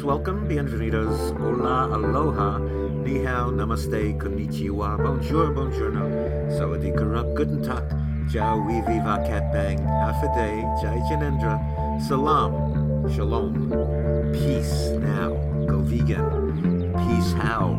Greetings, welcome, bienvenidos, hola, aloha, ni hao, namaste, konnichiwa, bonjour, buongiorno, sawadee karup, guten tak, jiao, we viva, cat bang, day, jai janendra, salam, shalom, peace now, go vegan, peace how,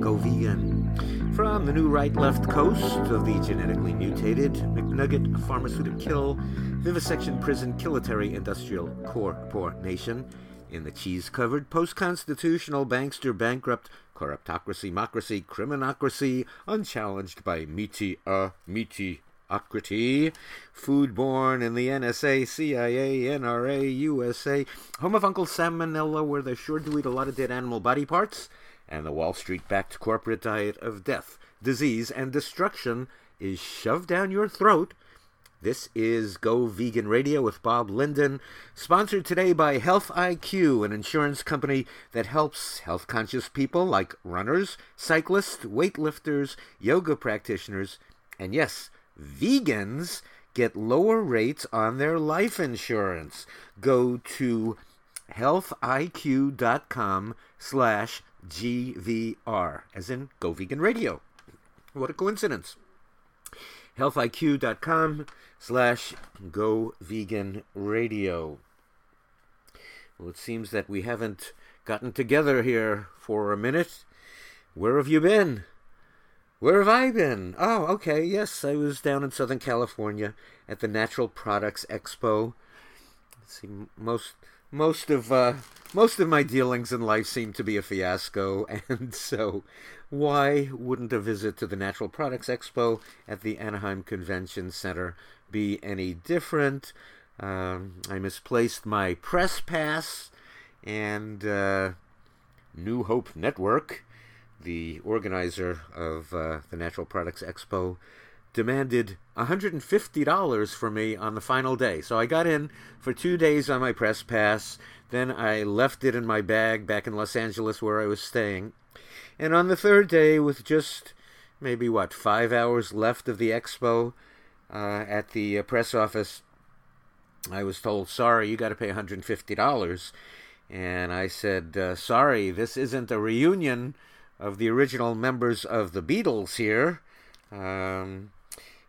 go vegan. From the new right left coast of the genetically mutated McNugget pharmaceutical vivisection prison kilitary industrial corporation in the cheese covered, post constitutional, bankster, bankrupt, corruptocracy, democracy, criminocracy, unchallenged by meaty, uh, meaty, ocraty, foodborne in the NSA, CIA, NRA, USA, home of Uncle Salmonella, where they're sure to eat a lot of dead animal body parts, and the Wall Street backed corporate diet of death, disease, and destruction is shoved down your throat this is Go Vegan Radio with Bob Linden, sponsored today by Health IQ, an insurance company that helps health conscious people like runners, cyclists, weightlifters, yoga practitioners, and yes, vegans get lower rates on their life insurance. Go to healthiq.com slash GVR, as in Go Vegan Radio. What a coincidence. healthiq.com slash go vegan radio. Well, it seems that we haven't gotten together here for a minute. Where have you been? Where have I been? Oh, okay. Yes, I was down in Southern California at the Natural Products Expo. Let's see, most most of uh, most of my dealings in life seem to be a fiasco, and so why wouldn't a visit to the Natural Products Expo at the Anaheim Convention Center be any different. Um, I misplaced my press pass, and uh, New Hope Network, the organizer of uh, the Natural Products Expo, demanded $150 for me on the final day. So I got in for two days on my press pass. Then I left it in my bag back in Los Angeles where I was staying. And on the third day, with just maybe what, five hours left of the expo, uh, at the uh, press office, I was told, sorry, you got to pay $150. And I said, uh, sorry, this isn't a reunion of the original members of the Beatles here. Um,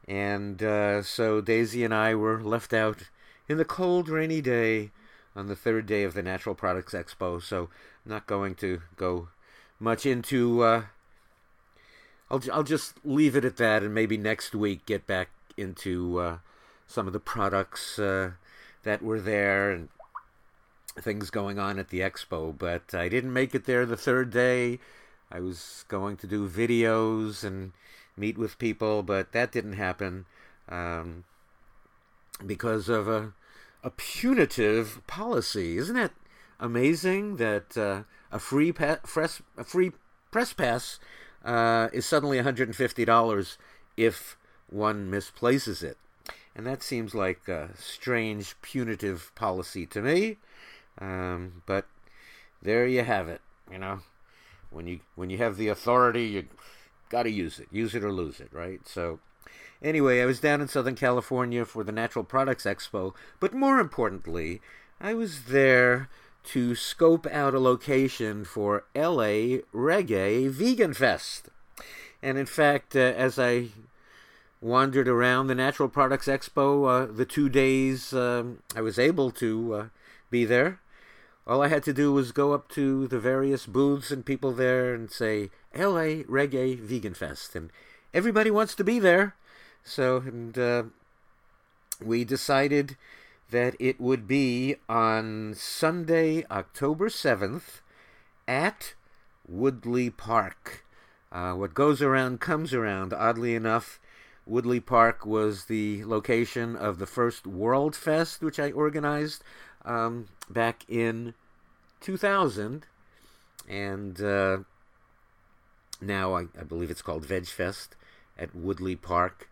and uh, so Daisy and I were left out in the cold, rainy day on the third day of the Natural Products Expo. So I'm not going to go much into. Uh, I'll I'll just leave it at that, and maybe next week get back into uh, some of the products uh, that were there and things going on at the expo. But I didn't make it there the third day. I was going to do videos and meet with people, but that didn't happen um, because of a, a punitive policy. Isn't that amazing that uh, a free pa- press a free press pass uh, is suddenly $150 if one misplaces it. And that seems like a strange punitive policy to me. Um, but there you have it. You know, when you when you have the authority, you got to use it. Use it or lose it, right? So, anyway, I was down in Southern California for the Natural Products Expo, but more importantly, I was there to scope out a location for LA Reggae Vegan Fest. And in fact, uh, as I wandered around the Natural Products Expo uh, the two days um, I was able to uh, be there. All I had to do was go up to the various booths and people there and say, LA Reggae Vegan Fest. And everybody wants to be there. So, and uh, we decided that it would be on Sunday, October 7th at Woodley Park. Uh, what goes around comes around. Oddly enough, Woodley Park was the location of the first World Fest, which I organized um, back in 2000. And uh, now I, I, believe it's called Veg Fest at Woodley Park.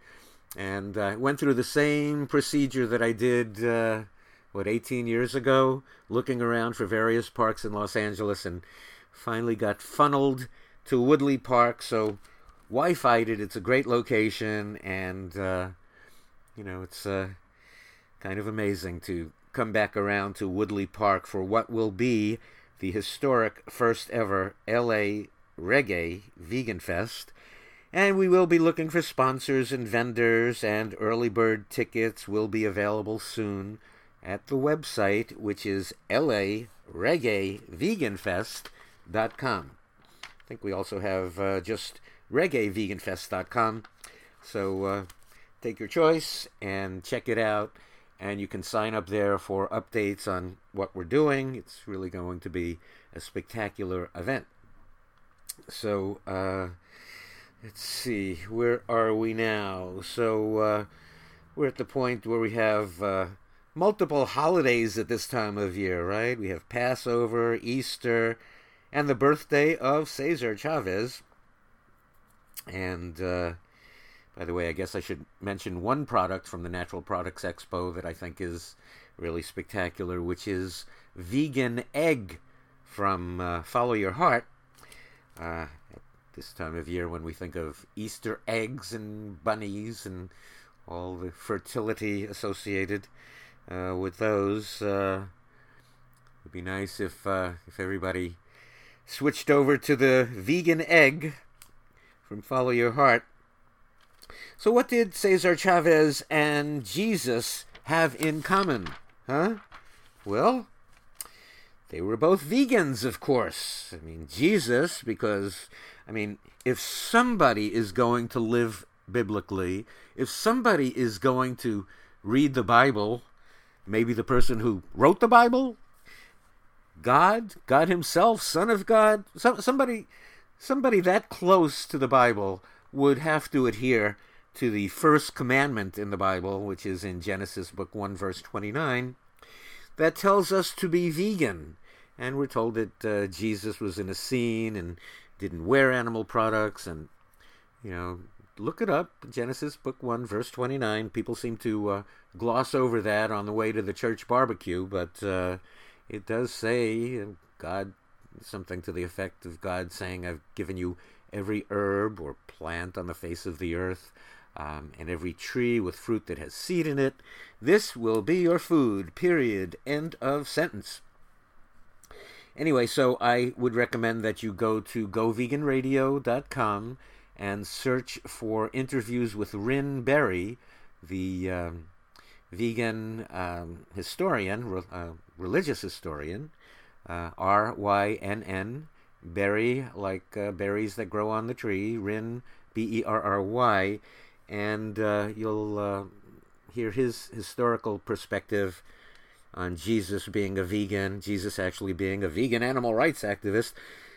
And uh, went through the same procedure that I did, uh, what, 18 years ago, looking around for various parks in Los Angeles and finally got funneled to Woodley Park. So Wi Fi'd it. It's a great location. And, uh, you know, it's uh, kind of amazing to come back around to Woodley Park for what will be the historic first ever LA Reggae Vegan Fest. And we will be looking for sponsors and vendors, and early bird tickets will be available soon at the website, which is lareggaeveganfest.com. I think we also have uh, just reggaeveganfest.com. So uh, take your choice and check it out. And you can sign up there for updates on what we're doing. It's really going to be a spectacular event. So, uh, let's see, where are we now? So, uh, we're at the point where we have uh, multiple holidays at this time of year, right? We have Passover, Easter, and the birthday of Cesar Chavez. And uh, by the way, I guess I should mention one product from the Natural Products Expo that I think is really spectacular, which is vegan egg from uh, Follow Your Heart. Uh, at this time of year, when we think of Easter eggs and bunnies and all the fertility associated uh, with those, uh, it'd be nice if uh, if everybody switched over to the vegan egg from Follow Your Heart. So, what did Cesar Chavez and Jesus have in common? Huh? Well, they were both vegans, of course. I mean, Jesus, because, I mean, if somebody is going to live biblically, if somebody is going to read the Bible, maybe the person who wrote the Bible, God, God Himself, Son of God, some, somebody somebody that close to the Bible would have to adhere to the first commandment in the Bible, which is in Genesis book 1 verse 29, that tells us to be vegan. And we're told that uh, Jesus was an Essene and didn't wear animal products and you know, look it up, Genesis book 1 verse 29. People seem to uh, gloss over that on the way to the church barbecue, but uh, it does say God something to the effect of God saying, I've given you every herb or plant on the face of the earth, um, and every tree with fruit that has seed in it. This will be your food, period. End of sentence. Anyway, so I would recommend that you go to goveganradio.com and search for interviews with Rynn Berry, the um, vegan um, historian, re- uh, religious historian, uh, R Y N N, berry, like uh, berries that grow on the tree, Rynn, B E R R Y, and uh, you'll uh, hear his historical perspective on Jesus being a vegan, Jesus actually being a vegan animal rights activist.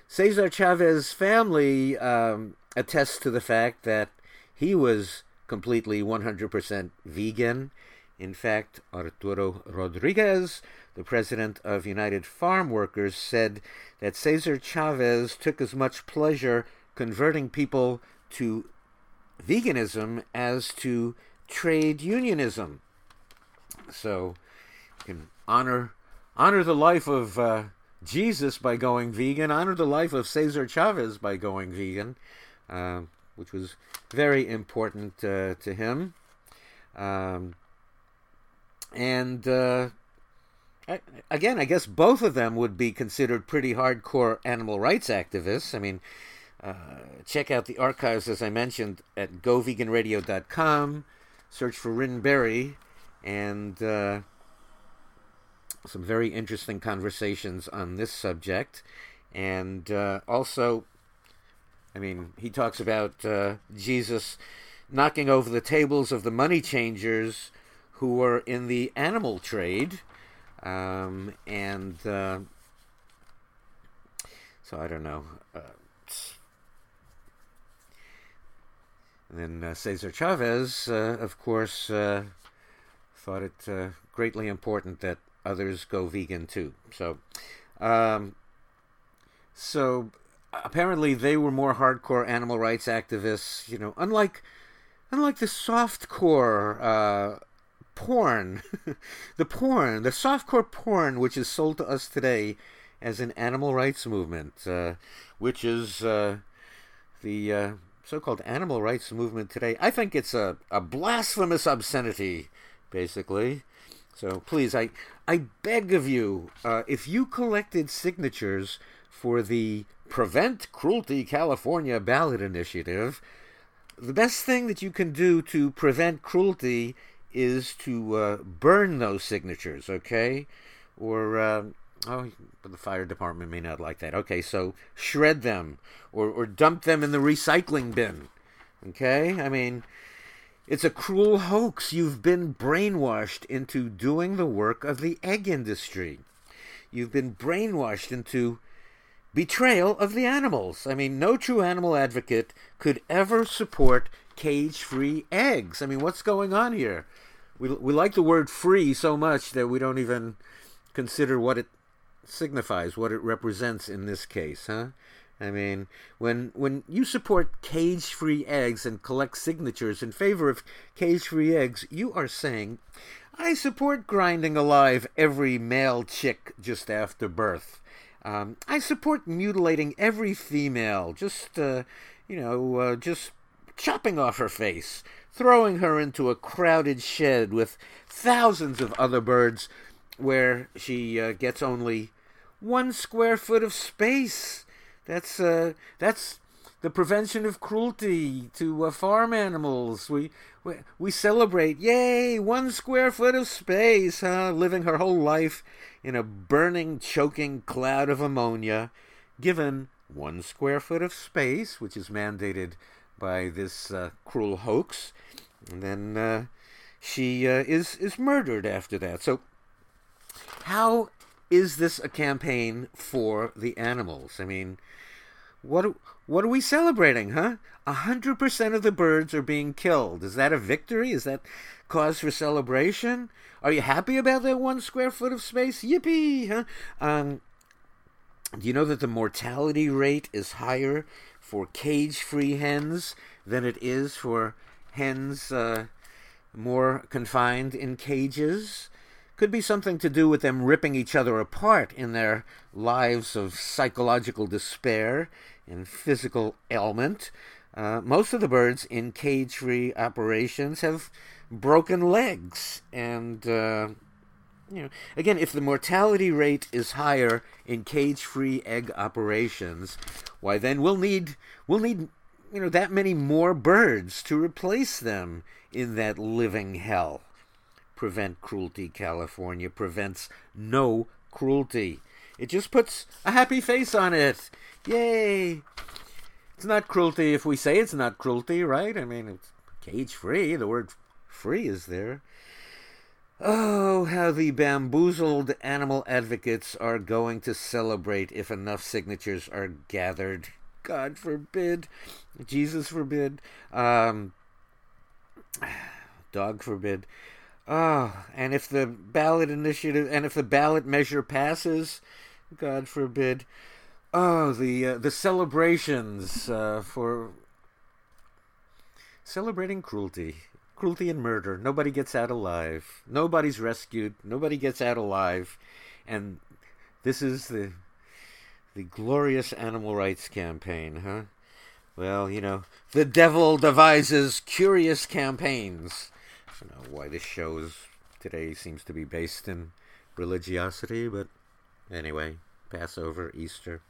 Cesar Chavez family um, attests to the fact that he was completely 100% vegan. In fact, Arturo Rodriguez the president of United Farm Workers, said that Cesar Chavez took as much pleasure converting people to veganism as to trade unionism. So, you can honor honor the life of uh, Jesus by going vegan, honor the life of Cesar Chavez by going vegan, uh, which was very important uh, to him. Um, and uh, again, I guess both of them would be considered pretty hardcore animal rights activists. I mean, uh, check out the archives, as I mentioned, at goveganradio.com. Search for Rynn Berry, and uh, some very interesting conversations on this subject. And uh, also, I mean, he talks about uh, Jesus knocking over the tables of the money changers who were in the animal trade. Um, and uh, so I don't know. Uh, and then uh, Cesar Chavez, uh, of course, uh, thought it greatly important that others go vegan too. So, um, so apparently they were more hardcore animal rights activists. You know, unlike unlike the softcore uh, porn, the porn, the softcore porn, which is sold to us today as an animal rights movement, uh, which is uh, the so-called animal rights movement today. I think it's a, a blasphemous obscenity, basically. So please, I I beg of you, uh, if you collected signatures for the Prevent Cruelty California ballot initiative, the best thing that you can do to prevent cruelty is to uh, burn those signatures, okay? Or, uh, oh, but the fire department may not like that. Okay, so shred them or, or dump them in the recycling bin, okay? I mean, it's a cruel hoax. You've been brainwashed into doing the work of the egg industry. You've been brainwashed into betrayal of the animals. I mean, no true animal advocate could ever support cage free eggs. I mean, what's going on here? We, we like the word free so much that we don't even consider what it signifies, what it represents in this case, huh? I mean, when when you support cage-free eggs and collect signatures in favor of cage-free eggs, you are saying, "I support grinding alive every male chick just after birth. Um, I support mutilating every female, just uh, you know, uh, just chopping off her face, throwing her into a crowded shed with thousands of other birds, where she uh, gets only one square foot of space." That's uh, that's the prevention of cruelty to uh, farm animals. We, we we celebrate, yay, one square foot of space, huh? Living her whole life in a burning, choking cloud of ammonia, given one square foot of space, which is mandated by this uh, cruel hoax, and then uh, she uh, is is murdered after that. So, how is this a campaign for the animals? I mean, what what are we celebrating, huh? A hundred percent of the birds are being killed. Is that a victory? Is that cause for celebration? Are you happy about that one square foot of space? Yippee! Huh? Um, do you know that the mortality rate is higher for cage-free hens than it is for hens uh, more confined in cages? Could be something to do with them ripping each other apart in their lives of psychological despair and physical ailment. Uh, most of the birds in cage free operations have broken legs. And, uh, you know, again, if the mortality rate is higher in cage free egg operations, why then we'll need, we'll need, you know, that many more birds to replace them in that living hell. Prevent Cruelty California prevents no cruelty. It just puts a happy face on it. Yay! It's not cruelty if we say it's not cruelty, right? I mean, it's cage free. The word free is there. Oh, how the bamboozled animal advocates are going to celebrate if enough signatures are gathered. God forbid. Jesus forbid. Um, dog forbid. Oh, and if the ballot initiative and if the ballot measure passes, God forbid. Oh, the uh, the celebrations uh, for celebrating cruelty, cruelty and murder. Nobody gets out alive. Nobody's rescued. Nobody gets out alive, and this is the the glorious animal rights campaign, huh? Well, you know, the devil devises curious campaigns don't know why this show is today seems to be based in religiosity, but anyway, Passover, Easter.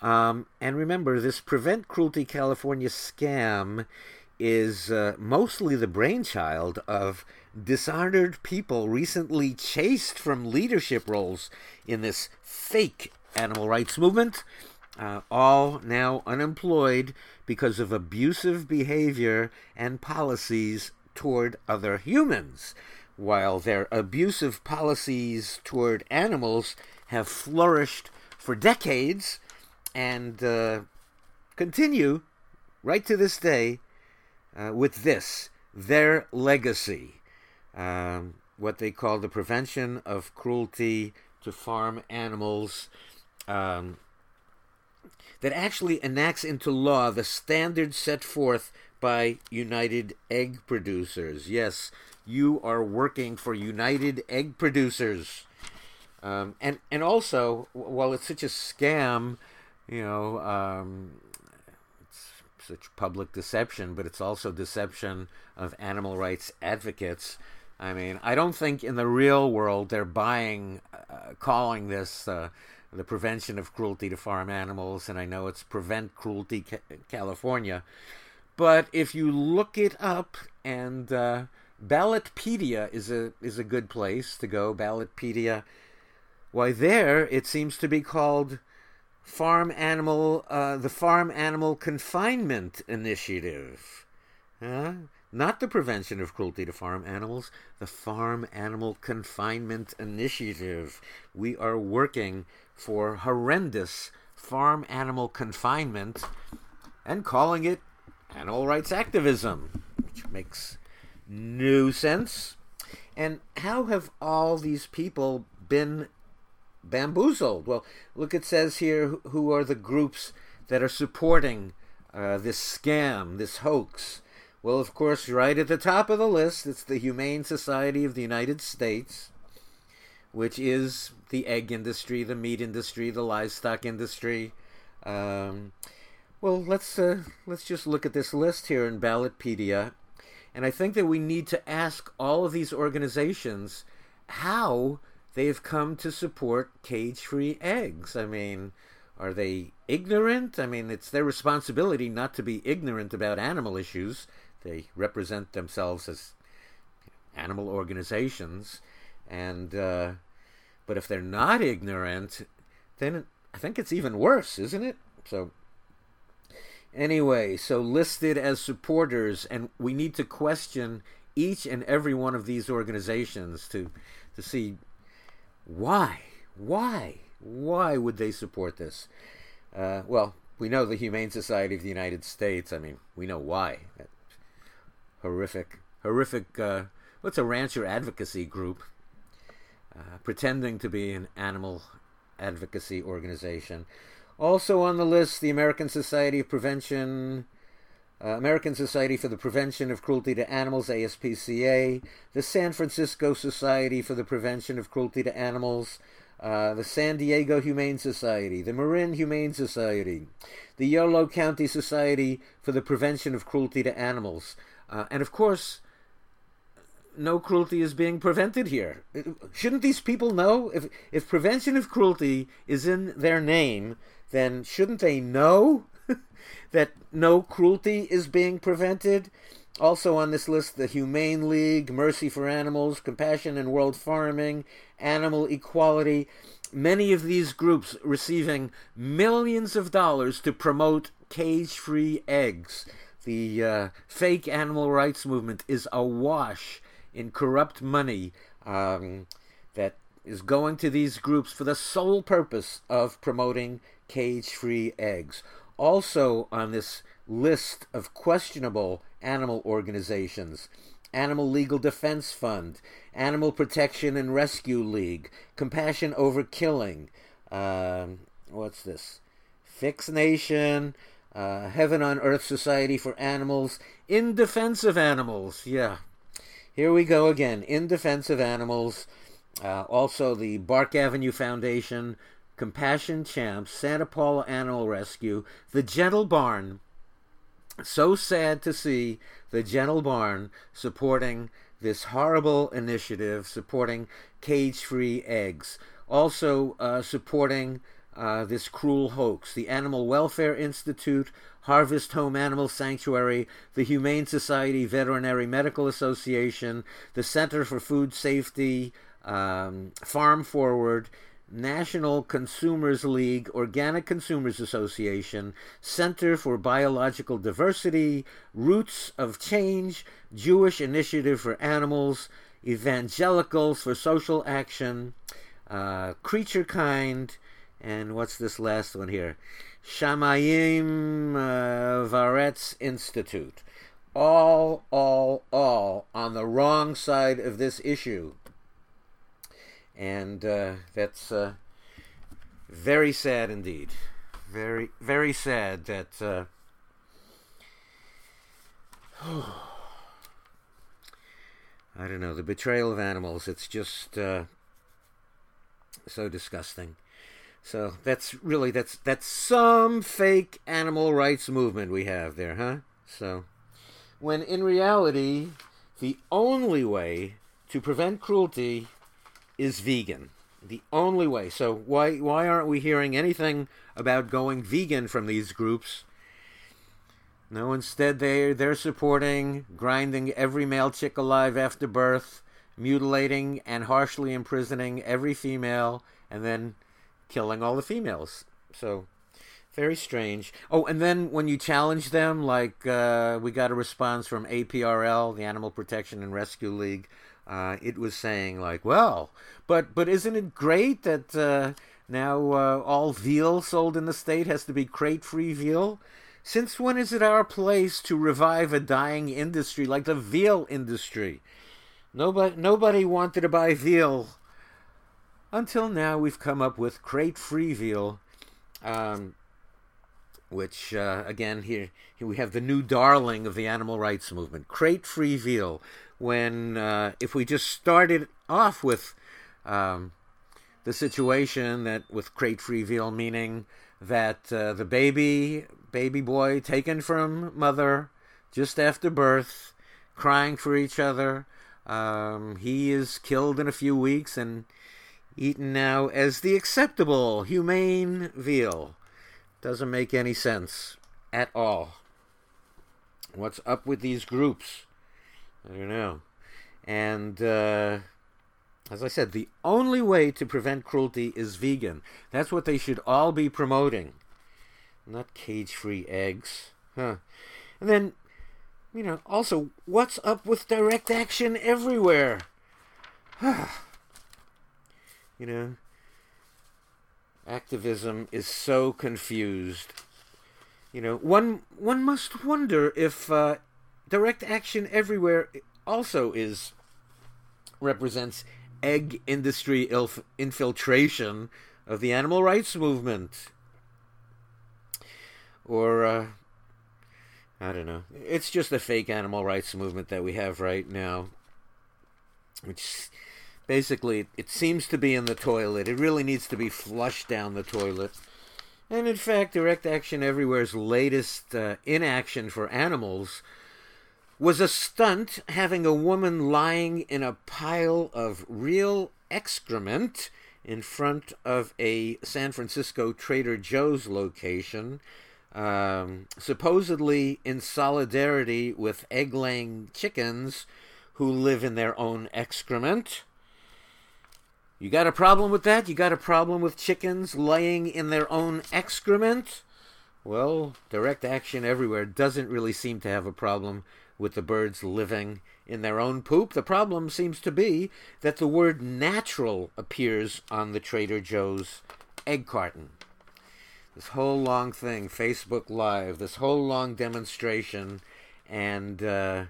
Um, and remember, this Prevent Cruelty California scam is uh, mostly the brainchild of dishonored people recently chased from leadership roles in this fake animal rights movement. uh, all now unemployed because of abusive behavior and policies toward other humans, while their abusive policies toward animals have flourished for decades and uh, continue right to this day uh, with this their legacy. Um, what they call the prevention of cruelty to farm animals. Um, that actually enacts into law the standards set forth by United Egg Producers. Yes, you are working for United Egg Producers. Um, and, and also, while it's such a scam, you know, um, it's such public deception, but it's also deception of animal rights advocates. I mean, I don't think in the real world they're buying, uh, calling this uh, the prevention of cruelty to farm animals, and I know it's Prevent Cruelty California. But if you look it up, and uh, Ballotpedia is a is a good place to go. Ballotpedia, why there it seems to be called Farm Animal, uh, the Farm Animal Confinement Initiative. Huh? not the prevention of cruelty to farm animals, the Farm Animal Confinement Initiative. We are working for horrendous farm animal confinement and calling it animal rights activism, which makes no sense. And how have all these people been bamboozled? Well, look, it says here who are the groups that are supporting uh, this scam, this hoax. Well, of course, right at the top of the list, it's the Humane Society of the United States, which is the egg industry, the meat industry, the livestock industry. Um, well, let's uh, let's just look at this list here in Ballotpedia, and I think that we need to ask all of these organizations how they've come to support cage-free eggs. I mean, are they ignorant? I mean, it's their responsibility not to be ignorant about animal issues. They represent themselves as animal organizations, and uh, but if they're not ignorant, then I think it's even worse, isn't it? So anyway, so listed as supporters, and we need to question each and every one of these organizations to to see why, why, why would they support this? Uh, well, we know the Humane Society of the United States. I mean, we know why horrific, horrific. Uh, what's a rancher advocacy group? Uh, pretending to be an animal advocacy organization. Also on the list, the American Society of Prevention, uh, American Society for the Prevention of Cruelty to Animals, ASPCA, the San Francisco Society for the Prevention of Cruelty to Animals, uh, the San Diego Humane Society, the Marin Humane Society, the Yolo County Society for the Prevention of Cruelty to Animals, uh, and of course, no cruelty is being prevented here. Shouldn't these people know? If, if prevention of cruelty is in their name, then shouldn't they know that no cruelty is being prevented? Also on this list, the Humane League, Mercy for Animals, Compassion in World Farming, Animal Equality. Many of these groups receiving millions of dollars to promote cage free eggs the uh, fake animal rights movement is awash in corrupt money um, that is going to these groups for the sole purpose of promoting cage free eggs. Also, on this list of questionable animal organizations, Animal Legal Defense Fund, Animal Protection and Rescue League, Compassion Over Killing, um, what's this? Fix Nation, uh, Heaven on Earth Society for Animals, In Defense of Animals. Yeah. Here we go again. In Defense of Animals. Uh, also, the Bark Avenue Foundation, Compassion Champs, Santa Paula Animal Rescue, The Gentle Barn. So sad to see the Gentle Barn supporting this horrible initiative, supporting cage free eggs. Also, uh, supporting uh, this cruel hoax. The Animal Welfare Institute, Harvest Home Animal Sanctuary, the Humane Society Veterinary Medical Association, the Center for Food Safety, um, Farm Forward, National Consumers League, Organic Consumers Association, Center for Biological Diversity, Roots of Change, Jewish Initiative for Animals, Evangelicals for Social Action, uh, Creature Kind, and what's this last one here? Shamayim uh, V'Aretz Institute. All, all, all on the wrong side of this issue. And uh, that's uh, very sad indeed. Very, very sad that. Uh, I don't know, the betrayal of animals. It's just uh, so disgusting. So that's really that's that's some fake animal rights movement we have there, huh? So when in reality the only way to prevent cruelty is vegan. The only way. So why why aren't we hearing anything about going vegan from these groups? No, instead they they're supporting grinding every male chick alive after birth, mutilating and harshly imprisoning every female, and then killing all the females. So very strange. Oh, and then when you challenge them, like uh, we got a response from APRL, the Animal Protection and Rescue League. Uh, it was saying like, well, but but isn't it great that uh, now uh, all veal sold in the state has to be crate-free veal? Since when is it our place to revive a dying industry like the veal industry? Nobody, nobody wanted to buy veal until now. We've come up with crate-free veal, um, which uh, again here, here we have the new darling of the animal rights movement, crate-free veal. When uh, if we just started off with um, the situation that with crate-free veal meaning that uh, the baby baby boy taken from mother just after birth, crying for each other. Um, he is killed in a few weeks and eaten now as the acceptable, humane veal. Doesn't make any sense at all. What's up with these groups? I don't know. And uh, as I said, the only way to prevent cruelty is vegan. That's what they should all be promoting. Not cage free eggs. Huh. And then, you know, also, what's up with direct action everywhere? you know, activism is so confused. You know, one one must wonder if uh, direct action everywhere also is represents egg industry ilf- infiltration of the animal rights movement or uh, I don't know. It's just a fake animal rights movement that we have right now, which basically it seems to be in the toilet. It really needs to be flushed down the toilet. And in fact, Direct Action Everywhere's latest uh, inaction for animals was a stunt having a woman lying in a pile of real excrement in front of a San Francisco Trader Joe's location um, supposedly in solidarity with egg laying chickens who live in their own excrement. You got a problem with that? You got a problem with chickens laying in their own excrement? Well, direct action everywhere doesn't really seem to have a problem with the birds living in their own poop. The problem seems to be that the word natural appears on the Trader Joe's egg carton this whole long thing, Facebook Live, this whole long demonstration, and uh,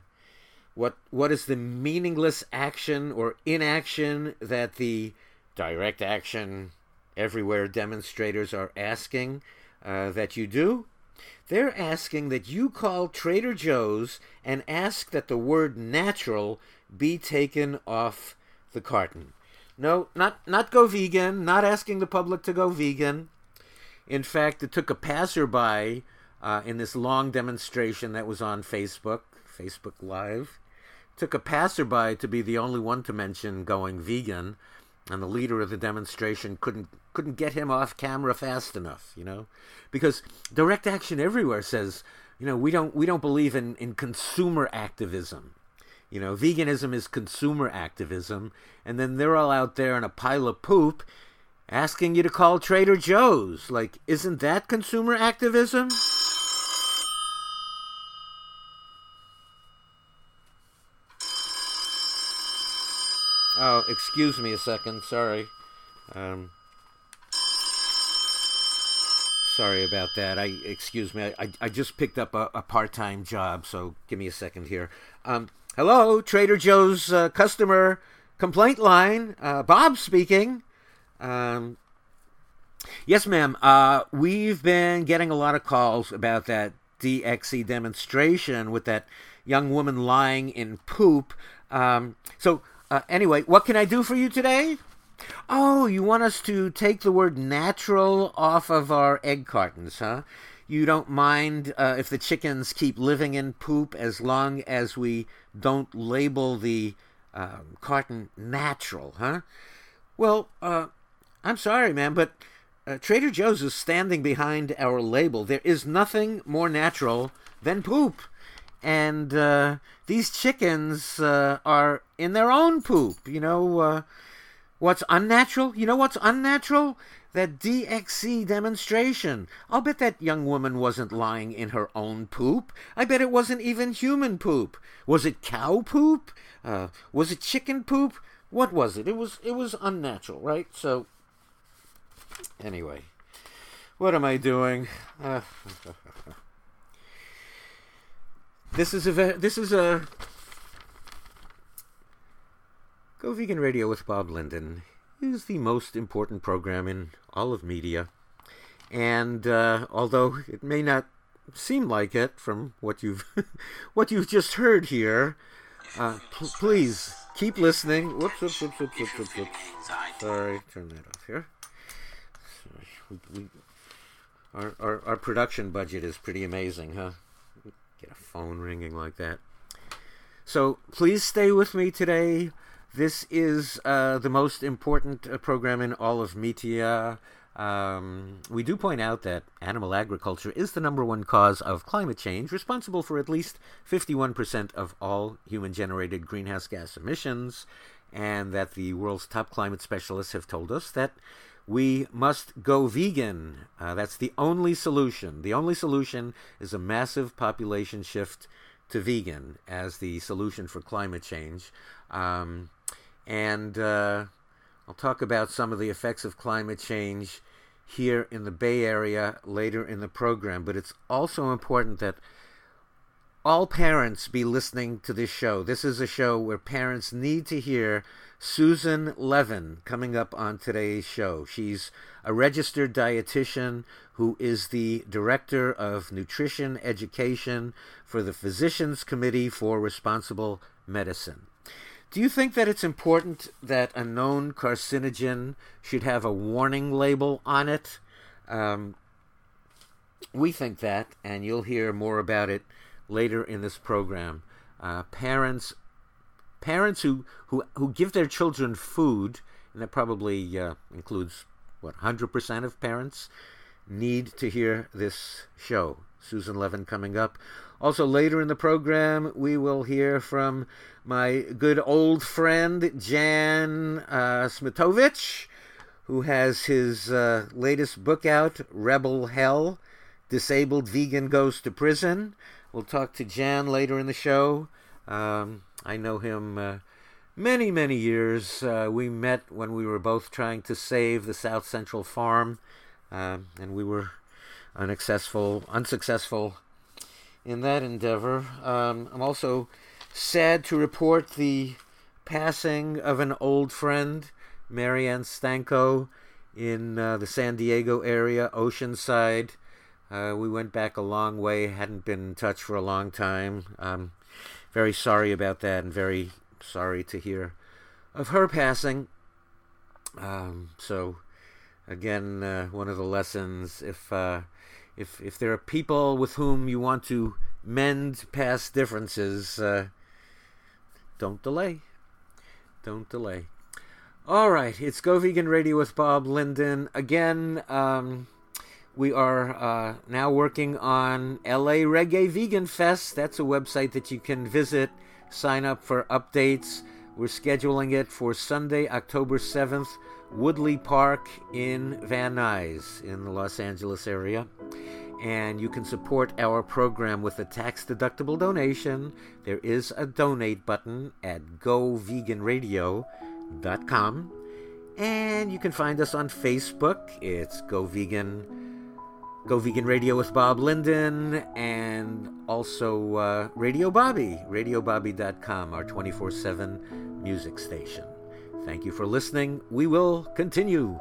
what what is the meaningless action or inaction that the direct action everywhere demonstrators are asking uh, that you do? They're asking that you call Trader Joe's and ask that the word natural be taken off the carton. No, not not go vegan, not asking the public to go vegan. In fact, it took a passerby uh, in this long demonstration that was on Facebook, Facebook Live. Took a passerby to be the only one to mention going vegan, and the leader of the demonstration couldn't couldn't get him off camera fast enough, you know, because Direct Action Everywhere says, you know, we don't we don't believe in in consumer activism. You know, veganism is consumer activism, and then they're all out there in a pile of poop asking you to call Trader Joe's. Like, isn't that consumer activism? Oh, excuse me a second. Sorry. Um, sorry about that. I excuse me. I, I just picked up a, a part time job, so give me a second here. Um, hello, Trader Joe's uh, customer complaint line. Uh, Bob speaking. Um, yes, ma'am. Uh, we've been getting a lot of calls about that DXE demonstration with that young woman lying in poop. Um, so uh, anyway, what can I do for you today? Oh, you want us to take the word natural off of our egg cartons, huh? You don't mind uh, if the chickens keep living in poop as long as we don't label the um, carton natural, huh? Well, uh, I'm sorry, man, but uh, Trader Joe's is standing behind our label. There is nothing more natural than poop and uh, these chickens uh, are in their own poop. You know uh, what's unnatural? You know what's unnatural? That DXE demonstration. I'll bet that young woman wasn't lying in her own poop. I bet it wasn't even human poop. Was it cow poop? Uh, was it chicken poop? What was it? It was it was unnatural, right? So anyway, what am I doing? This is a this is a Go Vegan Radio with Bob Linden is the most important program in all of media, and uh, although it may not seem like it from what you've what you've just heard here, uh, p- please keep listening. Whoops, whoops, whoops, whoops, whoops, whoops, whoops. Sorry, turn that off here. Sorry, we, we, our, our our production budget is pretty amazing, huh? Get a phone ringing like that. So please stay with me today. This is uh, the most important uh, program in all of media. Um, we do point out that animal agriculture is the number one cause of climate change, responsible for at least 51% of all human generated greenhouse gas emissions, and that the world's top climate specialists have told us that we must go vegan. Uh, that's the only solution. The only solution is a massive population shift to vegan as the solution for climate change. Um, and uh, I'll talk about some of the effects of climate change here in the Bay Area later in the program. But it's also important that all parents be listening to this show. This is a show where parents need to hear Susan Levin coming up on today's show. She's a registered dietitian who is the director of nutrition education for the Physicians Committee for Responsible Medicine. Do you think that it's important that a known carcinogen should have a warning label on it? Um, we think that, and you'll hear more about it later in this program. Uh, parents parents who, who, who give their children food, and that probably uh, includes, what, 100% of parents, need to hear this show. Susan Levin coming up. Also, later in the program, we will hear from my good old friend, Jan uh, Smitowicz, who has his uh, latest book out, Rebel Hell Disabled Vegan Goes to Prison. We'll talk to Jan later in the show. Um, I know him uh, many, many years. Uh, we met when we were both trying to save the South Central Farm, uh, and we were unsuccessful, unsuccessful in that endeavor. Um, I'm also sad to report the passing of an old friend, Marianne Stanko, in uh, the San Diego area, Oceanside. Uh, we went back a long way, hadn't been in touch for a long time. Um, very sorry about that and very sorry to hear of her passing. Um, so, again, uh, one of the lessons if, uh, if, if there are people with whom you want to mend past differences, uh, don't delay. Don't delay. All right, it's Go Vegan Radio with Bob Linden. Again, um, we are uh, now working on LA Reggae Vegan Fest. That's a website that you can visit, sign up for updates. We're scheduling it for Sunday, October 7th, Woodley Park in Van Nuys in the Los Angeles area. And you can support our program with a tax deductible donation. There is a donate button at goveganradio.com. And you can find us on Facebook. It's Go Vegan, Go Vegan Radio with Bob Linden, and also uh, Radio Bobby, radiobobby.com, our 24 7 music station. Thank you for listening. We will continue.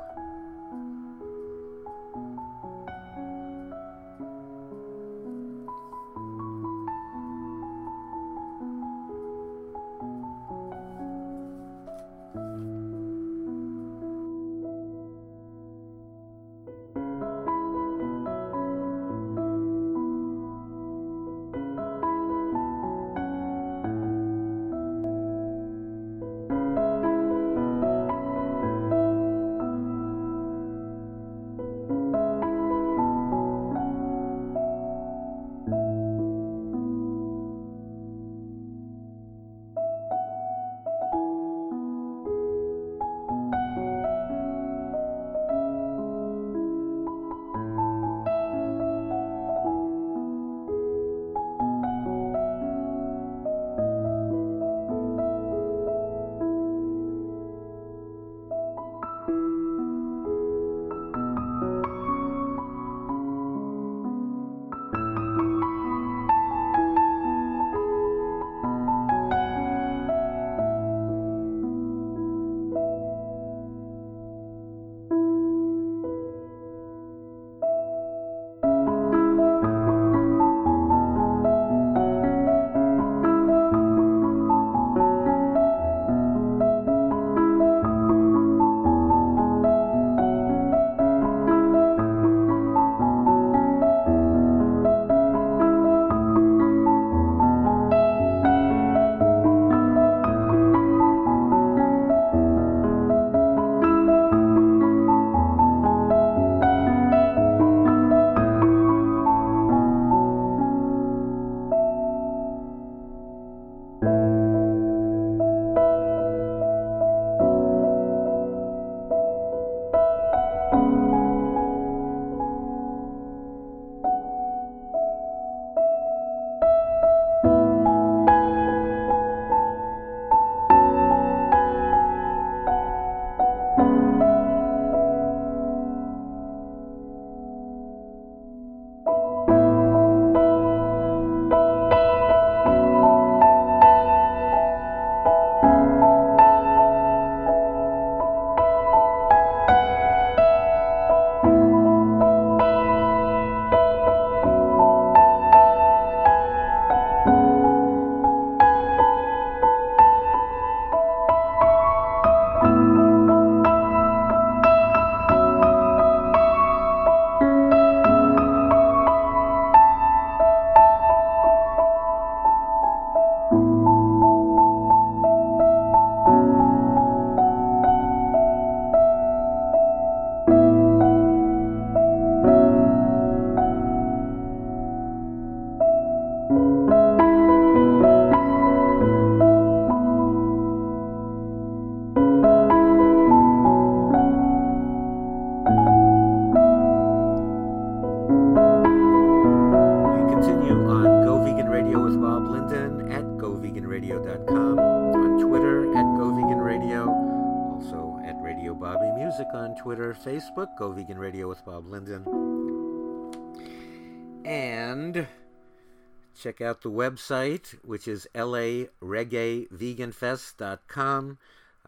Go Vegan Radio with Bob Linden. And check out the website, which is lareggaeveganfest.com.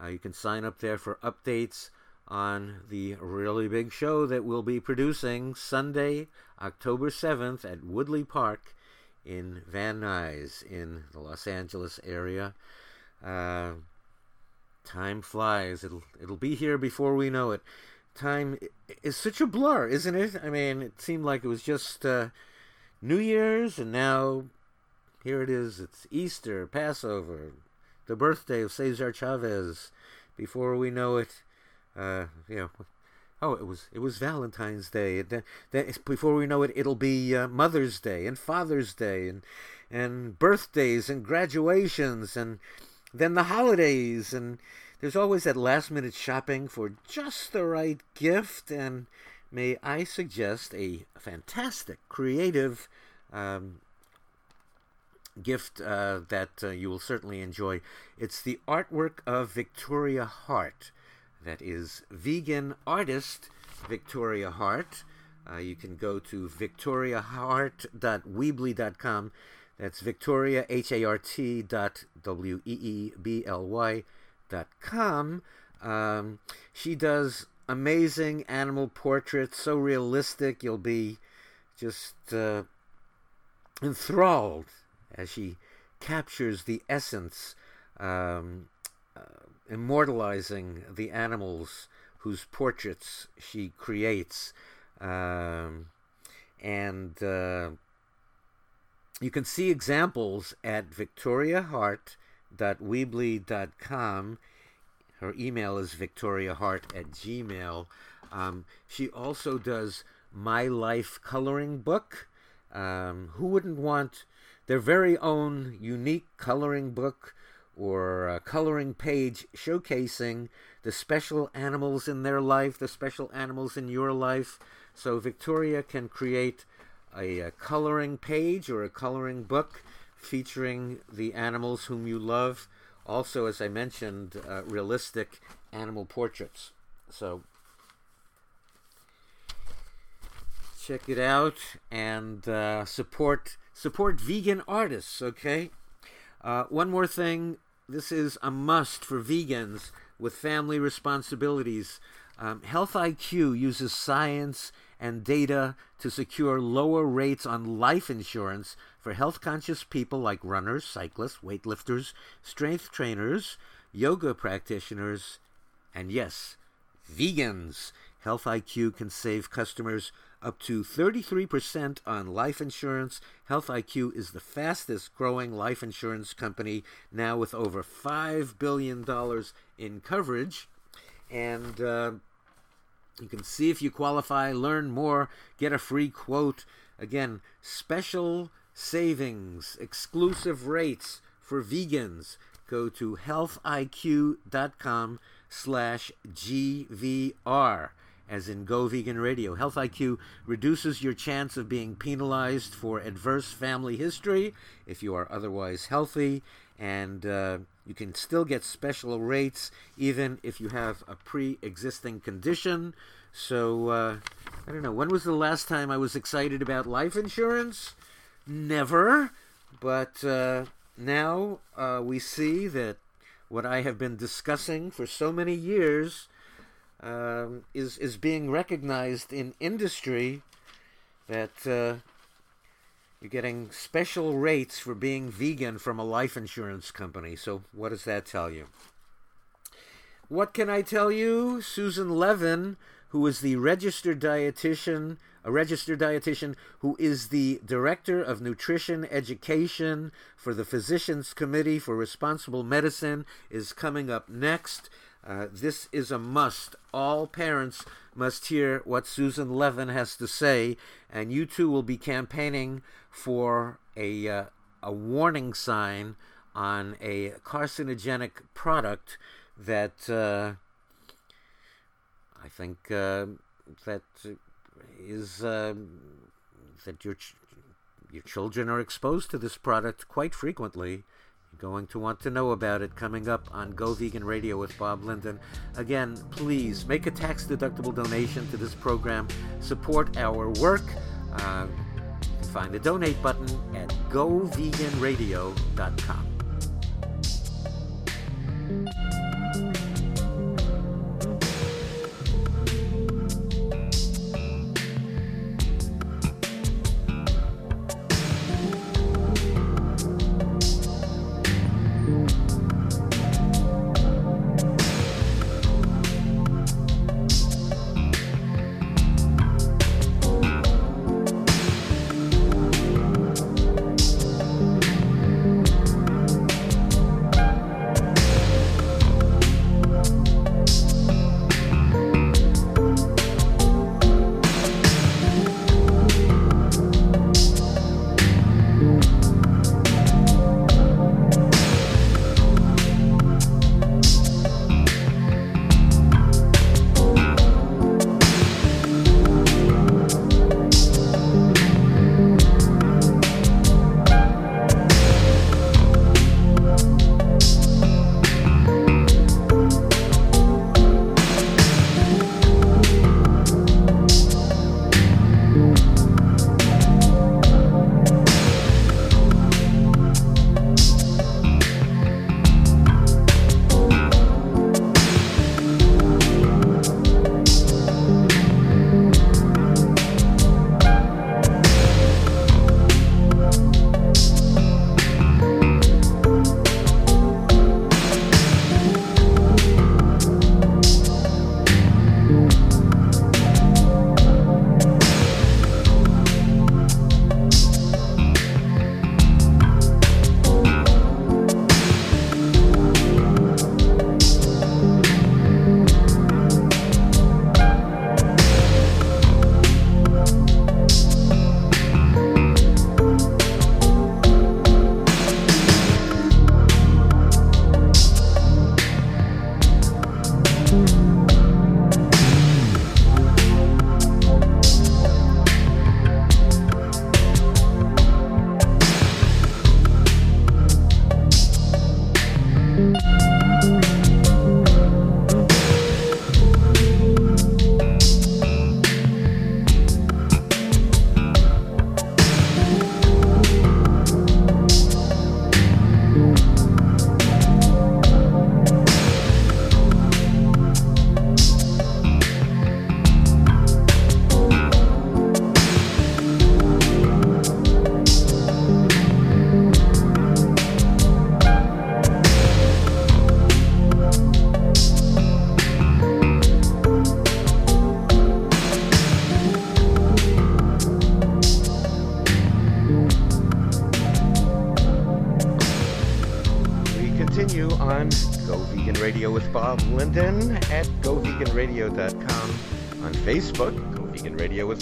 Uh, you can sign up there for updates on the really big show that we'll be producing Sunday, October 7th at Woodley Park in Van Nuys in the Los Angeles area. Uh, time flies. It'll it'll be here before we know it time is such a blur, isn't it? I mean, it seemed like it was just uh, New Year's, and now here it is. It's Easter, Passover, the birthday of Cesar Chavez. Before we know it, uh, you know, oh, it was it was Valentine's Day. And then, then before we know it, it'll be uh, Mother's Day and Father's Day and and birthdays and graduations and then the holidays and there's always that last minute shopping for just the right gift, and may I suggest a fantastic, creative um, gift uh, that uh, you will certainly enjoy. It's the artwork of Victoria Hart. That is vegan artist Victoria Hart. Uh, you can go to victoriahart.weebly.com. That's Victoria, H A R T dot W E E B L Y Um, she does amazing animal portraits, so realistic, you'll be just uh, enthralled as she captures the essence, um, uh, immortalizing the animals whose portraits she creates. Um, and uh, you can see examples at victoriahart.weebly.com. Her email is victoriahart at gmail. Um, she also does My Life Coloring Book. Um, who wouldn't want their very own unique coloring book or coloring page showcasing the special animals in their life, the special animals in your life? So Victoria can create a, a coloring page or a coloring book featuring the animals whom you love. Also, as I mentioned, uh, realistic animal portraits. So check it out and uh, support support vegan artists. Okay. Uh, one more thing. This is a must for vegans with family responsibilities. Um, Health IQ uses science and data to secure lower rates on life insurance for health conscious people like runners, cyclists, weightlifters, strength trainers, yoga practitioners, and yes, vegans. Health IQ can save customers up to 33% on life insurance. Health IQ is the fastest growing life insurance company now with over $5 billion in coverage. And uh, you can see if you qualify, learn more, get a free quote. Again, special savings, exclusive rates for vegans. Go to healthiq.com slash GVR as in Go Vegan Radio. Health IQ reduces your chance of being penalized for adverse family history if you are otherwise healthy, and uh, you can still get special rates even if you have a pre existing condition. So, uh, I don't know, when was the last time I was excited about life insurance? Never. But uh, now uh, we see that what I have been discussing for so many years um, is is being recognized in industry that uh, you're getting special rates for being vegan from a life insurance company. So what does that tell you? What can I tell you? Susan Levin, who is the registered dietitian, a registered dietitian who is the director of nutrition education for the Physicians Committee for Responsible Medicine, is coming up next. Uh, this is a must. All parents must hear what Susan Levin has to say, and you too will be campaigning for a uh, a warning sign on a carcinogenic product that uh, I think uh, that is uh, that your ch- your children are exposed to this product quite frequently You're going to want to know about it coming up on Go Vegan Radio with Bob Linden. Again, please make a tax deductible donation to this program. Support our work. Uh, find the donate button at goveganradio.com.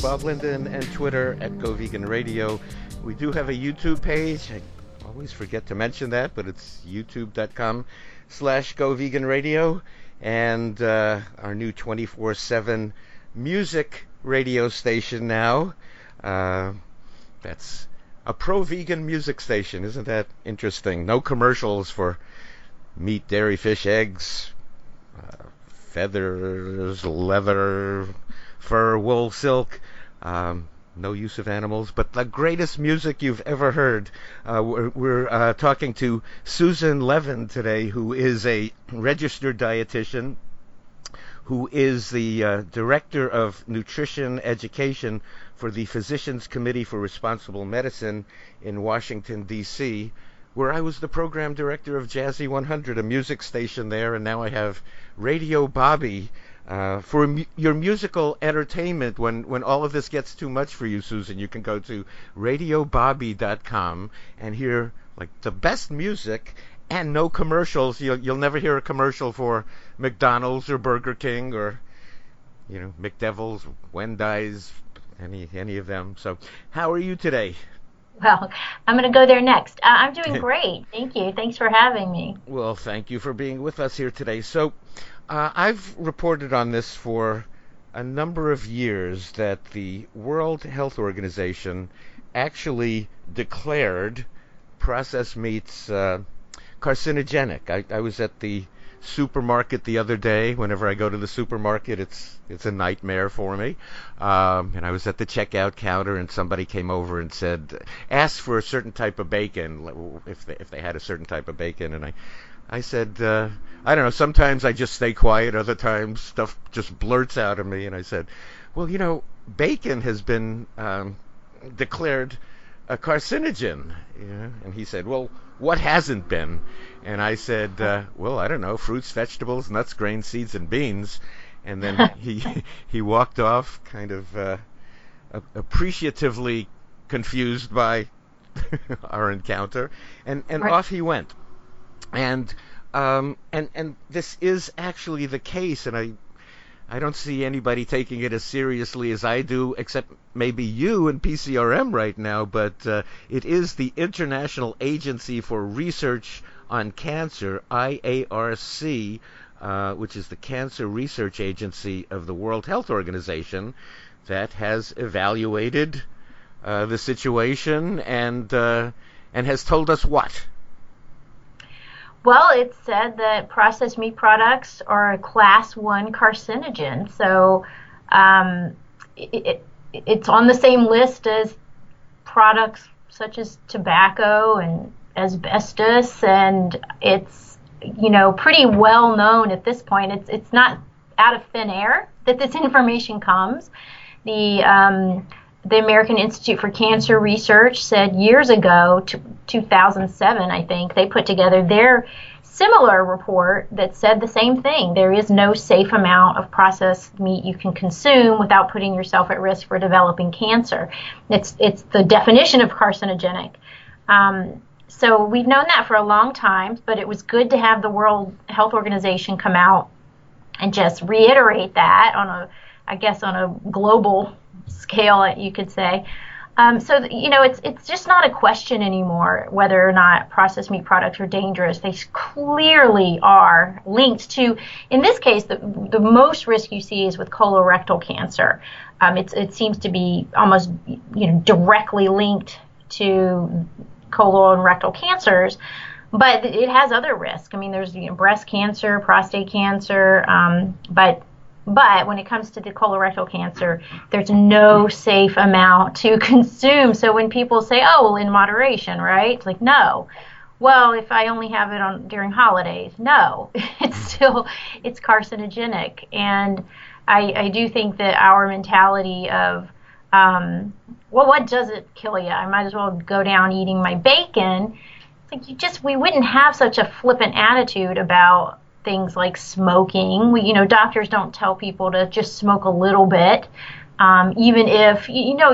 Bob Linden, and Twitter at Go Vegan Radio. We do have a YouTube page. I always forget to mention that, but it's youtube.com slash Go Vegan Radio. And uh, our new 24 7 music radio station now. Uh, that's a pro vegan music station. Isn't that interesting? No commercials for meat, dairy, fish, eggs, uh, feathers, leather, fur, wool, silk. Um, no use of animals, but the greatest music you've ever heard. Uh, we're, we're uh, talking to Susan Levin today, who is a registered dietitian, who is the uh, director of nutrition education for the Physicians Committee for Responsible Medicine in Washington, D.C., where I was the program director of Jazzy 100, a music station there, and now I have Radio Bobby. Uh, for mu- your musical entertainment, when, when all of this gets too much for you, Susan, you can go to radiobobby.com and hear like the best music and no commercials. You'll, you'll never hear a commercial for McDonald's or Burger King or you know McDevil's, Wendy's, any any of them. So, how are you today? Well, I'm going to go there next. Uh, I'm doing great. Thank you. Thanks for having me. Well, thank you for being with us here today. So, uh, I've reported on this for a number of years that the World Health Organization actually declared processed meats uh, carcinogenic. I, I was at the supermarket the other day. Whenever I go to the supermarket, it's it's a nightmare for me. Um, and I was at the checkout counter, and somebody came over and said, asked for a certain type of bacon, if they, if they had a certain type of bacon, and I. I said, uh, I don't know. Sometimes I just stay quiet. Other times, stuff just blurts out of me. And I said, Well, you know, bacon has been um, declared a carcinogen. Yeah. And he said, Well, what hasn't been? And I said, uh, well, I don't know, fruits, vegetables, nuts, grains, seeds, and beans. And then he he walked off, kind of uh, appreciatively confused by our encounter, and and right. off he went. And um, and and this is actually the case, and I I don't see anybody taking it as seriously as I do, except maybe you and PCRM right now. But uh, it is the International Agency for Research on Cancer, IARC, uh, which is the Cancer Research Agency of the World Health Organization, that has evaluated uh, the situation and uh, and has told us what. Well, it said that processed meat products are a class one carcinogen, so um, it, it, it's on the same list as products such as tobacco and asbestos, and it's you know pretty well known at this point. It's it's not out of thin air that this information comes. The um, the American Institute for Cancer Research said years ago, 2007, I think, they put together their similar report that said the same thing. There is no safe amount of processed meat you can consume without putting yourself at risk for developing cancer. It's it's the definition of carcinogenic. Um, so we've known that for a long time, but it was good to have the World Health Organization come out and just reiterate that on a, I guess, on a global scale, it you could say. Um, so you know, it's it's just not a question anymore whether or not processed meat products are dangerous. They clearly are linked to, in this case, the the most risk you see is with colorectal cancer. Um, it seems to be almost you know directly linked to colon and rectal cancers, but it has other risks. I mean, there's you know, breast cancer, prostate cancer, um, but but when it comes to the colorectal cancer, there's no safe amount to consume. So when people say, "Oh, well, in moderation," right? It's like, no. Well, if I only have it on during holidays, no, it's still it's carcinogenic, and I, I do think that our mentality of um, well, what does it kill you? I might as well go down eating my bacon. It's like you just we wouldn't have such a flippant attitude about things like smoking. We, you know, doctors don't tell people to just smoke a little bit, um, even if you know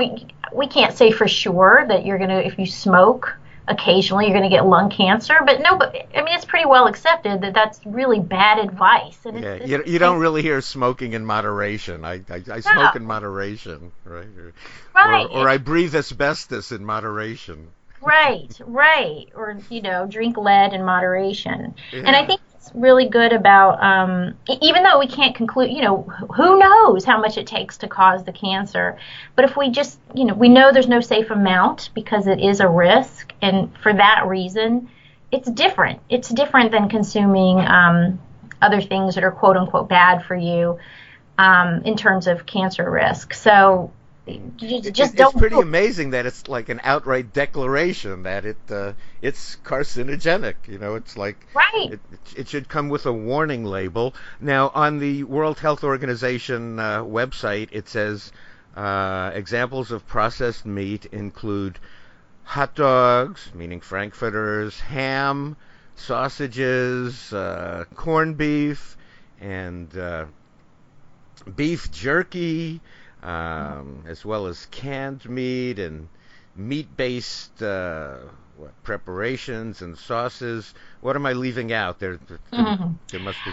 we can't say for sure that you're gonna if you smoke occasionally you're going to get lung cancer, but no, but I mean it's pretty well accepted that that's really bad advice. And yeah, it's, you, you don't really hear smoking in moderation. I I, I smoke no. in moderation, right? Or, right. Or, or I breathe asbestos in moderation. Right, right. Or you know, drink lead in moderation. Yeah. And I think really good about um, even though we can't conclude you know who knows how much it takes to cause the cancer but if we just you know we know there's no safe amount because it is a risk and for that reason it's different. It's different than consuming um, other things that are quote unquote bad for you um, in terms of cancer risk. So just it's pretty amazing that it's like an outright declaration that it uh, it's carcinogenic. You know, it's like right. It, it, should come with a warning label. Now, on the World Health Organization uh, website, it says uh, examples of processed meat include hot dogs, meaning frankfurters, ham, sausages, uh, corned beef, and uh, beef jerky um, as well as canned meat and meat-based uh, what, preparations and sauces. What am I leaving out? There, there, mm-hmm. there must be.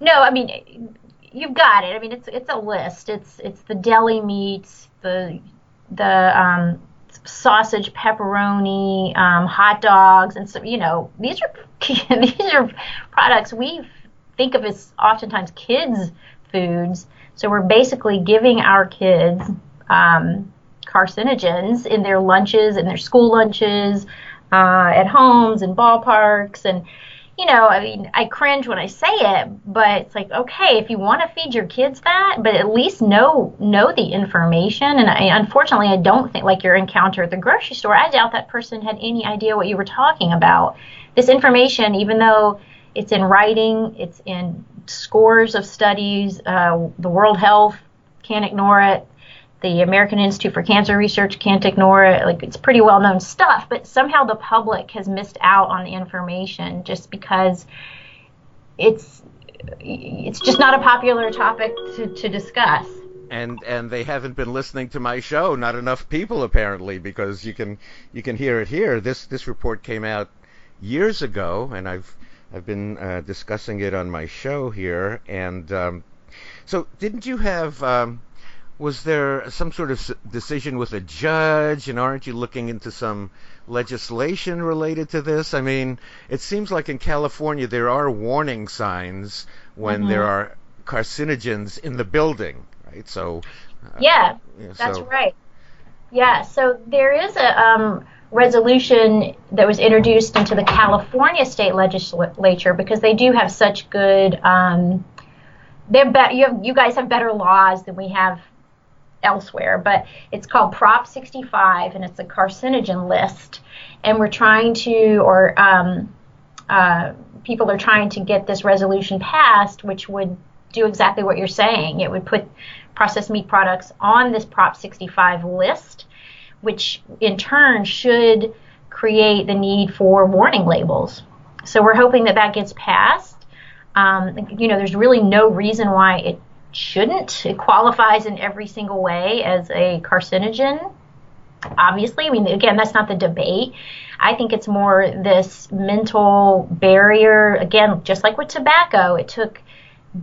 No, I mean you've got it. I mean it's it's a list. It's it's the deli meats, the the um, sausage, pepperoni, um, hot dogs, and so you know these are these are products we think of as oftentimes kids foods so we're basically giving our kids um, carcinogens in their lunches, in their school lunches, uh, at homes and ballparks, and you know, I mean, I cringe when I say it, but it's like, okay, if you want to feed your kids that, but at least know know the information. And I, unfortunately, I don't think like your encounter at the grocery store. I doubt that person had any idea what you were talking about. This information, even though it's in writing, it's in scores of studies. Uh, the World Health can't ignore it. The American Institute for Cancer Research can't ignore it. Like it's pretty well known stuff, but somehow the public has missed out on the information just because it's it's just not a popular topic to, to discuss and and they haven't been listening to my show. Not enough people apparently, because you can you can hear it here. This this report came out years ago, and I've I've been uh, discussing it on my show here, and um, so didn't you have? Um, was there some sort of decision with a judge, and aren't you looking into some legislation related to this? I mean, it seems like in California there are warning signs when mm-hmm. there are carcinogens in the building, right? So uh, yeah, that's right. Yeah, so there is a um, resolution that was introduced into the California state legislature because they do have such good. Um, they're be- you, have, you guys have better laws than we have elsewhere, but it's called Prop 65 and it's a carcinogen list. And we're trying to, or um, uh, people are trying to get this resolution passed, which would do exactly what you're saying. It would put processed meat products on this Prop 65 list which in turn should create the need for warning labels. So we're hoping that that gets passed. Um, you know, there's really no reason why it shouldn't. It qualifies in every single way as a carcinogen. Obviously, I mean, again, that's not the debate. I think it's more this mental barrier. Again, just like with tobacco, it took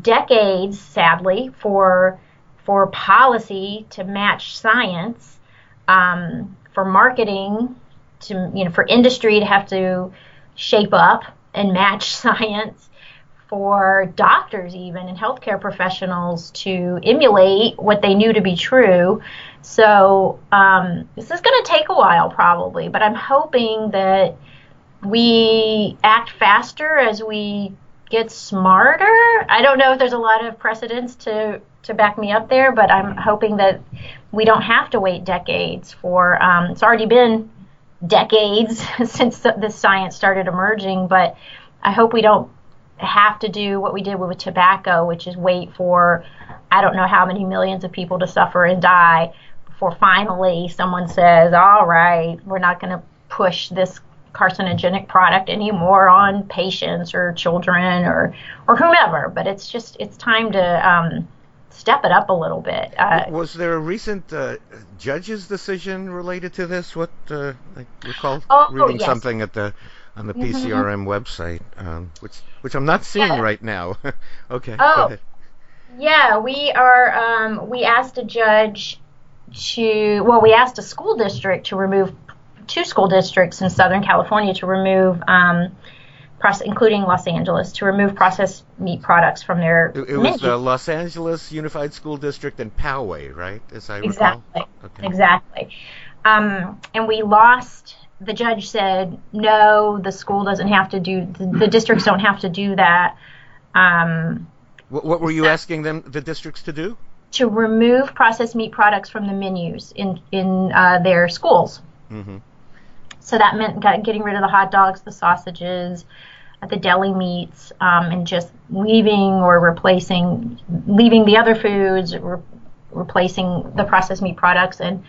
decades, sadly, for for policy to match science um, for marketing to you know for industry to have to shape up and match science for doctors even and healthcare professionals to emulate what they knew to be true. So um, this is going to take a while probably but i'm hoping that we act faster as we get smarter. I don't know if there's a lot of precedents to to back me up there, but I'm hoping that we don't have to wait decades for. Um, it's already been decades since this science started emerging, but I hope we don't have to do what we did with tobacco, which is wait for I don't know how many millions of people to suffer and die before finally someone says, all right, we're not going to push this carcinogenic product anymore on patients or children or or whomever. But it's just it's time to um, step it up a little bit. Uh, was there a recent uh, judge's decision related to this? What uh, I recall oh, reading yes. something at the on the PCRM mm-hmm. website, um, which which I'm not seeing yeah. right now. okay. Oh, yeah, we are. Um, we asked a judge to. Well, we asked a school district to remove two school districts in Southern California to remove. Um, including Los Angeles, to remove processed meat products from their. It, it was the Los Angeles Unified School District and Poway, right? As I exactly. recall. Okay. Exactly. Um, and we lost. The judge said no. The school doesn't have to do. The, the districts don't have to do that. Um, what, what were you asking them, the districts, to do? To remove processed meat products from the menus in in uh, their schools. Mm-hmm. So that meant getting rid of the hot dogs, the sausages, the deli meats, um, and just leaving or replacing, leaving the other foods, re- replacing the processed meat products. And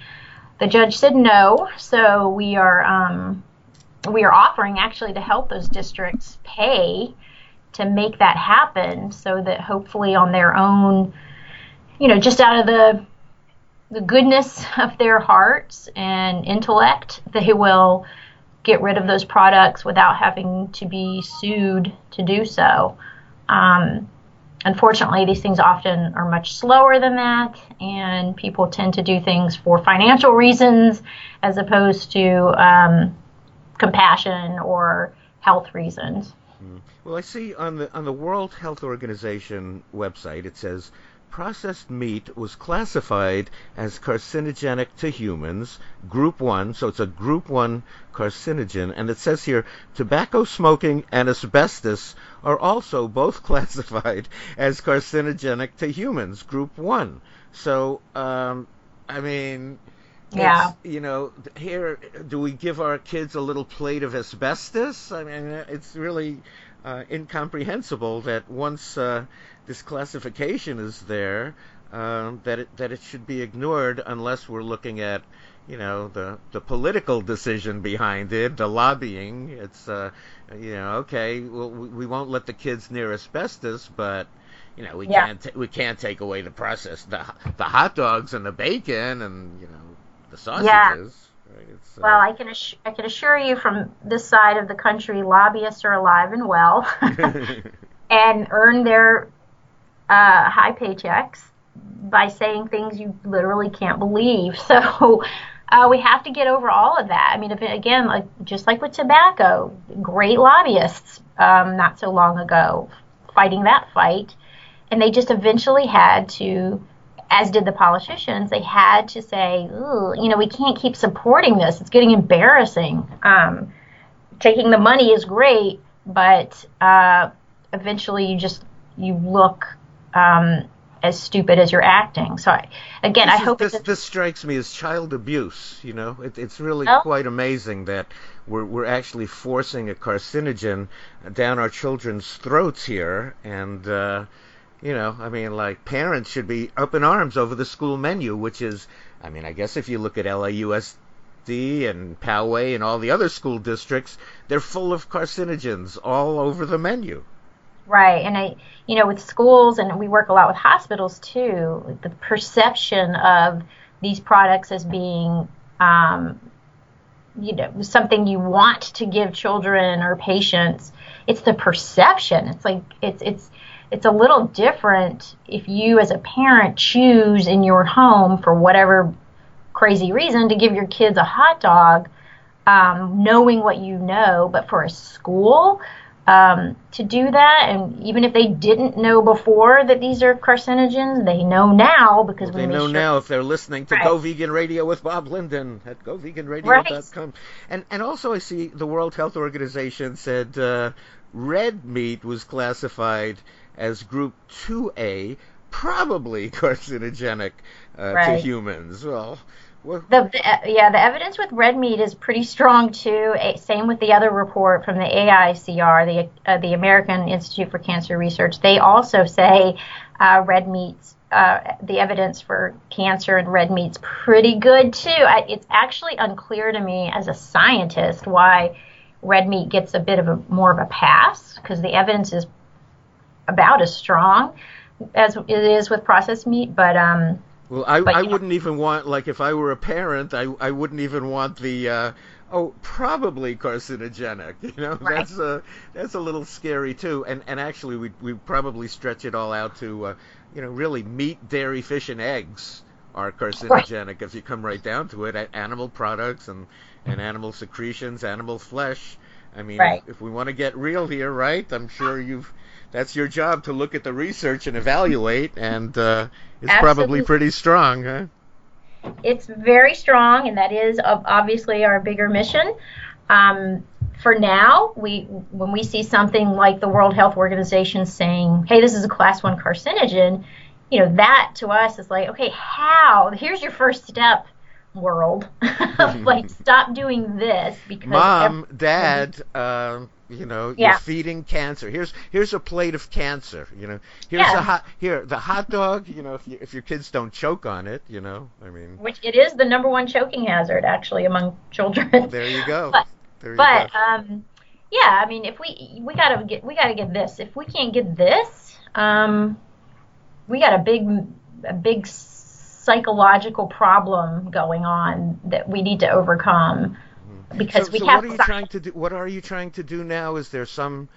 the judge said no. So we are um, we are offering actually to help those districts pay to make that happen, so that hopefully on their own, you know, just out of the the goodness of their hearts and intellect, they will get rid of those products without having to be sued to do so. Um, unfortunately, these things often are much slower than that, and people tend to do things for financial reasons as opposed to um, compassion or health reasons. Hmm. Well, I see on the on the World Health Organization website it says processed meat was classified as carcinogenic to humans, group 1, so it's a group 1 carcinogen, and it says here tobacco smoking and asbestos are also both classified as carcinogenic to humans, group 1. So, um, I mean, yeah. you know, here, do we give our kids a little plate of asbestos? I mean, it's really uh, incomprehensible that once uh, this classification is there, um, that it that it should be ignored unless we're looking at you know the the political decision behind it, the lobbying. It's uh, you know okay, well we won't let the kids near asbestos, but you know we yeah. can't t- we can't take away the process the the hot dogs and the bacon and you know the sausages. Yeah. Right? Uh, well, I can assu- I can assure you from this side of the country, lobbyists are alive and well, and earn their uh, high paychecks by saying things you literally can't believe. So uh, we have to get over all of that. I mean, if, again, like just like with tobacco, great lobbyists um, not so long ago fighting that fight, and they just eventually had to, as did the politicians, they had to say, you know, we can't keep supporting this. It's getting embarrassing. Um, taking the money is great, but uh, eventually you just you look um, as stupid as you're acting. So I, again, this I hope this, this strikes me as child abuse. You know, it, it's really oh. quite amazing that we're we're actually forcing a carcinogen down our children's throats here, and uh, you know, I mean, like parents should be up in arms over the school menu, which is, I mean, I guess if you look at LAUSD and Poway and all the other school districts, they're full of carcinogens all over the menu. Right. And I, you know, with schools and we work a lot with hospitals too, the perception of these products as being, um, you know, something you want to give children or patients. It's the perception. It's like, it's, it's, it's a little different if you as a parent choose in your home for whatever crazy reason to give your kids a hot dog, um, knowing what you know, but for a school, um, to do that. And even if they didn't know before that these are carcinogens, they know now because well, they know sure. now if they're listening to right. Go Vegan Radio with Bob Linden at goveganradio.com. Right. And and also I see the World Health Organization said uh, red meat was classified as Group 2A, probably carcinogenic uh, right. to humans. Well the, the, uh, yeah, the evidence with red meat is pretty strong too. Same with the other report from the AICR, the uh, the American Institute for Cancer Research. They also say uh, red meats, uh, the evidence for cancer and red meat's pretty good too. I, it's actually unclear to me as a scientist why red meat gets a bit of a more of a pass because the evidence is about as strong. as it is with processed meat, but um. Well, I, I wouldn't even want like if I were a parent, I I wouldn't even want the uh, oh probably carcinogenic. You know, right. that's a that's a little scary too. And and actually we we probably stretch it all out to uh, you know really meat, dairy, fish, and eggs are carcinogenic right. if you come right down to it. Animal products and and animal secretions, animal flesh. I mean, right. if we want to get real here, right? I'm sure you've that's your job to look at the research and evaluate, and uh, it's Absolutely. probably pretty strong, huh? It's very strong, and that is obviously our bigger mission. Um, for now, we when we see something like the World Health Organization saying, "Hey, this is a class one carcinogen," you know, that to us is like, okay, how? Here's your first step world. like, stop doing this because mom, dad, uh, you know, yeah. you're feeding cancer. Here's here's a plate of cancer. You know, here's yeah. a hot here the hot dog. You know, if you, if your kids don't choke on it, you know, I mean, which it is the number one choking hazard actually among children. There you go. but, there you but go. um, yeah, I mean, if we we gotta get we gotta get this. If we can't get this, um, we got a big a big psychological problem going on that we need to overcome. Because so, we so have. What are you trying to do? What are you trying to do now? Is there some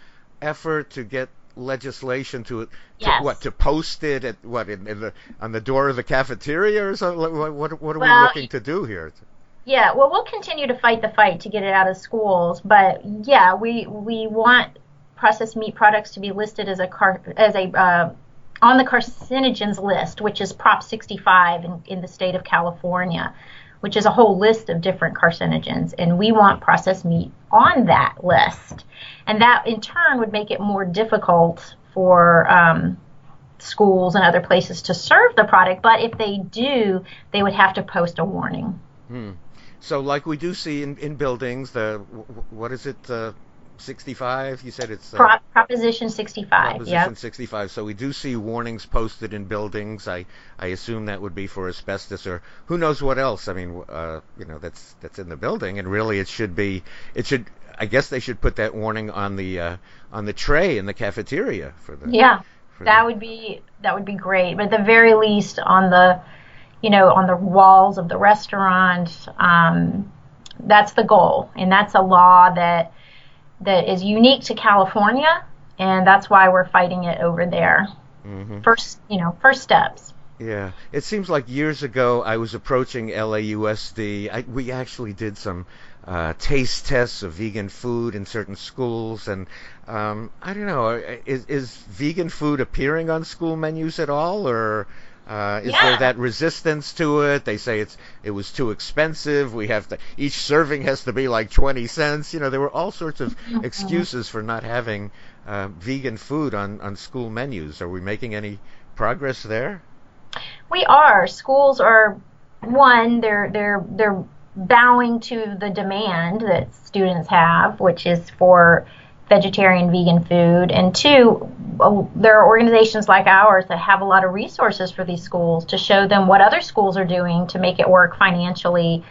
effort to get legislation to, to yes. what to post it at what in, in, the on the door of the cafeteria or something? What what, what are well, we looking to do here? Yeah, well, we'll continue to fight the fight to get it out of schools, but yeah, we we want processed meat products to be listed as a car as a uh, on the carcinogens list, which is Prop 65 in, in the state of California, which is a whole list of different carcinogens. And we want processed meat on that list. And that in turn would make it more difficult for um, schools and other places to serve the product. But if they do, they would have to post a warning. Hmm. So, like we do see in, in buildings, the what is it? Uh, 65? You said it's uh, Proposition 65. Proposition yep. 65. So we do see warnings posted in buildings. I I assume that would be for asbestos or who knows what else. I mean, uh, you know, that's that's in the building, and really it should be it should. I guess they should put that warning on the uh, on the tray in the cafeteria for the. Yeah, for that the, would be that would be great. But at the very least, on the you know on the walls of the restaurant. Um, that's the goal, and that's a law that that is unique to California, and that's why we're fighting it over there. Mm-hmm. First, you know, first steps. Yeah, it seems like years ago I was approaching LAUSD. I, we actually did some uh, taste tests of vegan food in certain schools, and um, I don't know, is, is vegan food appearing on school menus at all, or uh, is yeah. there that resistance to it? They say it's it was too expensive. We have to each serving has to be like twenty cents. You know, there were all sorts of mm-hmm. excuses for not having uh, vegan food on on school menus. Are we making any progress there? We are. Schools are one. They're they're they're bowing to the demand that students have, which is for vegetarian, vegan food, and two, uh, there are organizations like ours that have a lot of resources for these schools to show them what other schools are doing to make it work financially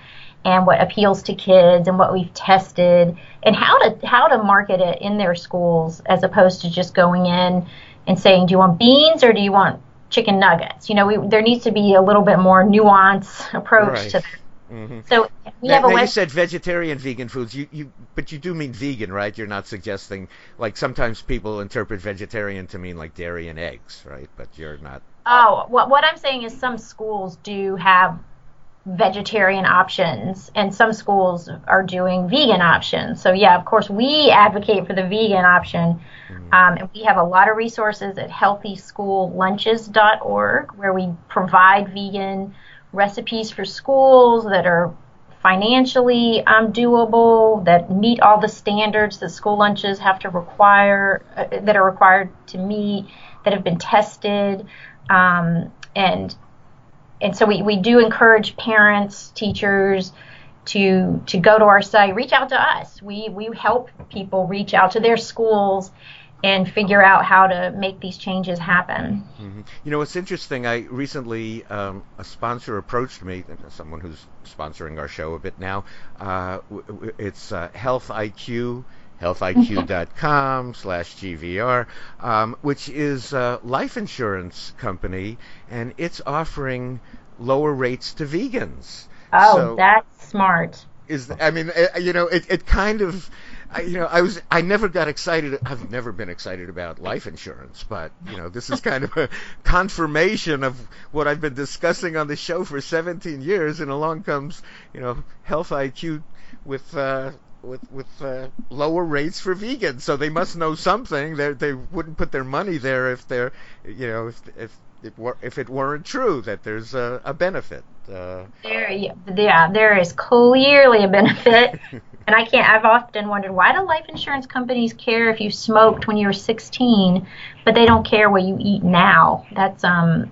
and what appeals to kids and what we've tested and how to how to market it in their schools as opposed to just going in and saying do you want beans or do you want chicken nuggets? You know we, there needs to be a little bit more nuance approach right. to that Mm-hmm. So we now, have a now you said vegetarian vegan foods. You, you, but you do mean vegan, right? You're not suggesting like sometimes people interpret vegetarian to mean like dairy and eggs, right? But you're not. Oh, what what I'm saying is some schools do have vegetarian options, and some schools are doing vegan options. So yeah, of course we advocate for the vegan option. Mm-hmm. Um, and we have a lot of resources at healthyschoollunches.org where we provide vegan recipes for schools that are financially um, doable, that meet all the standards that school lunches have to require, uh, that are required to meet, that have been tested, um, and and so we, we do encourage parents, teachers to to go to our site, reach out to us. We we help people reach out to their schools and figure out how to make these changes happen. Mm-hmm. You know, it's interesting. I recently, um, a sponsor approached me, someone who's sponsoring our show a bit now. Uh, it's uh, Health IQ healthiq.com slash GVR, um, which is a life insurance company, and it's offering lower rates to vegans. Oh, so that's smart. Is I mean, uh, you know, it, it kind of I, you know, I was I never got excited. I've never been excited about life insurance, but you know, this is kind of a confirmation of what I've been discussing on the show for 17 years. And along comes, you know, Health IQ with. Uh, with with uh, lower rates for vegans, so they must know something. They they wouldn't put their money there if they're, you know, if if it were, if it weren't true that there's a, a benefit. Uh, there, yeah, yeah, there is clearly a benefit, and I can't. I've often wondered why do life insurance companies care if you smoked when you were 16, but they don't care what you eat now. That's um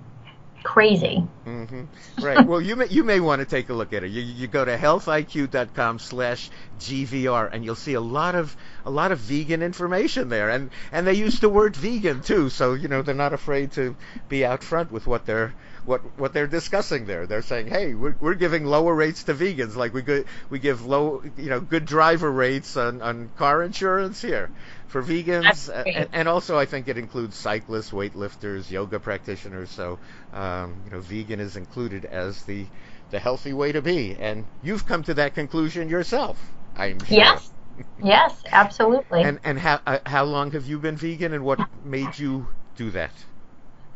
crazy. Mm-hmm. Right. well, you may you may want to take a look at it. You you go to healthiq.com/gvr and you'll see a lot of a lot of vegan information there, and and they use the word vegan too, so you know they're not afraid to be out front with what they're what what they're discussing there. They're saying, hey, we're we're giving lower rates to vegans, like we good we give low you know good driver rates on on car insurance here for vegans, and, and, also I think it includes cyclists, weightlifters, yoga practitioners. So um, you know, vegan is included as the the healthy way to be, and you've come to that conclusion yourself. I'm sure. Yes. Yes, absolutely. and and how uh, how long have you been vegan, and what made you do that?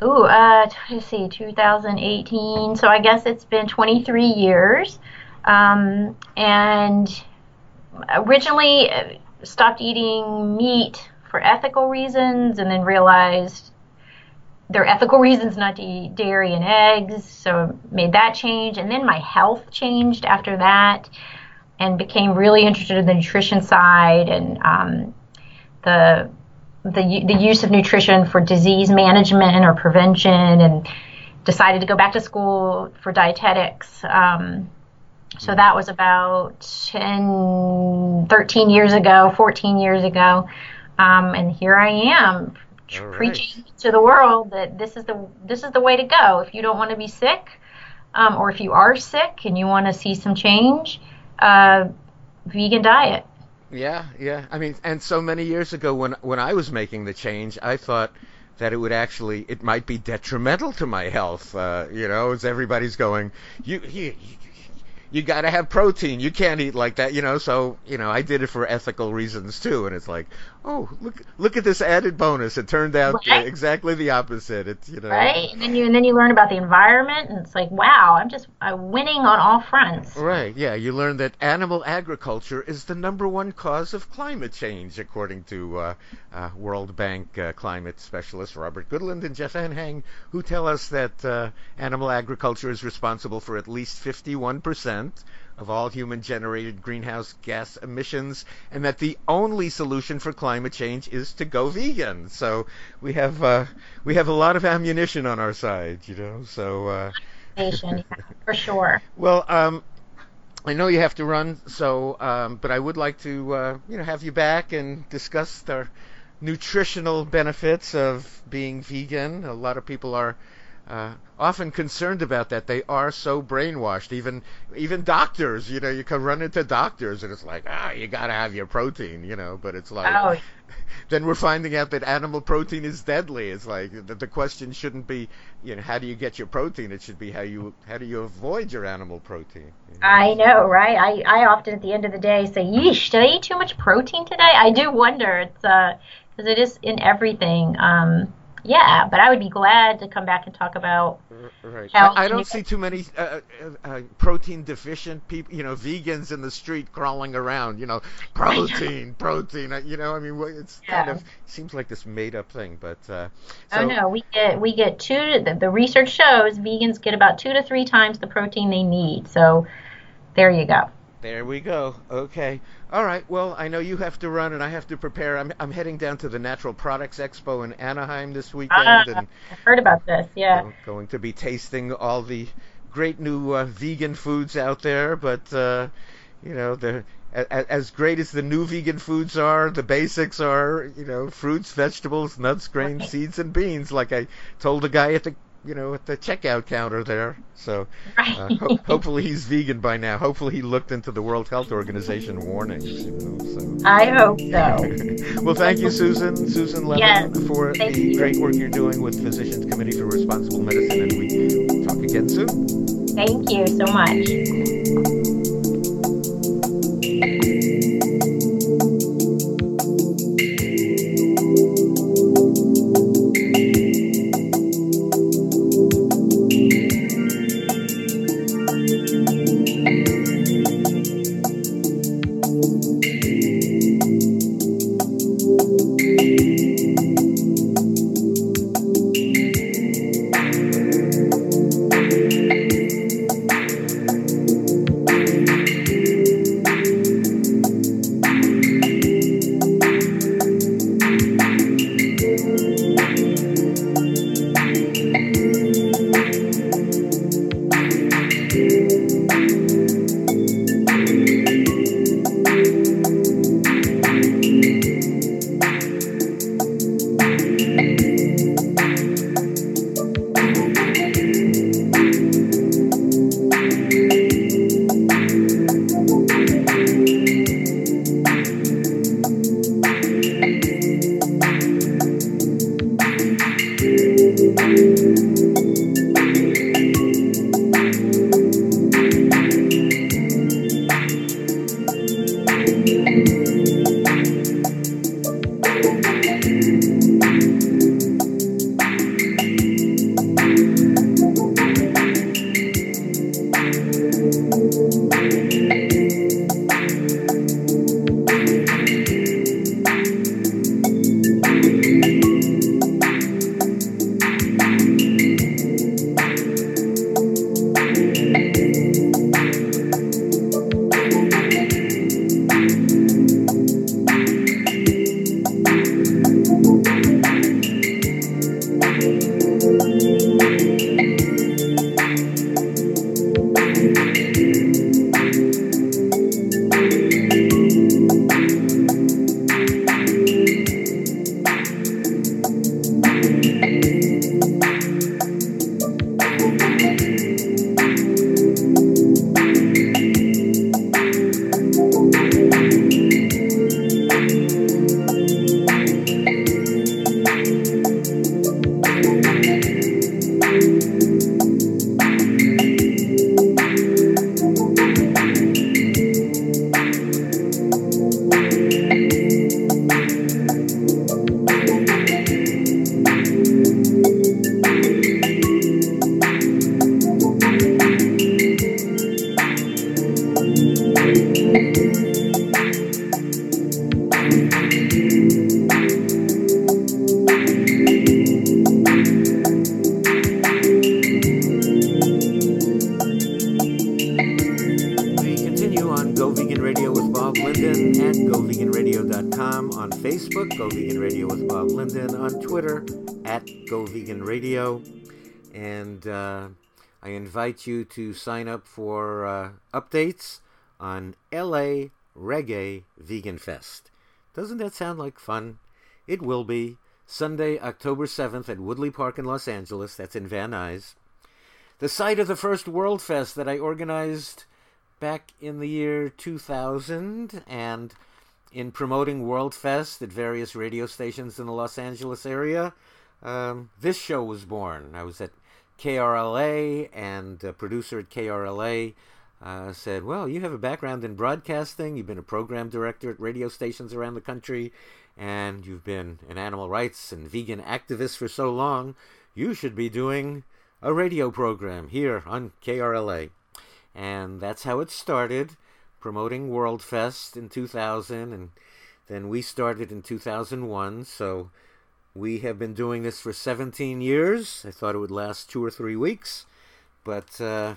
Ooh, uh, let's see, 2018. So I guess it's been 23 years. Um, and originally uh, stopped eating meat for ethical reasons and then realized there are ethical reasons not to eat dairy and eggs, so made that change. And then my health changed after that and became really interested in the nutrition side and um, the, the, the use of nutrition for disease management or prevention and decided to go back to school for dietetics. Um, so that was about 10, 13 years ago, 14 years ago. Um, and here I am right. preaching to the world that this is the this is the way to go. If you don't want to be sick, um, or if you are sick and you want to see some change, uh, vegan diet. Yeah, yeah. I mean, and so many years ago when when I was making the change, I thought that it would actually it might be detrimental to my health. Uh, you know, as everybody's going, you, you you got to have protein. You can't eat like that, you know. So you know, I did it for ethical reasons too. And it's like, oh, look, look at this added bonus. It turned out right. exactly the opposite. It's you know, right. And then you and then you learn about the environment, and it's like, wow, I'm just uh, winning on all fronts. Right. Yeah. You learn that animal agriculture is the number one cause of climate change, according to uh, uh, World Bank uh, climate specialists Robert Goodland and Jeff Anhang, who tell us that uh, animal agriculture is responsible for at least 51 percent of all human generated greenhouse gas emissions, and that the only solution for climate change is to go vegan. So we have uh, we have a lot of ammunition on our side, you know. So uh, yeah, for sure. Well, um, I know you have to run, so um, but I would like to uh, you know have you back and discuss the nutritional benefits of being vegan. A lot of people are uh, often concerned about that. They are so brainwashed. Even even doctors, you know, you can run into doctors and it's like, ah, you got to have your protein, you know. But it's like, oh. then we're finding out that animal protein is deadly. It's like the, the question shouldn't be, you know, how do you get your protein? It should be how you how do you avoid your animal protein. You know? I know, right? I I often at the end of the day say, yeesh, did I eat too much protein today? I do wonder. It's uh because it is in everything. Um, yeah, but I would be glad to come back and talk about. Right. I, I, don't see too many uh, uh, uh, protein deficient people, you know, vegans in the street crawling around. You know, protein, protein. Uh, you know, I mean, it's yeah. kind of seems like this made up thing, but. Uh, so, oh no, we get we get two. The, the research shows vegans get about two to three times the protein they need. So, there you go. There we go. Okay. All right. Well, I know you have to run, and I have to prepare. I'm I'm heading down to the Natural Products Expo in Anaheim this weekend, ah, and I've heard about this. Yeah. I'm Going to be tasting all the great new uh, vegan foods out there, but uh, you know the as great as the new vegan foods are, the basics are, you know, fruits, vegetables, nuts, grains, seeds, and beans. Like I told the guy at the you know, at the checkout counter there. So uh, ho- hopefully he's vegan by now. Hopefully he looked into the World Health Organization warnings. You know, so. I hope so. well, thank you, Susan, Susan Levin, yes, for the you. great work you're doing with Physicians Committee for Responsible Medicine, and we talk again soon. Thank you so much. Invite you to sign up for uh, updates on LA Reggae Vegan Fest. Doesn't that sound like fun? It will be Sunday, October 7th at Woodley Park in Los Angeles. That's in Van Nuys. The site of the first World Fest that I organized back in the year 2000 and in promoting World Fest at various radio stations in the Los Angeles area. Um, this show was born. I was at KRLA, and a producer at KRLA uh, said, Well, you have a background in broadcasting, you've been a program director at radio stations around the country, and you've been an animal rights and vegan activist for so long, you should be doing a radio program here on KRLA. And that's how it started, promoting World Fest in 2000, and then we started in 2001. So we have been doing this for 17 years. I thought it would last two or three weeks, but uh,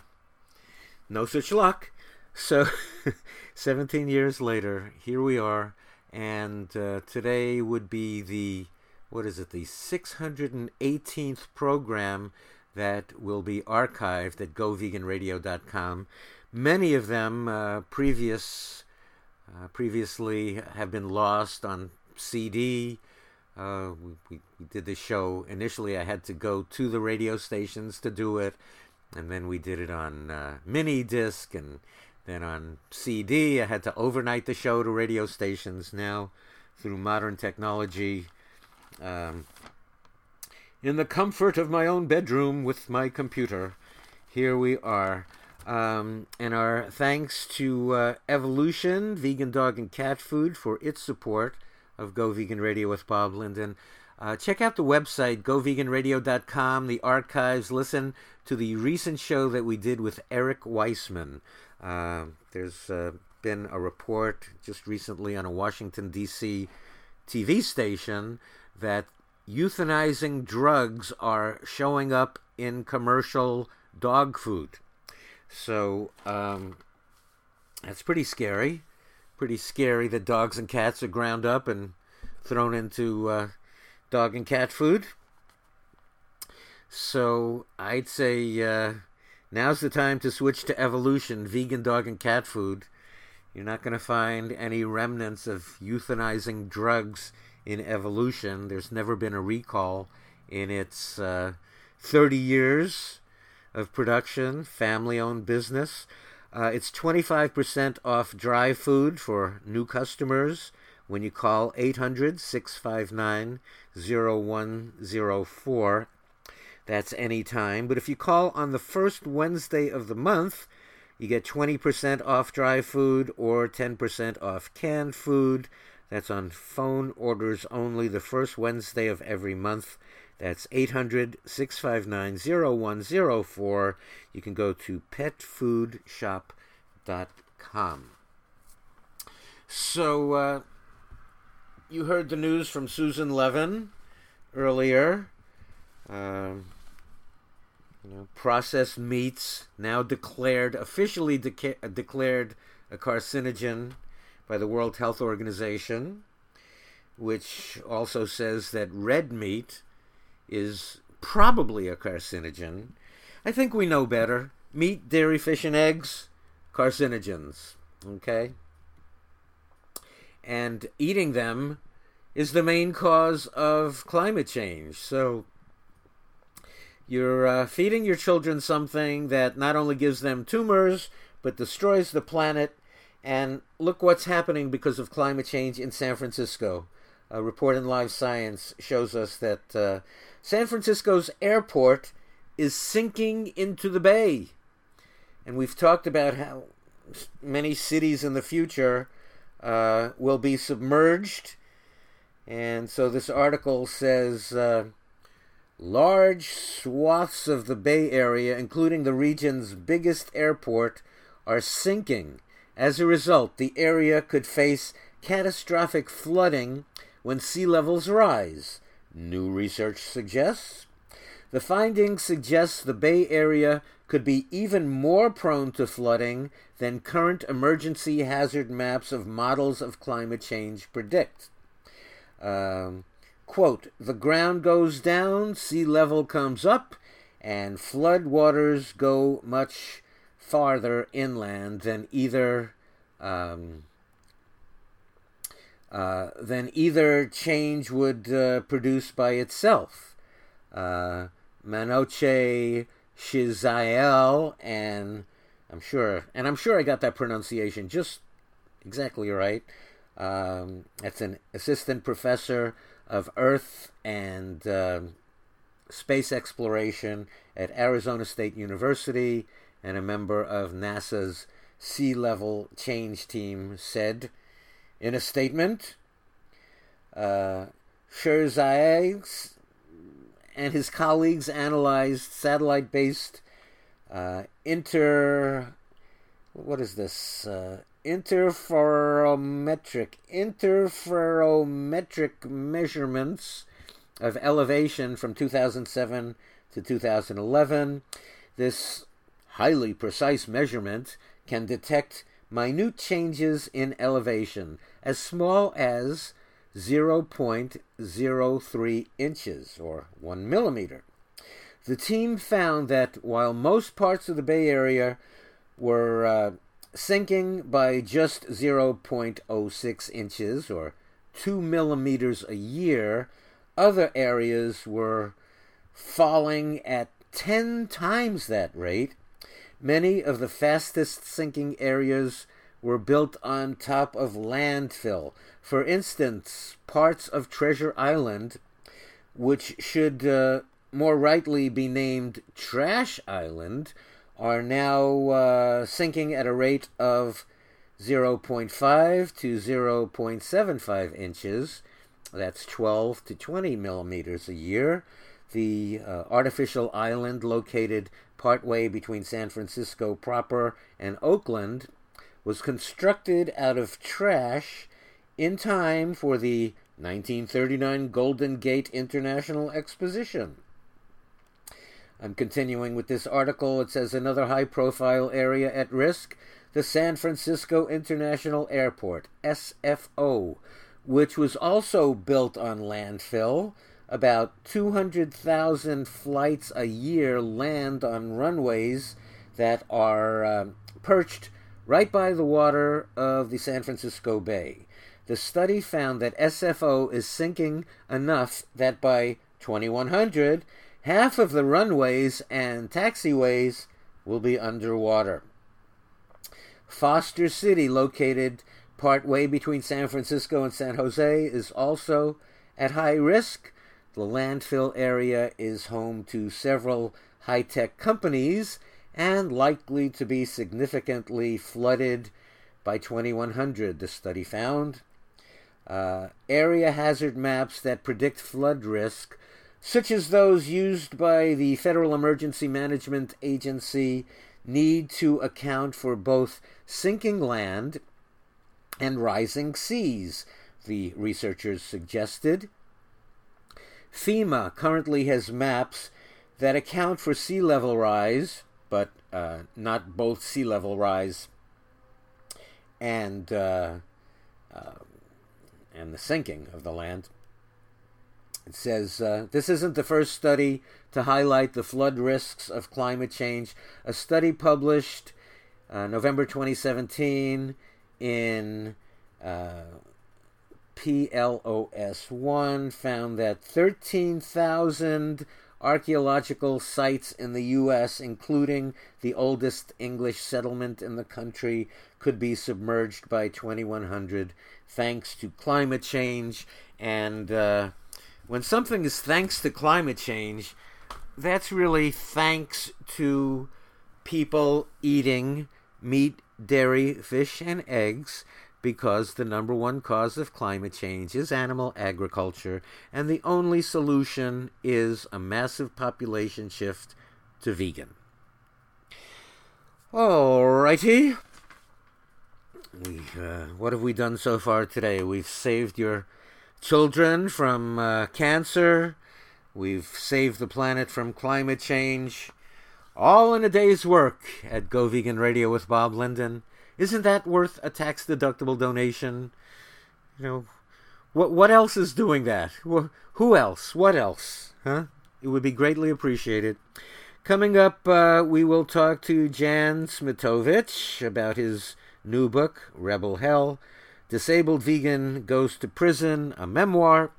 no such luck. So, 17 years later, here we are, and uh, today would be the what is it, the 618th program that will be archived at goveganradio.com. Many of them uh, previous uh, previously have been lost on CD Uh, we, we, we did the show. Initially, I had to go to the radio stations to do it, and then we did it on uh, mini disc and then on CD. I had to overnight the show to radio stations. Now, through modern technology, um, in the comfort of my own bedroom with my computer, here we are. Um, and our thanks to uh, Evolution, Vegan Dog and Cat Food, for its support of Go Vegan Radio with Bob Linden. Uh, check out the website, goveganradio.com, the archives. Listen to the recent show that we did with Eric Weissman. Uh, there's uh, been a report just recently on a Washington, D.C. TV station that euthanizing drugs are showing up in commercial dog food. So um, that's pretty scary pretty scary that dogs and cats are ground up and thrown into uh, dog and cat food. So I'd say uh, now's the time to switch to evolution, vegan dog and cat food. You're not going to find any remnants of euthanizing drugs in evolution. There's never been a recall in its uh, 30 years of production, family owned business. Uh, it's 25% off dry food for new customers when you call 800 659 0104. That's any time. But if you call on the first Wednesday of the month, you get 20% off dry food or 10% off canned food. That's on phone orders only the first Wednesday of every month. That's 800 659 0104. You can go to petfoodshop.com. So, uh, you heard the news from Susan Levin earlier. Um, you know, processed meats now declared, officially deca- declared a carcinogen by the World Health Organization, which also says that red meat is probably a carcinogen. I think we know better. Meat, dairy, fish, and eggs, carcinogens. Okay? And eating them is the main cause of climate change. So you're uh, feeding your children something that not only gives them tumors, but destroys the planet. And look what's happening because of climate change in San Francisco. A report in Live Science shows us that uh, San Francisco's airport is sinking into the bay. And we've talked about how many cities in the future uh, will be submerged. And so this article says uh, large swaths of the Bay Area, including the region's biggest airport, are sinking. As a result, the area could face catastrophic flooding when sea levels rise. New research suggests. The findings suggest the Bay Area could be even more prone to flooding than current emergency hazard maps of models of climate change predict. Um, quote, the ground goes down, sea level comes up, and flood waters go much farther inland than either um, uh, than either change would uh, produce by itself. Uh, Manoochehr Shirzaei and I'm sure, and I'm sure I got that pronunciation just exactly right. Um, that's an assistant professor of Earth and uh, space exploration at Arizona State University and a member of NASA's Sea Level Change Team, said in a statement, uh, and his colleagues analyzed satellite based uh, inter. What is this? Uh, interferometric interferometric measurements of elevation from 2007 to 2011. This highly precise measurement can detect minute changes in elevation as small as 0.03 inches or 1 millimeter. The team found that while most parts of the Bay Area were uh, sinking by just 0.06 inches or 2 millimeters a year, other areas were falling at 10 times that rate. Many of the fastest sinking areas were built on top of landfill. For instance, parts of Treasure Island, which should uh, more rightly be named Trash Island, are now uh, sinking at a rate of 0.5 to 0.75 inches. That's 12 to 20 millimeters a year. The uh, artificial island, located partway between San Francisco proper and Oakland, was constructed out of trash in time for the 1939 Golden Gate International Exposition. I'm continuing with this article. It says another high profile area at risk the San Francisco International Airport, SFO, which was also built on landfill. About 200,000 flights a year land on runways that are uh, perched right by the water of the San Francisco Bay. The study found that SFO is sinking enough that by 2100, half of the runways and taxiways will be underwater. Foster City, located partway between San Francisco and San Jose, is also at high risk. The landfill area is home to several high tech companies and likely to be significantly flooded by 2100, the study found. Uh, area hazard maps that predict flood risk, such as those used by the Federal Emergency Management Agency, need to account for both sinking land and rising seas, the researchers suggested. FEMA currently has maps that account for sea level rise, but uh, not both sea level rise and uh, uh, and the sinking of the land. It says uh, this isn't the first study to highlight the flood risks of climate change. A study published uh, November 2017 in uh, PLOS ONE found that 13,000 archaeological sites in the U.S., including the oldest English settlement in the country, could be submerged by 2100 thanks to climate change. And uh, when something is thanks to climate change, that's really thanks to people eating meat, dairy, fish, and eggs because the number one cause of climate change is animal agriculture, and the only solution is a massive population shift to vegan. Alrighty. We, uh, what have we done so far today? We've saved your children from uh, cancer. We've saved the planet from climate change. All in a day's work at Go Vegan Radio with Bob Linden. Isn't that worth a tax deductible donation? You know, what what else is doing that? Who else? What else? Huh? It would be greatly appreciated. Coming up, uh, we will talk to Jan Smitowicz about his new book, Rebel Hell. Disabled Vegan Goes to Prison, a memoir.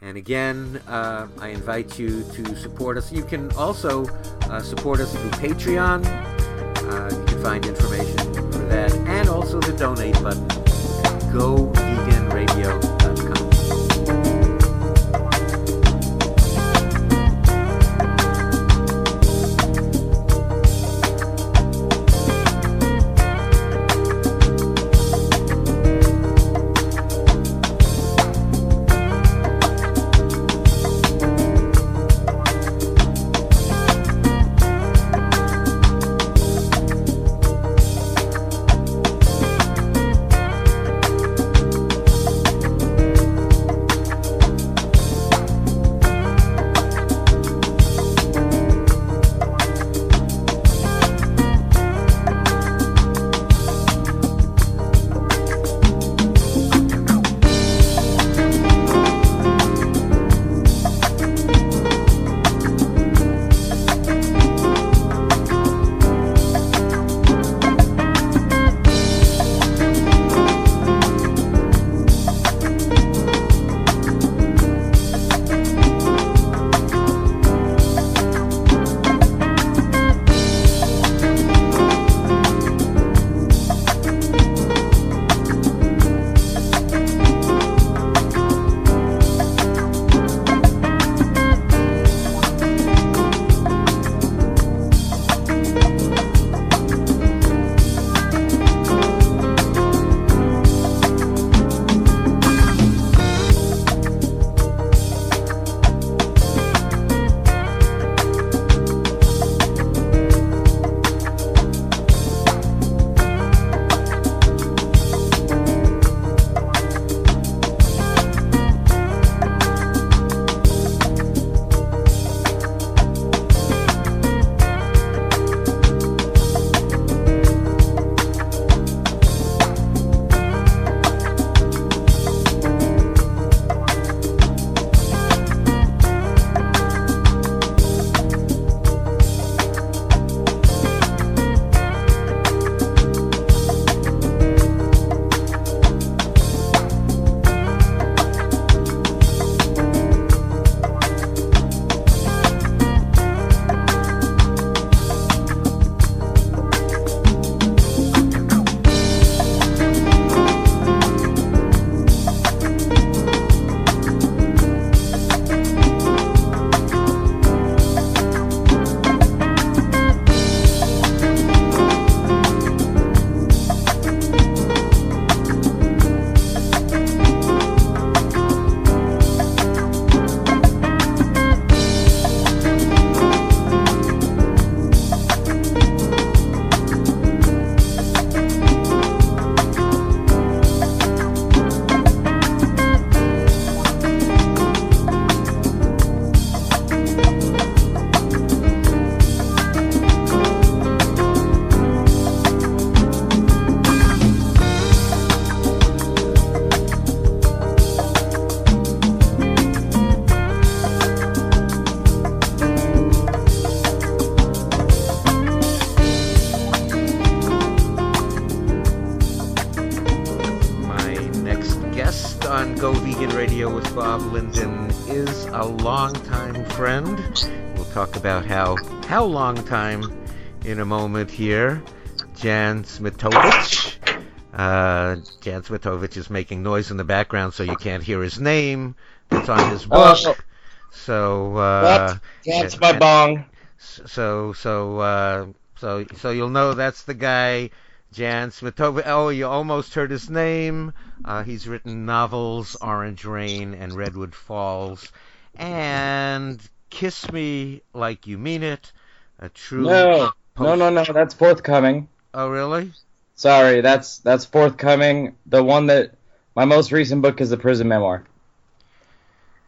And again, uh, I invite you to support us. You can also uh, support us through Patreon. Find information for that and also the donate button. Go Vegan Go long time in a moment here. Jan Smitowicz. Uh, Jan Smitowicz is making noise in the background, so you can't hear his name. It's on his book. Oh. So uh, That's and- my bong. so so uh, so so you'll know that's the guy Jan Smitova. Oh, you almost heard his name. Uh, he's written novels Orange Rain and Redwood Falls, and Kiss Me Like You Mean It. True. No, no, no, no. That's forthcoming. Oh, really? Sorry, that's that's forthcoming. The one that my most recent book is the prison memoir.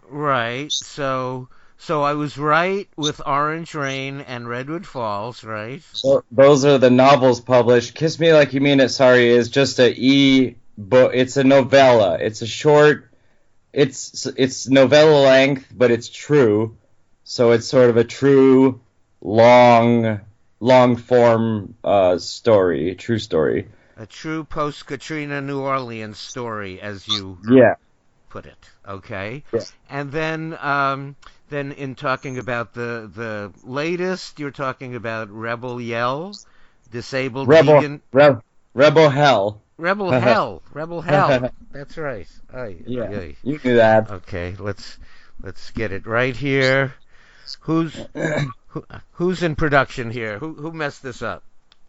Right. So so I was right with Orange Rain and Redwood Falls, right? So those are the novels published. Kiss Me Like You Mean It. Sorry, is just a e book. It's a novella. It's a short. It's it's novella length, but it's true. So it's sort of a true, long, long form uh, story, true story. A true post Katrina New Orleans story, as you Yeah. put it. Okay. Yeah. And then, um, then in talking about the the latest, you're talking about Rebel Yell, disabled Rebel, vegan Re- Rebel Hell. Rebel Hell, Rebel Hell. That's right. Ay, Yeah, ay, ay. you do that. Okay, let's let's get it right here. Who's who, who's in production here? Who who messed this up?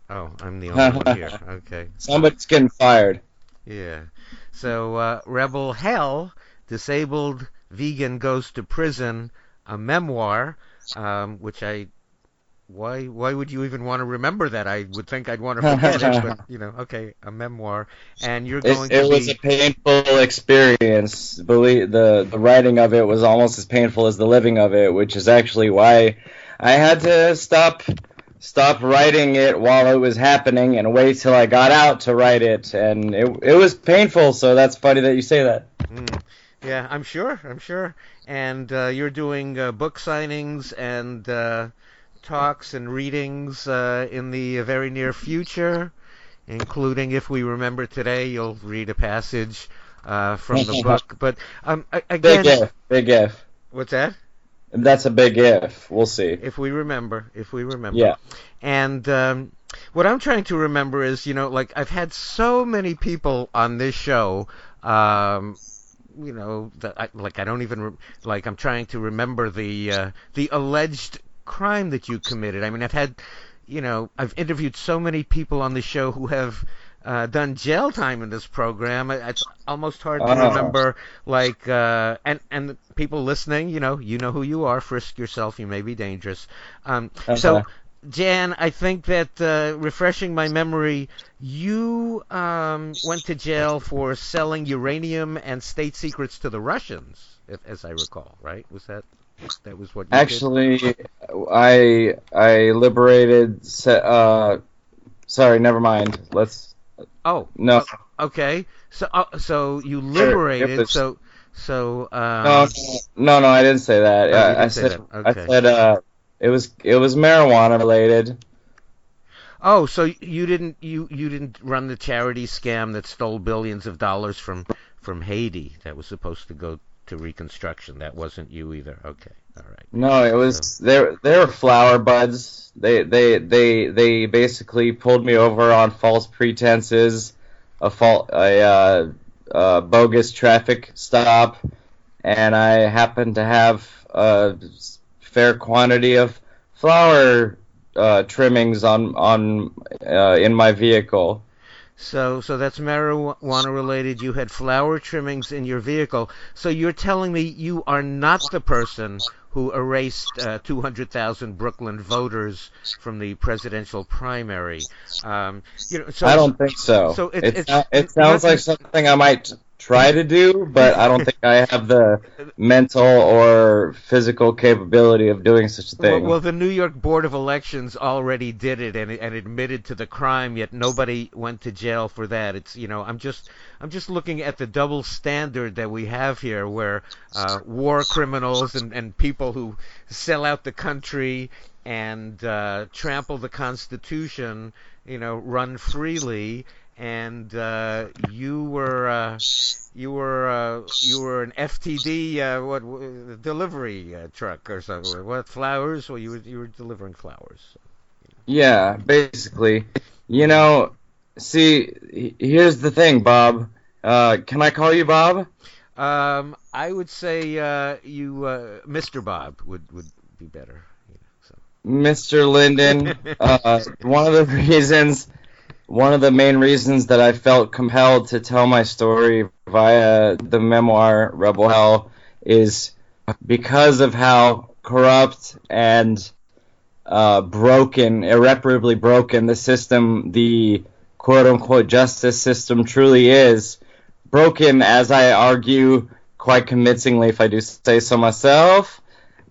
Oh, I'm the only one here. Okay. Somebody's getting fired. Yeah. So uh, Rebel Hell, disabled vegan goes to prison, a memoir, um, which I. Why why would you even want to remember that? I would think I'd want to forget it, but you know, okay, a memoir, and you're going It, it was a painful experience. Believe the the writing of it was almost as painful as the living of it, which is actually why I had to stop stop writing it while it was happening and wait till I got out to write it. And it it was painful. So that's funny that you say that. Mm. Yeah, I'm sure. I'm sure. And uh, you're doing uh, book signings and uh, talks and readings uh, in the very near future, including if we remember today, you'll read a passage uh, from the book. But um, a- Big again, if, big if. what's that? That's a big if. We'll see. If we remember, if we remember. Yeah. And um, what I'm trying to remember is, you know, like I've had so many people on this show. Um, you know, that I, like I don't even re- like I'm trying to remember the uh, the alleged crime that you committed. I mean, I've had, you know, I've interviewed so many people on the show who have. Uh, done jail time in this program. It's almost hard to Oh. remember, like, uh, and and people listening, you know, you know who you are. Frisk yourself. You may be dangerous. Um, so, Jan, I think that uh, refreshing my memory, you um, went to jail for selling uranium and state secrets to the Russians, if, as I recall. Right? Was that that was what you did? Actually, I I liberated. Uh, sorry, never mind. Let's Oh, no. okay. So uh, so you liberated. was- So so um, No, no, no, I didn't say that. Oh, I, didn't I say said, that. I said, uh, it was, it was marijuana related. Oh, so you didn't you you didn't run the charity scam that stole billions of dollars from from Haiti that was supposed to go to reconstruction. That wasn't you either. Okay. All right. No, it was, they, they were flower buds. They, they, they, they basically pulled me over on false pretenses, a fault, a, uh, uh, bogus traffic stop, and I happened to have a fair quantity of flower, uh, trimmings on, on, uh, in my vehicle. So so that's marijuana related. You had flower trimmings in your vehicle. So you're telling me you are not the person who erased uh, 200,000 Brooklyn voters from the presidential primary. Um, you know, so I don't think so. so it- it, it's- sou- it sounds like something I might try to do, but I don't think I have the mental or physical capability of doing such a Well, thing. well, the New York Board of Elections already did it and, and admitted to the crime, yet nobody went to jail for that. It's you know, I'm just I'm just looking at the double standard that we have here, where uh, war criminals and, and people who sell out the country and uh, trample the Constitution, you know, run freely. And uh, you were uh, you were uh, you were an FTD uh, what delivery uh, truck or something. What flowers? Well, you were you were delivering flowers. Yeah, basically. You know, see, here's the thing, Bob. Uh, can I call you Bob? Um, I would say uh, you, uh, Mr. Bob, would would be better. you know, so. Mr. Linden, uh, one of the reasons, one of the main reasons that I felt compelled to tell my story via the memoir Rebel Hell is because of how corrupt and uh, broken, irreparably broken the system, the quote unquote justice system truly is. Broken, as I argue quite convincingly, if I do say so myself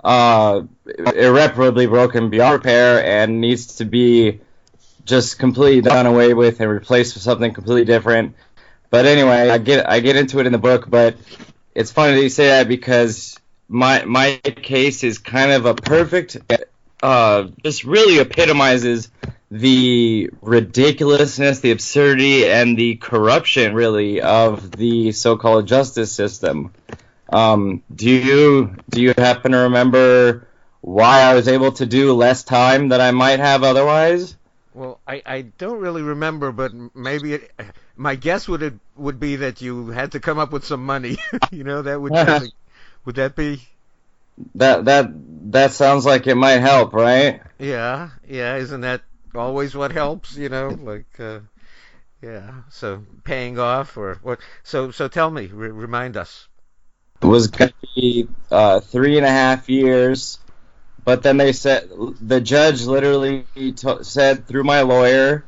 uh, irreparably broken beyond repair and needs to be just completely done away with and replaced with something completely different. But anyway, I get I get into it in the book, but it's funny that you say that because my my case is kind of a perfect, uh, just really epitomizes the ridiculousness, the absurdity, and the corruption really of the so-called justice system. Um, do you do you happen to remember why I was able to do less time than I might have otherwise? Well, I, I don't really remember, but maybe it, my guess would it would be that you had to come up with some money. you know, that would would that be? That that that sounds like it might help, right? Yeah, yeah. Isn't that always what helps? You know, like uh, yeah. So paying off or what? So so tell me, re- remind us. It was going to be uh, three and a half years, but then they said the judge literally t- said through my lawyer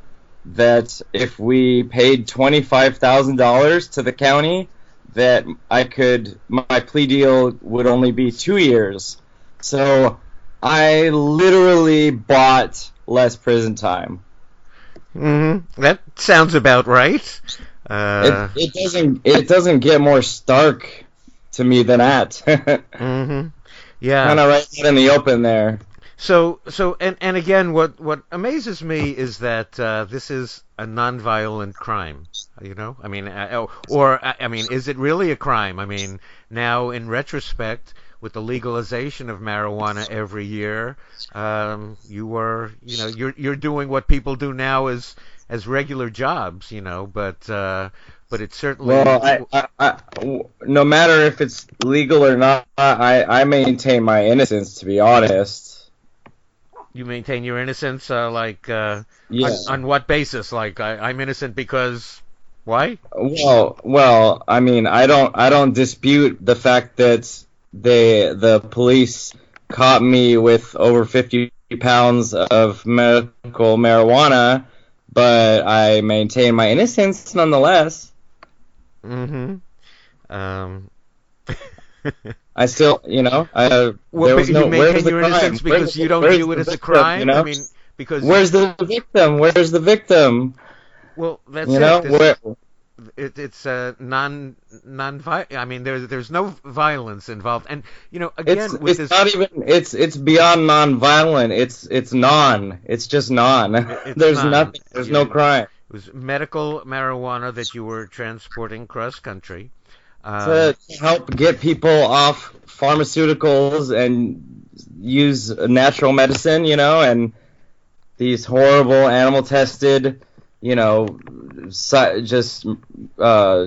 that if we paid twenty five thousand dollars to the county, that I could my plea deal would only be two years. So I literally bought less prison time. Mm-hmm. That sounds about right. Uh, it, it doesn't it doesn't get more stark to me than that. mm-hmm. Yeah. kind of right in the open there. So, so, and and again, what what amazes me is that uh, this is a nonviolent crime. You know, I mean, uh, or I I mean, is it really a crime? I mean, now in retrospect, with the legalization of marijuana every year, um, you were, you know, you're you're doing what people do now as as regular jobs. You know, but uh, but it certainly. Well, I, I, I, no matter if it's legal or not, I, I maintain my innocence. To be honest, you maintain your innocence, uh, like uh, yeah. on, on what basis? Like I, I'm innocent because why? Well, well, I mean, I don't, I don't dispute the fact that they, the police caught me with over 50 pounds of medical marijuana, but I maintain my innocence nonetheless. Mm-hmm. Um. I still, you know, I, well, there was no, you where's the your crime? because you don't view it as a crime. you know? I mean, because Where's the victim? Where's the victim? well, that's you it. know, where, it, it's uh, non non I mean, there's there's no violence involved, and you know, again, it's with it's this, not even it's it's beyond non-violent. It's it's non. It's just non. It's There's non. nothing. There's no crime. Was medical marijuana that you were transporting cross country. Um, to help get people off pharmaceuticals and use natural medicine, you know, and these horrible animal tested, you know, just uh,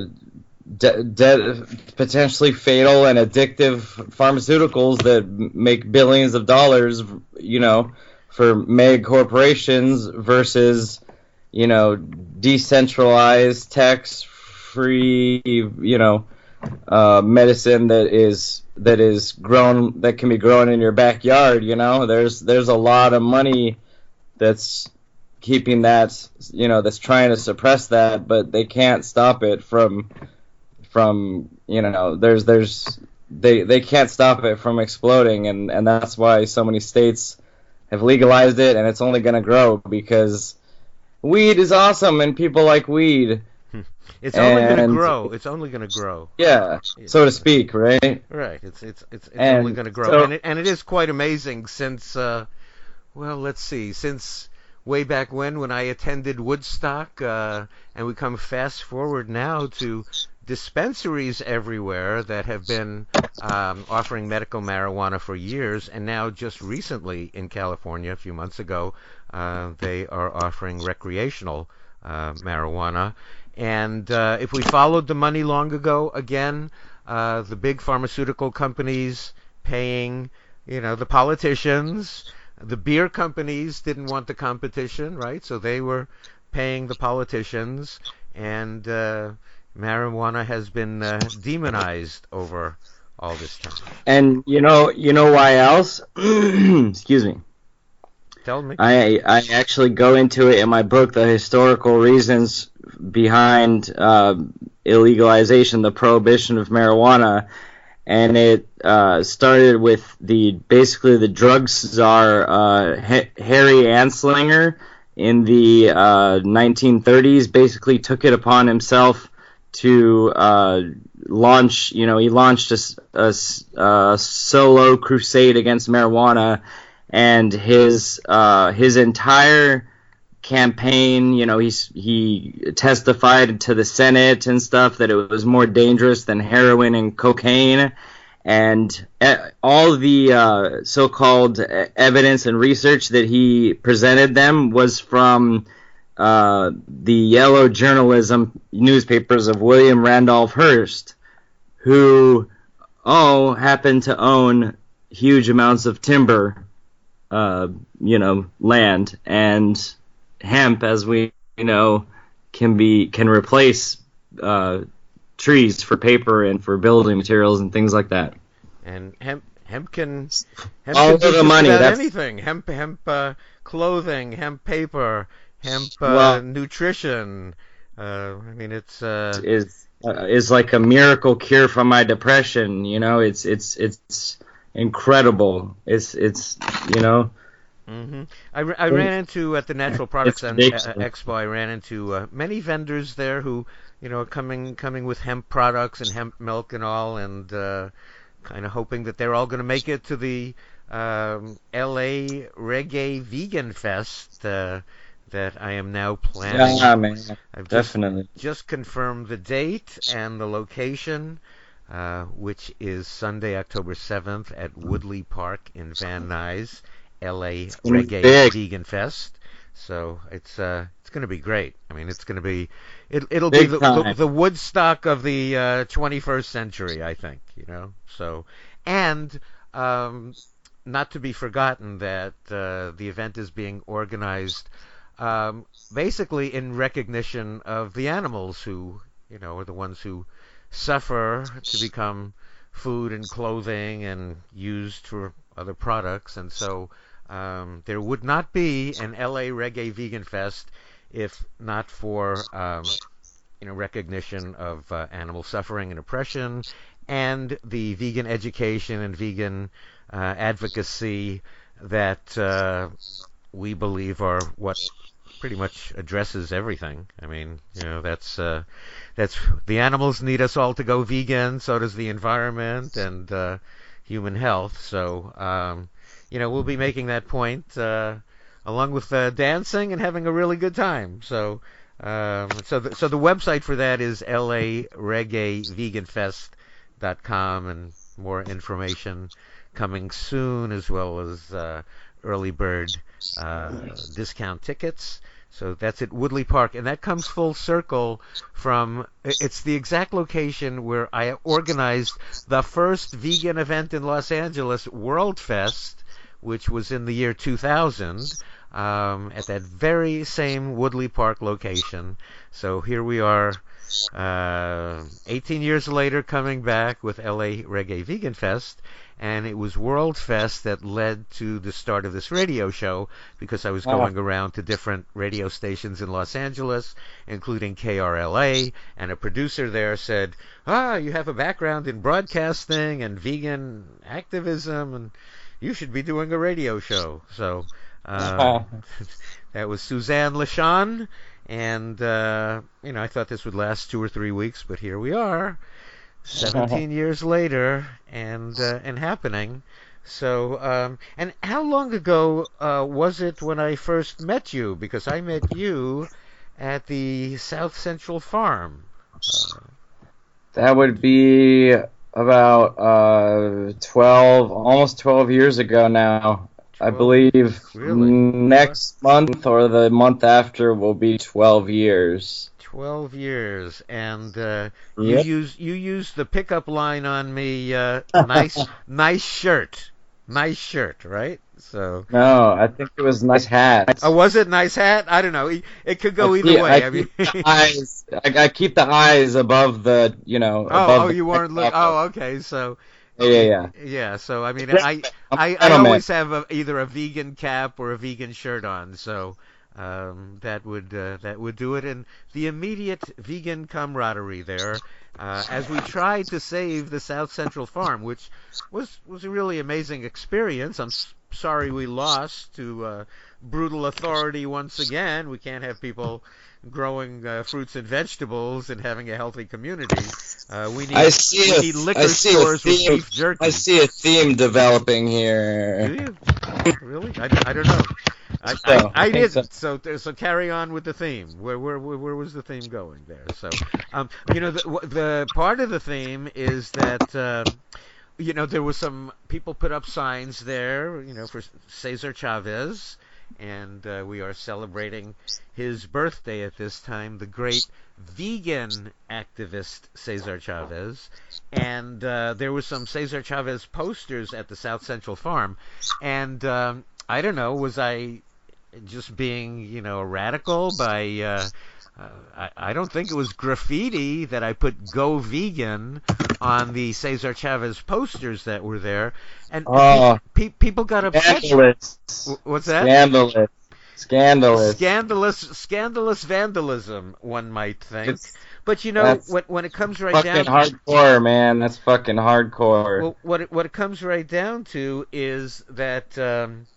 de- de- potentially fatal and addictive pharmaceuticals that make billions of dollars, you know, for mega corporations versus, you know, decentralized, tax free, you know, uh, medicine that is that is grown that can be grown in your backyard. You know, there's there's a lot of money that's keeping that you know that's trying to suppress that, but they can't stop it from from you know there's there's they they can't stop it from exploding, and and that's why so many states have legalized it, and it's only going to grow because weed is awesome and people like weed. it's only going to grow. It's only going to grow. Yeah, so to speak, right? Right. It's it's it's, it's only going to grow, so- and it, and it is quite amazing since, uh, well, let's see, since way back when when I attended Woodstock, uh, and we come fast forward now to dispensaries everywhere that have been um, offering medical marijuana for years, and now just recently in California, a few months ago, uh, they are offering recreational uh, marijuana. And uh, if we followed the money long ago, again, uh, the big pharmaceutical companies paying, you know, the politicians. The beer companies didn't want the competition, right? So they were paying the politicians, and uh, marijuana has been uh, demonized over all this time. And you know, you know why else? Excuse me. Tell me. I I actually go into it in my book the historical reasons behind uh, illegalization, the prohibition of marijuana, and it uh, started with the basically the drug czar uh, Harry Anslinger in the 1930s. Uh, basically, took it upon himself to uh, launch. You know, he launched a, a, a, solo crusade against marijuana, and his uh, his entire campaign. You know, he's he testified to the Senate and stuff that it was more dangerous than heroin and cocaine. And all the uh, so-called evidence and research that he presented them was from uh, the yellow journalism newspapers of William Randolph Hearst, who oh happened to own huge amounts of timber, uh, you know, land and hemp, as we know, can be can replace uh, trees for paper and for building materials and things like that. And hemp hemp can hemp all can the money. That's anything. Hemp hemp uh, clothing, hemp paper, hemp uh, well, nutrition. Uh, I mean, it's uh, is uh, is like a miracle cure for my depression. You know, it's it's it's incredible. It's it's you know Mm-hmm. I, I ran into at the Natural Products en- Expo. I ran into uh, many vendors there who, you know, are coming coming with hemp products and hemp milk and all, and uh, kind of hoping that they're all going to make it to the um, L.A. Reggae Vegan Fest uh, that I am now planning. Yeah, man, I've definitely just, just confirmed the date and the location. Uh, which is Sunday, October 7th at Woodley Park in Van Nuys. LA Reggae big. Vegan Fest. So it's uh, it's going to be great. I mean, it's going to be it, it'll big be the, the, the, Woodstock of the uh, 21st century, I think. You know, so and um, not to be forgotten that uh, the event is being organized um, basically in recognition of the animals who you know are the ones who suffer to become food and clothing and used for other products, and so um, there would not be an LA Reggae Vegan Fest if not for um, you know recognition of uh, animal suffering and oppression, and the vegan education and vegan uh, advocacy that uh, we believe are what pretty much addresses everything. I mean, you know, that's uh, that's the animals need us all to go vegan. So does the environment and uh, human health. So um, you know, we'll be making that point uh, along with uh, dancing and having a really good time. So, um, so the, so the website for that is lareggaeveganfest.com, and more information coming soon, as well as uh, early bird uh, discount tickets. So that's at Woodley Park, and that comes full circle from it's the exact location where I organized the first vegan event in Los Angeles, World Fest, which was in the year 2000 um, at that very same Woodley Park location. So here we are, uh, 18 years later, coming back with LA Reggae Vegan Fest. And it was World Fest that led to the start of this radio show because I was going around to different radio stations in Los Angeles, including KRLA, and a producer there said, "Ah, you have a background in broadcasting and vegan activism," and you should be doing a radio show. So uh, that was Suzanne LeSean, and uh, you know I thought this would last two or three weeks, but here we are, 17 years later, and uh, and happening. So, um, and how long ago uh, was it when I first met you? Because I met you at the South Central Farm. Uh, That would be about uh, 12, almost 12 years ago now. I believe Really? next month or the month after will be 12 years. Twelve years, and uh, you use you use the pickup line on me. Uh, nice, nice shirt, nice shirt, right? So, No, I think it was nice hat. oh, was it nice hat? I don't know. It, it could go I either keep- way. I I mean, keep the eyes. I, I keep the eyes above the, you know. oh, above oh, you weren't. Look, oh, okay. So, Yeah, yeah, yeah. yeah. So, I mean, I I, I always have a, either a vegan cap or a vegan shirt on. So. Um, that would uh, that would do it, and the immediate vegan camaraderie there, uh, as we tried to save the South Central Farm, which was was a really amazing experience. I'm sorry we lost to uh, brutal authority once again. We can't have people growing uh, fruits and vegetables and having a healthy community. Uh, we need I see we a- need I liquor see a stores with theme. beef jerky. I see a theme developing here. Do you really? I, I don't know. I, So, I, I didn't. So. so carry on with the theme. Where where where, where was the theme going there? So um, you know the the part of the theme is that. Um, you know, there was some people put up signs there, you know, for Cesar Chavez, and uh, we are celebrating his birthday at this time, the great vegan activist Cesar Chavez. And uh, there was some Cesar Chavez posters at the South Central Farm, and um, I don't know, was I just being, you know, a radical by. Uh, uh, I, I don't think it was graffiti that I put "Go Vegan" on the Cesar Chavez posters that were there, and Oh. pe- people got upset. Scandalous. What's that? Scandalous. Scandalous. Scandalous, scandalous vandalism, one might think. It's But you know, that's when, when it comes right fucking down, hardcore, man. That's fucking hardcore. well, what it, what it comes right down to is that um,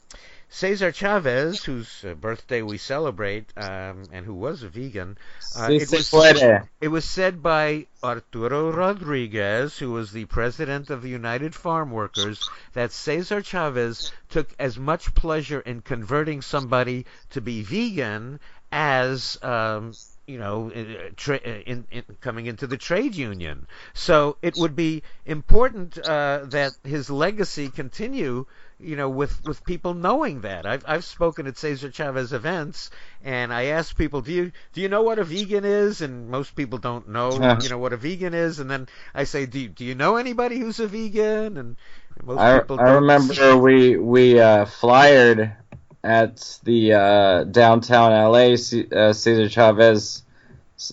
Cesar Chavez, whose uh, birthday we celebrate, um, and who was a vegan, uh, Si it was puede. It was said by Arturo Rodriguez, who was the president of the United Farm Workers, that Cesar Chavez took as much pleasure in converting somebody to be vegan as, um, you know, in, tra- in, in coming into the trade union. So it would be important uh, that his legacy continue. You know, with, with people knowing that, I've I've spoken at Cesar Chavez events, and I ask people, do you do you know what a vegan is? And most people don't know, Yeah. you know, what a vegan is. And then I say, do you, do you know anybody who's a vegan? And most I, people I don't. remember we we uh, flyered at the uh, downtown LA C- uh, Cesar Chavez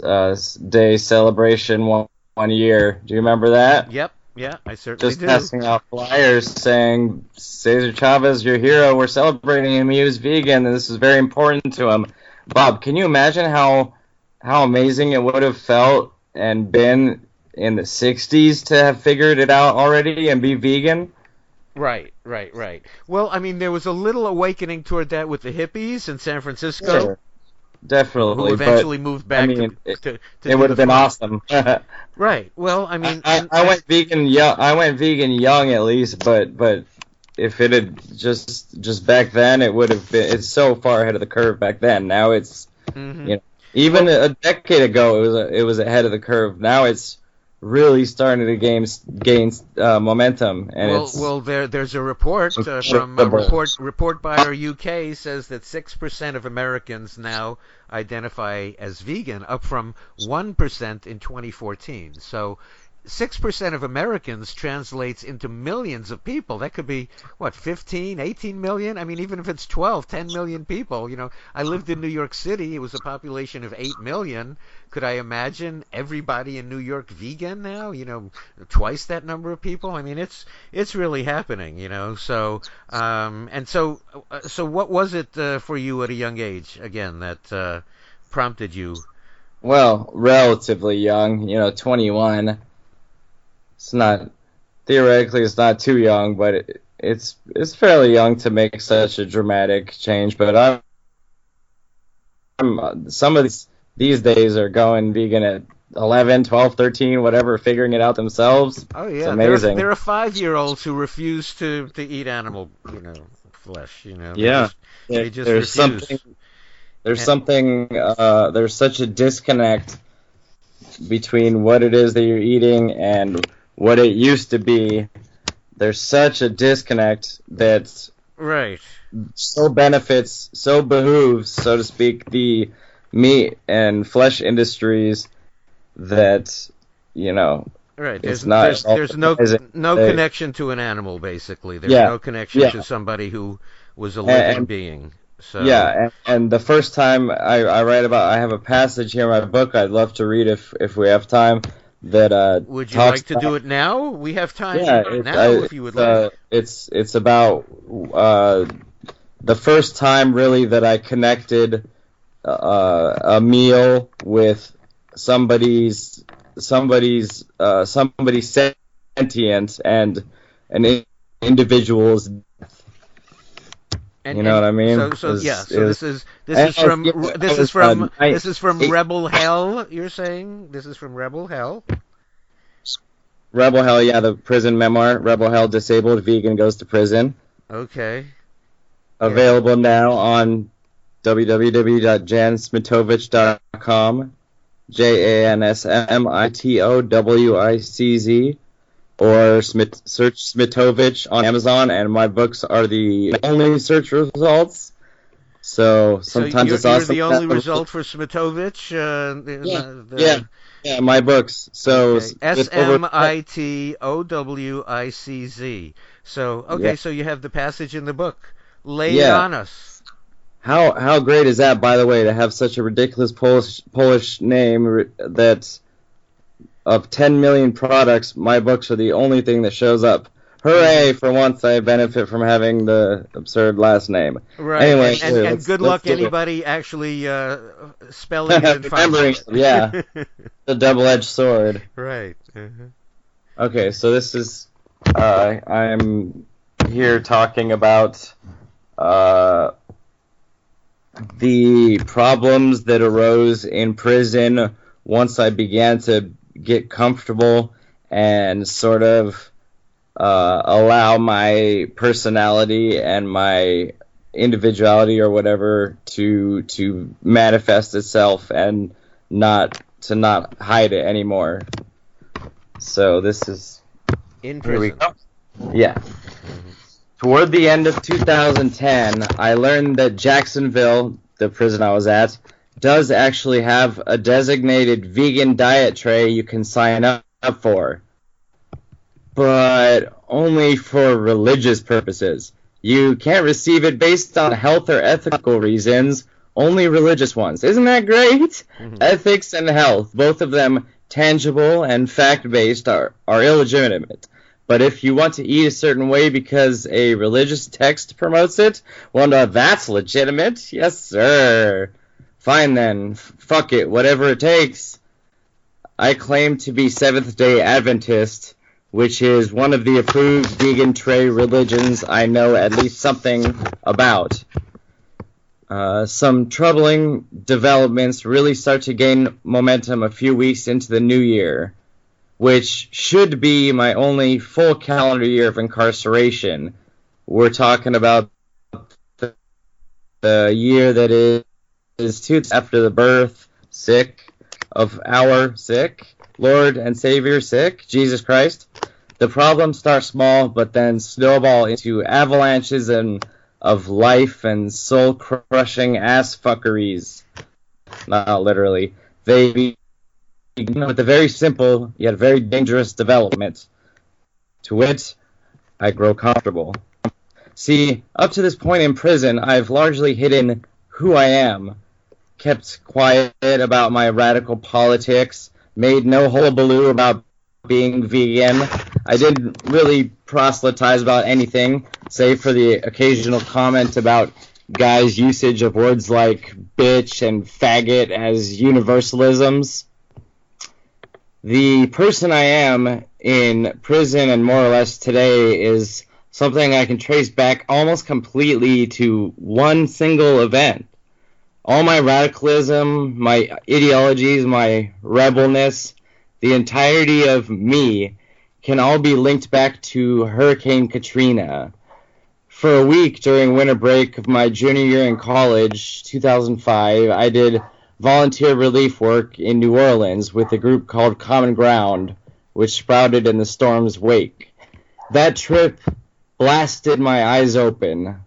uh, Day celebration one, one year. Do you remember that? Yep, yeah, I certainly Just do. passing out flyers saying Cesar Chavez, your hero. We're celebrating him. He was vegan, and this is very important to him. Bob, can you imagine how how amazing it would have felt and been in the '60s to have figured it out already and be vegan? Right, right, right. Well, I mean, there was a little awakening toward that with the hippies in San Francisco, Sure. Definitely, who eventually moved back I mean, to, it- to, to it would have been farm. awesome. Right. Well, I mean, I, and- I went vegan young. I went vegan young at least, but but if it had just just back then, it would have been. It's so far ahead of the curve back then. Now it's Mhm. you know, even a decade ago, it was it was ahead of the curve. Now it's really starting to gain gain uh, momentum, and well, it's well, there, there's a report uh, from a report report by our UK says that six percent of Americans now identify as vegan, up from one percent in 2014. So. Six percent of Americans translates into millions of people. That could be what, 15, 18 million? I mean, even if it's 12, 10 million people. You know, I lived in New York City. It was a population of eight million. Could I imagine everybody in New York vegan now? You know, twice that number of people. I mean, it's it's really happening. You know, so um, and so uh, so what was it uh, for you at a young age again that uh, prompted you? well relatively young. You know, 21. It's not theoretically it's not too young, but it, it's it's fairly young to make such a dramatic change. But I'm, I'm some of these these days are going vegan at 11, 12, 13, whatever, figuring it out themselves. Oh yeah, it's amazing. There, are, there are five-year-olds who refuse to to eat animal, you know, flesh. You know. They Yeah. just- They just there's refuse. something there's And- something uh, there's such a disconnect between what it is that you're eating and what it used to be, there's such a disconnect that Right. so benefits, so behooves, so to speak, the meat and flesh industries that you know Right. It's There's, not there's, there's no no the- connection to an animal basically. There's Yeah, no connection yeah. to somebody who was a living and- being. So Yeah, and, and the first time I, I write about, I have a passage here in my book I'd love to read if if we have time. That uh, would you like to do it now? We have time Yeah, now it's, I- if you would uh, like. it's it's about uh, the first time really that I connected uh, a meal with somebody's somebody's uh, somebody's sentient and an individual's And, you know what I mean? So, so Is- yeah. So is- this is this is from yeah, this is was, from this is from Rebel Hell. You're saying this is from Rebel Hell. Rebel Hell, yeah, the prison memoir. Rebel Hell, disabled vegan goes to prison. Okay. Available now on www.jansmitowicz.com. J A N S M I T O W I C Z. Or Smith, search Smitowicz on Amazon, and my books are the only search results. So So sometimes you're, it's awesome. you're the only result for Smitowicz. Uh, Yeah, the- yeah. Yeah, my books. So S M I T O W I C Z. So okay, Yeah. so you have the passage in the book. Lay it Yeah. on us. How how great is that, by the way, to have such a ridiculous Polish Polish name that of 10 million products, my books are the only thing that shows up. Hooray! For once, I benefit from having the absurd last name. Right. Anyway, and, and, and good luck anybody actually uh, spelling it and Remembering, yeah, the double-edged sword. right. Uh-huh. Okay, so this is uh, I'm here talking about uh, the problems that arose in prison once I began to get comfortable and sort of uh, allow my personality and my individuality or whatever to to manifest itself and not to not hide it anymore. So this is In here we prison. go. Yeah. Toward the end of 2010, I learned that Jacksonville, the prison I was at, does actually have a designated vegan diet tray you can sign up for. But only for religious purposes. You can't receive it based on health or ethical reasons, only religious ones. Isn't that great? Mhm. Ethics and health, both of them tangible and fact based, are, are illegitimate. But if you want to eat a certain way because a religious text promotes it, well, no, that's legitimate. Yes, sir. Fine then. Fuck it. Whatever it takes. I claim to be Seventh day Adventist, which is one of the approved vegan tray religions I know at least something about. Uh, some troubling developments really start to gain momentum a few weeks into the new year, which should be my only full calendar year of incarceration. We're talking about the year that is, is two after the birth, sick, of our sick, Lord and Savior sick, Jesus Christ. The problems start small, but then snowball into avalanches and of life and soul crushing ass fuckeries. Not literally. They begin with a very simple yet very dangerous development. To wit, I grow comfortable. See, up to this point in prison, I've largely hidden who I am, kept quiet about my radical politics, made no hullabaloo about being vegan. I didn't really proselytize about anything, save for the occasional comment about guys' usage of words like bitch and faggot as universalisms. The person I am in prison and more or less today is something I can trace back almost completely to one single event. All my radicalism, my ideologies, my rebelness, the entirety of me can all be linked back to Hurricane Katrina. For a week during winter break of my junior year in college, 2005, I did volunteer relief work in New Orleans with a group called Common Ground, which sprouted in the storm's wake. That trip blasted my eyes open,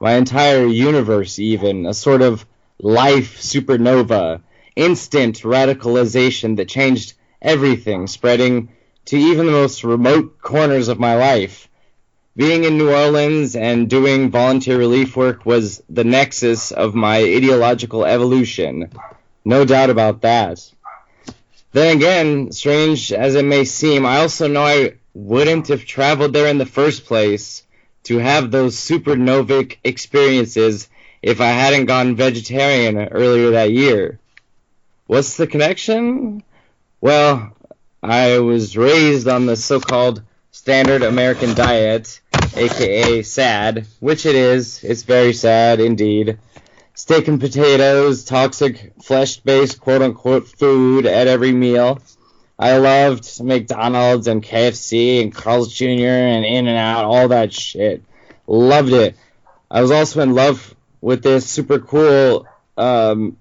my entire universe, even, a sort of life supernova, instant radicalization that changed everything, spreading to even the most remote corners of my life. Being in New Orleans and doing volunteer relief work was the nexus of my ideological evolution. No doubt about that. Then again, strange as it may seem, I also know I wouldn't have traveled there in the first place to have those supernovic experiences if I hadn't gone vegetarian earlier that year. What's the connection? Well, I was raised on the so-called standard American diet, aka SAD, which it is. It's very sad indeed. Steak and potatoes, toxic flesh-based quote-unquote food at every meal. I loved McDonald's and KFC and Carl's Jr. and In-N-Out, all that shit. Loved it. I was also in love with this super cool um,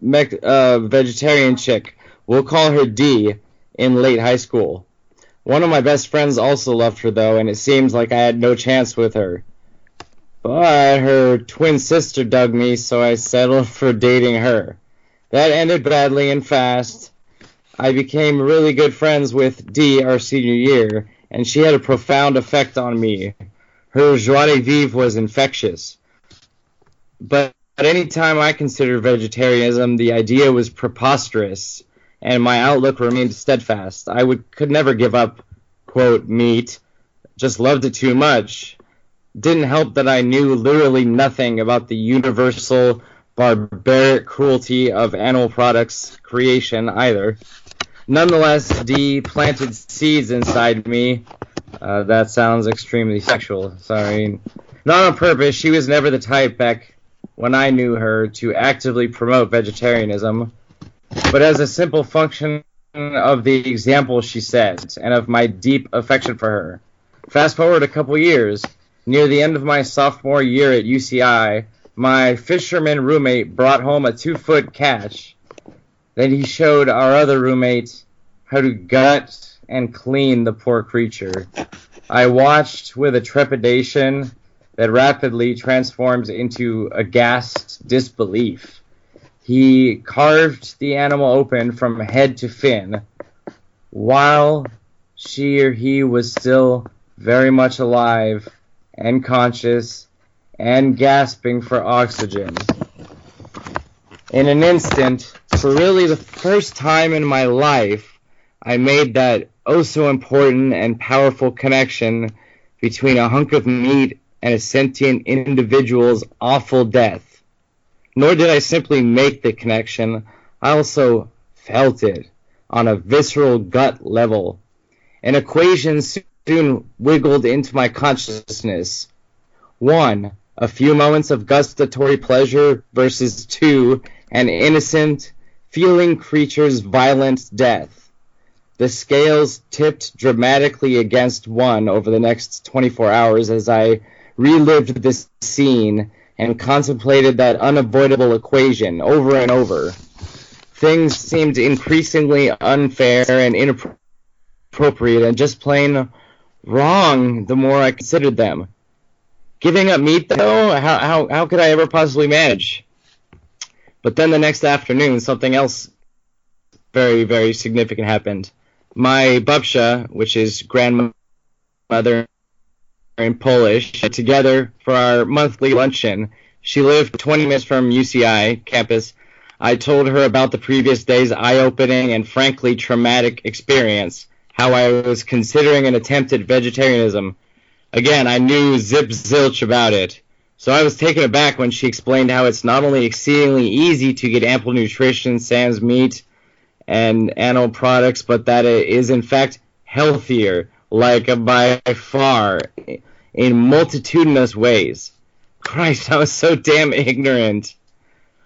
mech, uh, vegetarian chick. We'll call her D in late high school. One of my best friends also loved her though, and it seems like I had no chance with her. But her twin sister dug me, so I settled for dating her. That ended badly and fast. I became really good friends with D our senior year, and she had a profound effect on me. Her joie de vivre was infectious. But at any time I considered vegetarianism, the idea was preposterous, and my outlook remained steadfast. I would could never give up, quote, meat. Just loved it too much. Didn't help that I knew literally nothing about the universal barbaric cruelty of animal products creation either. Nonetheless, D planted seeds inside me. Uh, that sounds extremely sexual. Sorry. Not on purpose. She was never the type back when I knew her to actively promote vegetarianism, but as a simple function of the example she set and of my deep affection for her. Fast forward a couple years, near the end of my sophomore year at UCI, my fisherman roommate brought home a two foot catch then he showed our other roommate how to gut and clean the poor creature. I watched with a trepidation that rapidly transforms into aghast disbelief. He carved the animal open from head to fin, while she or he was still very much alive and conscious and gasping for oxygen. In an instant, for really the first time in my life, I made that oh so important and powerful connection between a hunk of meat and a sentient individual's awful death. Nor did I simply make the connection, I also felt it on a visceral gut level. An equation soon wiggled into my consciousness. One, a few moments of gustatory pleasure versus two, an innocent, feeling creature's violent death. The scales tipped dramatically against one over the next 24 hours as I relived this scene and contemplated that unavoidable equation over and over. Things seemed increasingly unfair and inappropriate and just plain wrong the more I considered them. Giving up meat, though, how, how, how could I ever possibly manage? But then the next afternoon, something else very, very significant happened. My babcia, which is grandmother in Polish, uh, together for our monthly luncheon. She lived 20 minutes from UCI campus. I told her about the previous day's eye-opening and frankly traumatic experience, how I was considering an attempt at vegetarianism. Again, I knew zip zilch about it. So I was taken aback when she explained how it's not only exceedingly easy to get ample nutrition, sans meat, and animal products, but that it is in fact healthier, like by far, in multitudinous ways. Christ, I was so damn ignorant.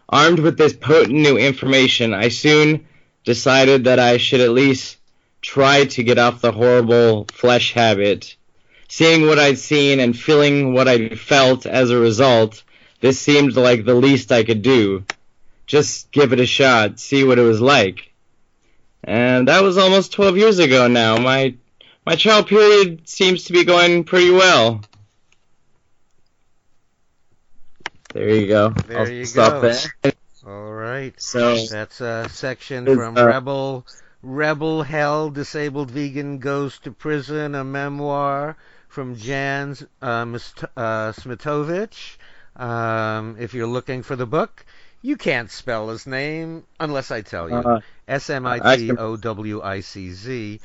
Armed with this potent new information, I soon decided that I should at least try to get off the horrible flesh habit seeing what I'd seen and feeling what I felt as a result, this seemed like the least I could do. just give it a shot, see what it was like. And that was almost 12 years ago now. My my trial period seems to be going pretty well. There you go. There I'll you stop go. there. All right. So That's a section from uh, Rebel Rebel Hell Disabled Vegan Goes to Prison, a memoir from Jan uh, Mist- uh, Smitowicz. Um, if you're looking for the book, you can't spell his name unless I tell you. uh, S M I I T can- O W I C Z.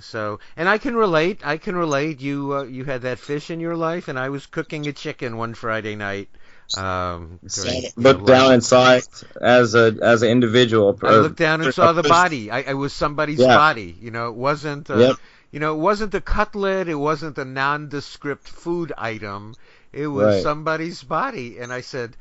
So, and I can relate. I can relate. You uh, you had that fish in your life, and I was cooking a chicken one Friday night. Um, during your looked down life. and saw it as a as an individual. I looked down and saw the body. I, it was somebody's Yeah. body. You know, it wasn't. A, Yep. You know, it wasn't a cutlet. It wasn't a nondescript food item. It was Right. somebody's body. And I said,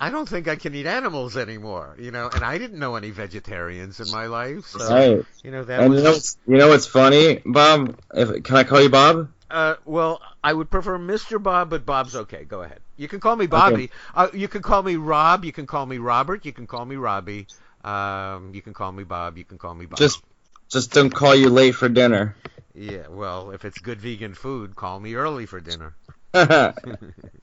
I don't think I can eat animals anymore. You know, and I didn't know any vegetarians in my life. So Right. you know that And was. you know, what's, you know what's funny, Bob? If, can I call you Bob? Uh, well, I would prefer Mr. Bob, but Bob's okay. Go ahead. You can call me Bobby. Uh, you can call me Rob. You can call me Robert. You can call me Robbie. Um, you can call me Bob. You can call me Bob. Just just don't call you late for dinner. Yeah, well, if it's good vegan food, call me early for dinner.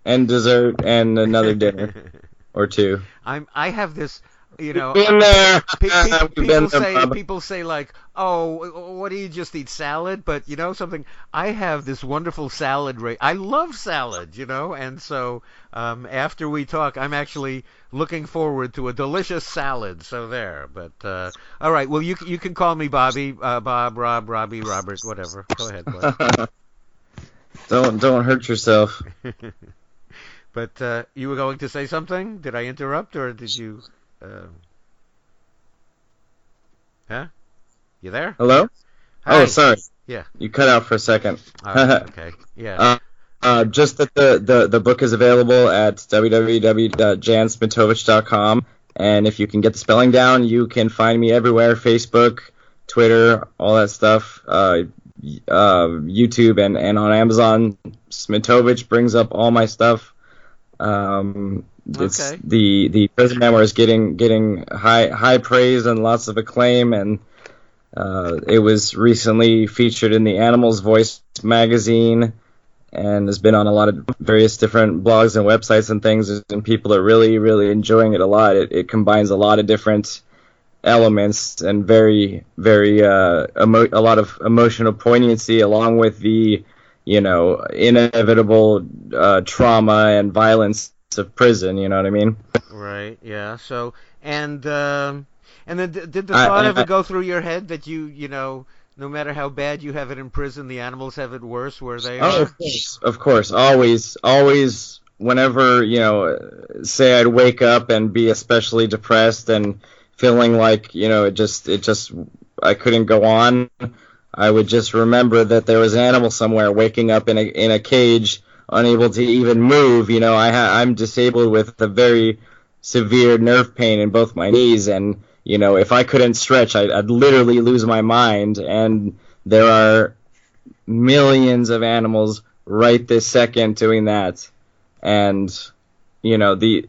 and dessert and another dinner or two. I'm I have this, you know, Been there. pe- pe- We've been people there, say Bob. people say like, "Oh, what do you just eat salad?" But you know something, I have this wonderful salad rate. I love salad, you know, and so um, after we talk, I'm actually looking forward to a delicious salad. So there. But uh, all right, well, you you can call me Bobby, uh, Bob, Rob, Robbie, Robert, whatever. Go ahead. don't don't hurt yourself. But uh, you were going to say something? Did I interrupt, or did you? Uh... Huh? You there? Hello? Hi. Oh, sorry. Yeah. You cut out for a second. Right, okay. Yeah. Uh, uh, just that the, the, the book is available at www.jansmitowicz.com. And if you can get the spelling down, you can find me everywhere Facebook, Twitter, all that stuff, uh, uh, YouTube, and, and on Amazon. Smitowicz brings up all my stuff. Um, it's Okay. the the prison memoir is getting getting high high praise and lots of acclaim, and uh, it was recently featured in the Animals Voice magazine and has been on a lot of various different blogs and websites and things, and people are really, really enjoying it a lot. It, it combines a lot of different elements and very, very uh, emo- a lot of emotional poignancy, along with the, you know, inevitable uh, trauma and violence of prison. You know what I mean? Right. Yeah. So and um, and then did the thought I- ever I- go through your head that you you know no matter how bad you have it in prison, the animals have it worse where they Oh, are? of course, of course, always, always. Whenever you know, say I'd wake up and be especially depressed and feeling like you know it just it just I couldn't go on. I would just remember that there was an animal somewhere waking up in a in a cage, unable to even move. You know, I ha- I'm disabled with a very severe nerve pain in both my knees, and you know, if I couldn't stretch, I'd, I'd literally lose my mind. And there are millions of animals right this second doing that, and you know the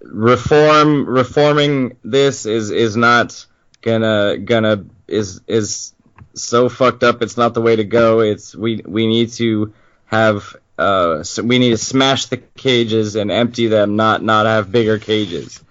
reform reforming this is is not gonna gonna is is so fucked up. It's not the way to go. It's we we need to have uh so we need to smash the cages and empty them, not not have bigger cages.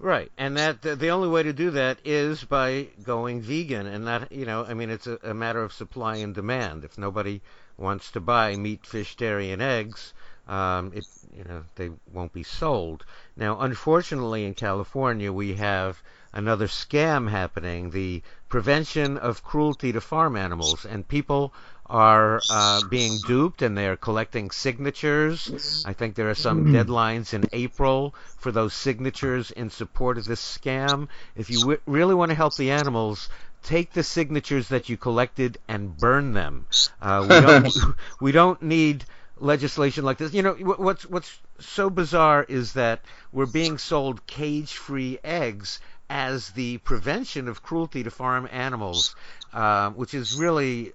Right, and that the, only way to do that is by going vegan, and that you know, I mean, it's a, a matter of supply and demand. If nobody wants to buy meat, fish, dairy, and eggs, um, it you know they won't be sold. Now, unfortunately, in California, we have another scam happening: the prevention of cruelty to farm animals, and people are uh, being duped and they're collecting signatures. I think there are some deadlines in April for those signatures in support of this scam. If you w- really want to help the animals, take the signatures that you collected and burn them. Uh, we don't we don't need legislation like this. You know what's what's so bizarre is that we're being sold cage-free eggs as the prevention of cruelty to farm animals, uh, which is really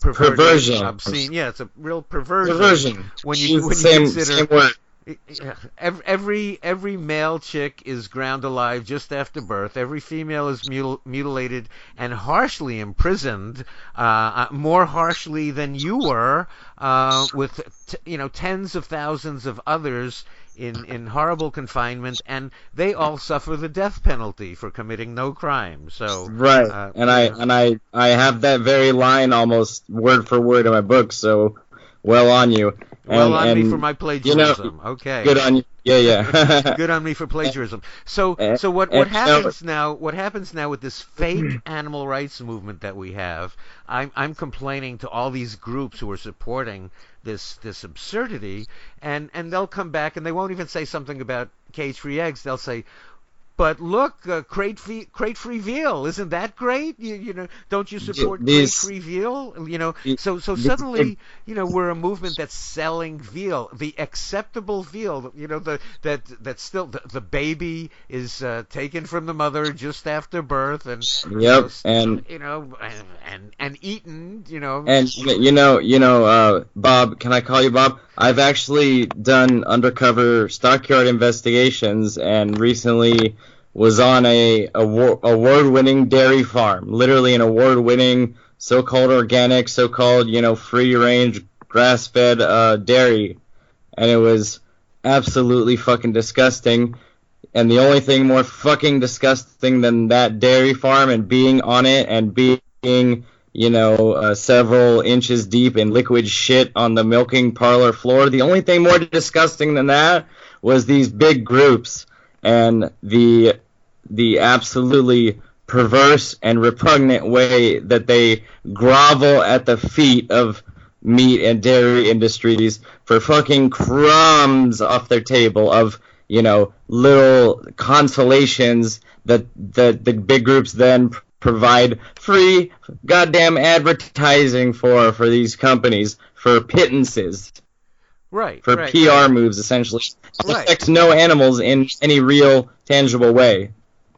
perverted, Perversion. obscene. Yeah, it's a real perversion. Perversion. When you when you same consider same word. every every male chick is ground alive just after birth. Every female is mutil- mutilated and harshly imprisoned, uh, uh, more harshly than you were, uh, with t- you know tens of thousands of others in in horrible confinement, and they all suffer the death penalty for committing no crime. So right, uh, and I and I I have that very line almost word for word in my book. So well on you. Well on and, me for my plagiarism. You know, okay. Good on you. Yeah, yeah. good on me for plagiarism. So, so what what happens now? What happens now with this fake animal rights movement that we have? I'm I'm complaining to all these groups who are supporting this this absurdity, and and they'll come back and they won't even say something about cage-free eggs. They'll say, but look, uh, crate free crate free veal, isn't that great? You, you know, don't you support these, crate free veal? You know, so so suddenly, you know, we're a movement that's selling veal, the acceptable veal. You know, the that that still the, the baby is uh, taken from the mother just after birth, and yep, you know, and you know, and, and and eaten. You know, and you know, you know, uh, Bob, can I call you Bob? I've actually done undercover stockyard investigations and recently was on a award-winning dairy farm, literally an award-winning so-called organic, so-called you know free-range grass-fed uh, dairy, and it was absolutely fucking disgusting. And the only thing more fucking disgusting than that dairy farm and being on it and being you know, uh, several inches deep in liquid shit on the milking parlor floor. The only thing more disgusting than that was these big groups and the the absolutely perverse and repugnant way that they grovel at the feet of meat and dairy industries for fucking crumbs off their table of you know little consolations that that the big groups then provide free goddamn advertising for for these companies for pittances. Right. For right, PR right. moves essentially. It right. affects no animals in any real tangible way.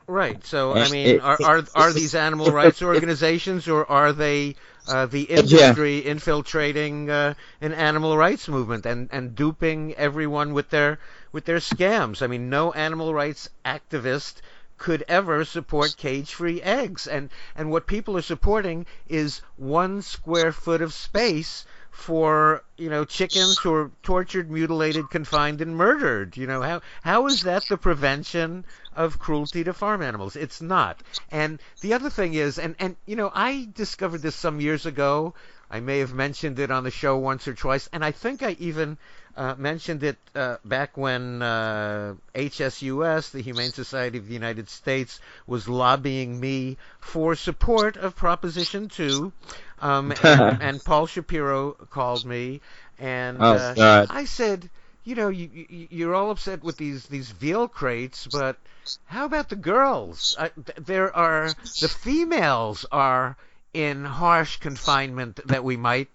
Right. So I mean, are, are are these animal rights organizations or are they uh, the industry yeah. infiltrating uh, an animal rights movement and, and duping everyone with their with their scams? I mean, no animal rights activist could ever support cage-free eggs. And and what people are supporting is one square foot of space for you know chickens who are tortured, mutilated, confined, and murdered. You know how how is that the prevention of cruelty to farm animals? It's not. And the other thing is, and and you know I discovered this some years ago. I may have mentioned it on the show once or twice, and I think I even uh, mentioned it uh, back when uh, HSUS, the Humane Society of the United States, was lobbying me for support of Proposition 2. Um, and, and, Paul Shapiro called me, and oh, uh, I said, you know, you, you, are all upset with these, these veal crates, but how about the girls? I, there are the females are in harsh confinement that we might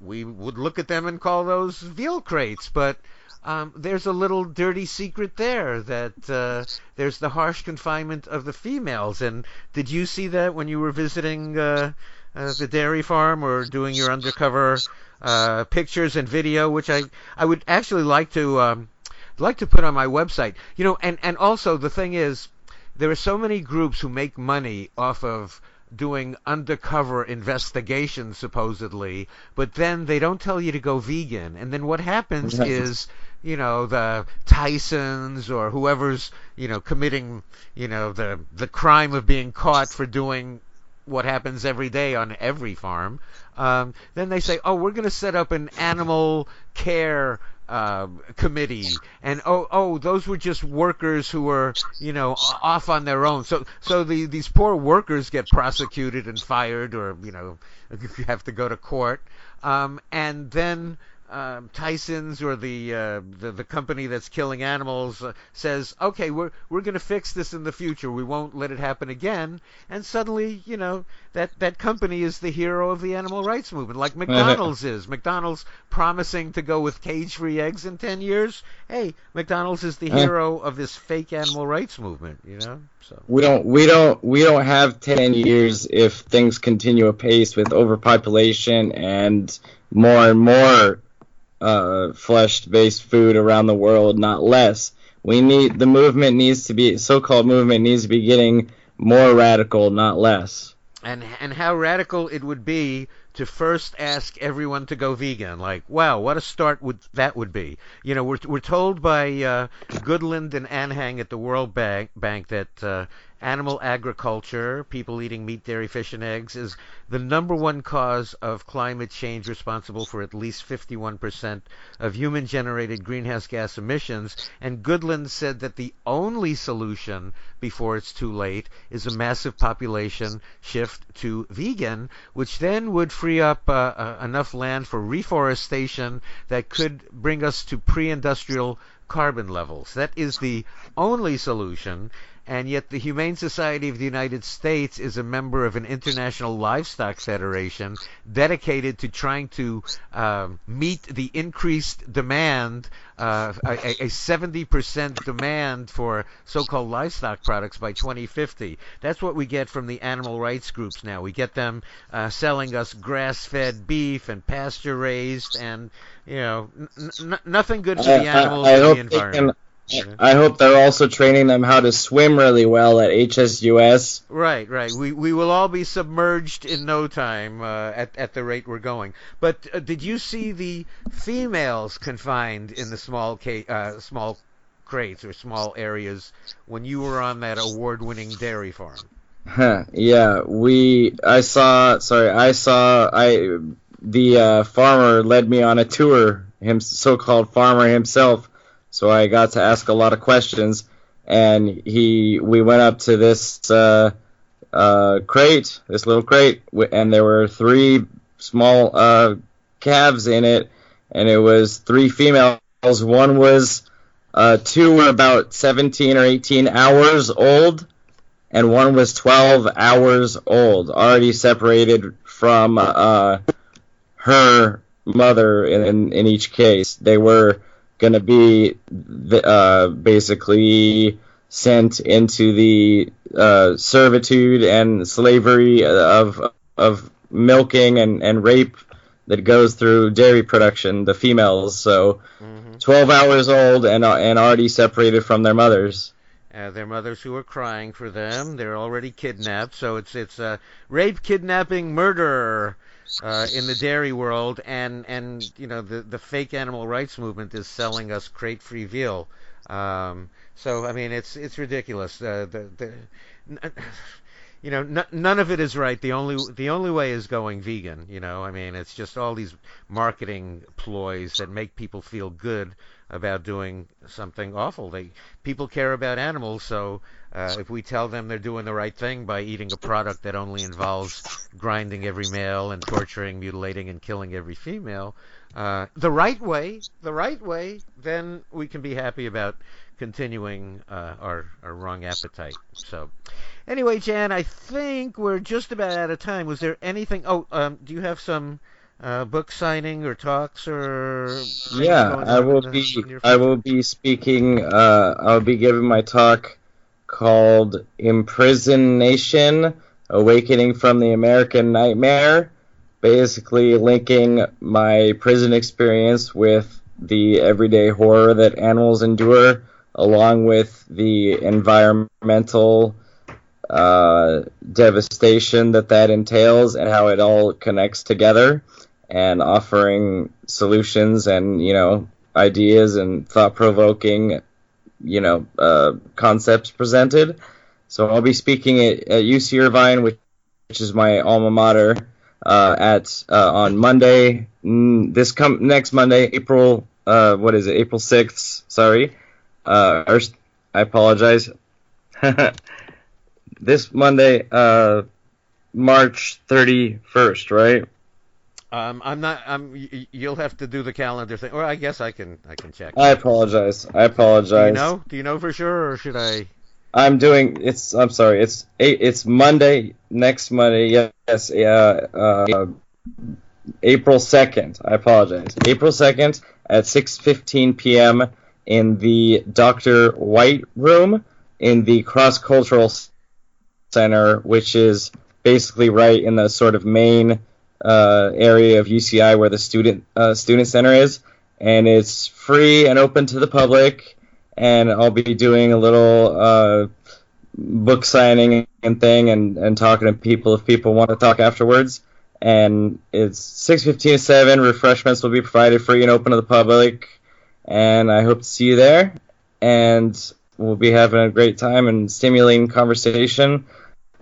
we would look at them and call those veal crates, but um, there's a little dirty secret there that uh, there's the harsh confinement of the females. And did you see that when you were visiting uh, uh, the dairy farm or doing your undercover uh, pictures and video, which I I would actually like to um, like to put on my website. You know, and and also the thing is, there are so many groups who make money off of doing undercover investigations supposedly, but then they don't tell you to go vegan. And then what happens is, you know, the Tysons or whoever's, you know, committing, you know, the the crime of being caught for doing what happens every day on every farm. Um, then they say, oh, we're going to set up an animal care uh, committee, and oh, oh, those were just workers who were, you know, off on their own. So, so the these poor workers get prosecuted and fired, or you know, if you have to go to court, um, and then um, Tyson's or the, uh, the the company that's killing animals uh, says, okay, we're we're going to fix this in the future. We won't let it happen again. And suddenly, you know, that that company is the hero of the animal rights movement, like McDonald's is. McDonald's promising to go with cage-free eggs in ten years. Hey, McDonald's is the hero of this fake animal rights movement. You know, so we don't we don't we don't have ten years if things continue apace with overpopulation and more and more uh, flesh-based food around the world, not less. We need the movement needs to be so-called movement needs to be getting more radical, not less. And and how radical it would be to first ask everyone to go vegan. Like, wow, what a start would that would be. You know, we're we're told by uh, Goodland and Anhang at the World Bank, Bank that uh, animal agriculture, people eating meat, dairy, fish, and eggs, is the number one cause of climate change responsible for at least 51% of human generated greenhouse gas emissions. And Goodland said that the only solution before it's too late is a massive population shift to vegan, which then would free up uh, uh, enough land for reforestation that could bring us to pre industrial carbon levels. That is the only solution and yet the Humane Society of the United States is a member of an international livestock federation dedicated to trying to uh, meet the increased demand, uh, a, a 70% demand for so-called livestock products by 2050. That's what we get from the animal rights groups now. We get them uh, selling us grass-fed beef and pasture-raised, and you know, n- nothing good for the animals I, I, I and the environment. I hope they're also training them how to swim really well at HSUS. Right, right. We we will all be submerged in no time uh, at at the rate we're going. But uh, did you see the females confined in the small ca- uh, small crates or small areas when you were on that award-winning dairy farm? Huh, yeah, we. I saw. Sorry, I saw. I the uh, farmer led me on a tour. Him, so-called farmer himself so I got to ask a lot of questions. And he, we went up to this uh, uh, crate, this little crate, and there were three small uh, calves in it, and it was three females. One was uh, two were about 17 or 18 hours old, and one was 12 hours old, already separated from uh, her mother in, in each case. They were going to be uh, basically sent into the uh, servitude and slavery of of milking and, and rape that goes through dairy production, the females. So, mm-hmm. 12 hours old and uh, and already separated from their mothers. Uh, their mothers who are crying for them. They're already kidnapped. So it's it's a rape, kidnapping, murder uh, in the dairy world, and and you know the the fake animal rights movement is selling us crate free veal. Um, so I mean, it's it's ridiculous. Uh, the the you know, n- none of it is right. The only the only way is going vegan. You know, I mean, it's just all these marketing ploys that make people feel good about doing something awful. They people care about animals, so uh, if we tell them they're doing the right thing by eating a product that only involves grinding every male and torturing, mutilating, and killing every female, uh, the right way, the right way, then we can be happy about continuing uh, our, our wrong appetite. So, anyway, Jan, I think we're just about out of time. Was there anything? Oh, um, do you have some uh, book signing or talks or yeah i will the, be i will be speaking uh, i'll be giving my talk called imprison nation awakening from the american nightmare basically linking my prison experience with the everyday horror that animals endure along with the environmental uh, devastation that that entails and how it all connects together and offering solutions and you know ideas and thought provoking you know uh, concepts presented. So I'll be speaking at, at UC Irvine, which, which is my alma mater, uh, at uh, on Monday this come next Monday, April uh, what is it? April sixth. Sorry, uh, or, I apologize. this Monday, uh, March thirty first, right? Um, I'm not. I'm. You'll have to do the calendar thing, or I guess I can. I can check. I apologize. I apologize. Do you know? Do you know for sure, or should I? I'm doing. It's. I'm sorry. It's. It's Monday. Next Monday. Yes. Yeah. Uh, April second. I apologize. April second at 6:15 p.m. in the Dr. White Room in the Cross Cultural Center, which is basically right in the sort of main uh, area of UCI where the student uh, student center is, and it's free and open to the public. And I'll be doing a little uh, book signing and thing, and, and talking to people if people want to talk afterwards. And it's 6:15 to 7. Refreshments will be provided free and open to the public. And I hope to see you there. And we'll be having a great time and stimulating conversation.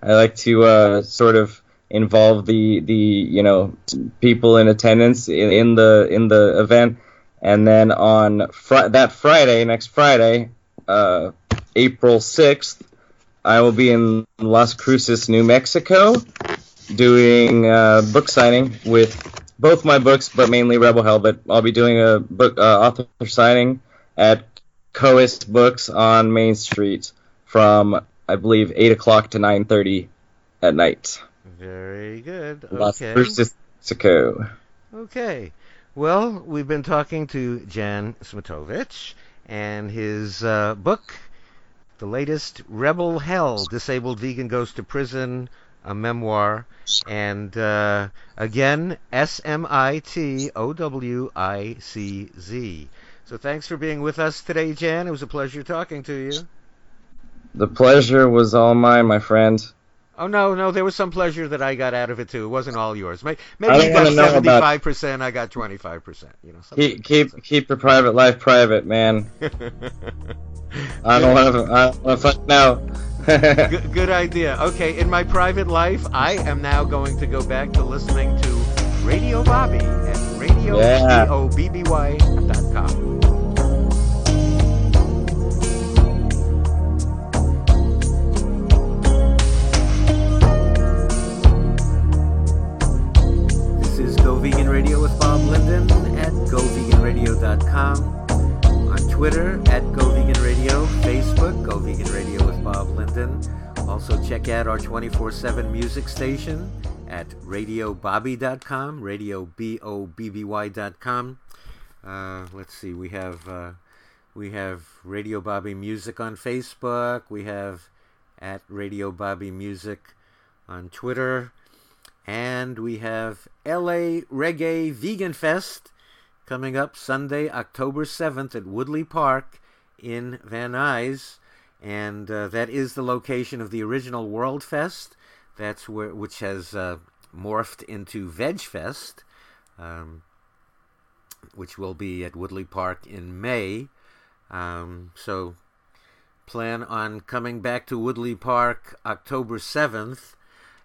I like to uh, sort of involve the the you know people in attendance in, in the in the event, and then on fr- that Friday, next Friday, uh, April sixth, I will be in Las Cruces, New Mexico, doing uh, book signing with both my books, but mainly Rebel Hell. But I'll be doing a book uh, author signing at Coast Books on Main Street from I believe eight o'clock to nine thirty at night. Very good. Las Okay. Cruces, Mexico. Okay. Well, we've been talking to Jan Smitowicz and his uh, book, the latest Rebel Hell Disabled Vegan Goes to Prison, a memoir. And uh, again, S M I T O W I C Z. So thanks for being with us today, Jan. It was a pleasure talking to you. The pleasure was all mine, my friend. Oh no, no, there was some pleasure that I got out of it too. It wasn't all yours. May- Maybe you got seventy-five percent. I got twenty-five percent. You know, something Keep keep keep your private life private, man. I don't want to. I don't want to find out. good, good idea. Okay, in my private life, I am now going to go back to listening to Radio Bobby at radio Yeah. dot com. Go Vegan Radio with Bob Linden at goveganradio.com. On Twitter at Go Vegan Radio, Facebook Go Vegan Radio with Bob Linden. Also check out our 24/7 music station at radiobobby.com, radio b o b b y.com. Uh, let's see, we have uh, we have Radio Bobby Music on Facebook. We have at Radio Bobby Music on Twitter. And we have LA Reggae Vegan Fest coming up Sunday, October 7th at Woodley Park in Van Nuys. And uh, that is the location of the original World Fest. That's where, which has uh, morphed into Veg Fest, um, which will be at Woodley Park in May. Um, so plan on coming back to Woodley Park October 7th.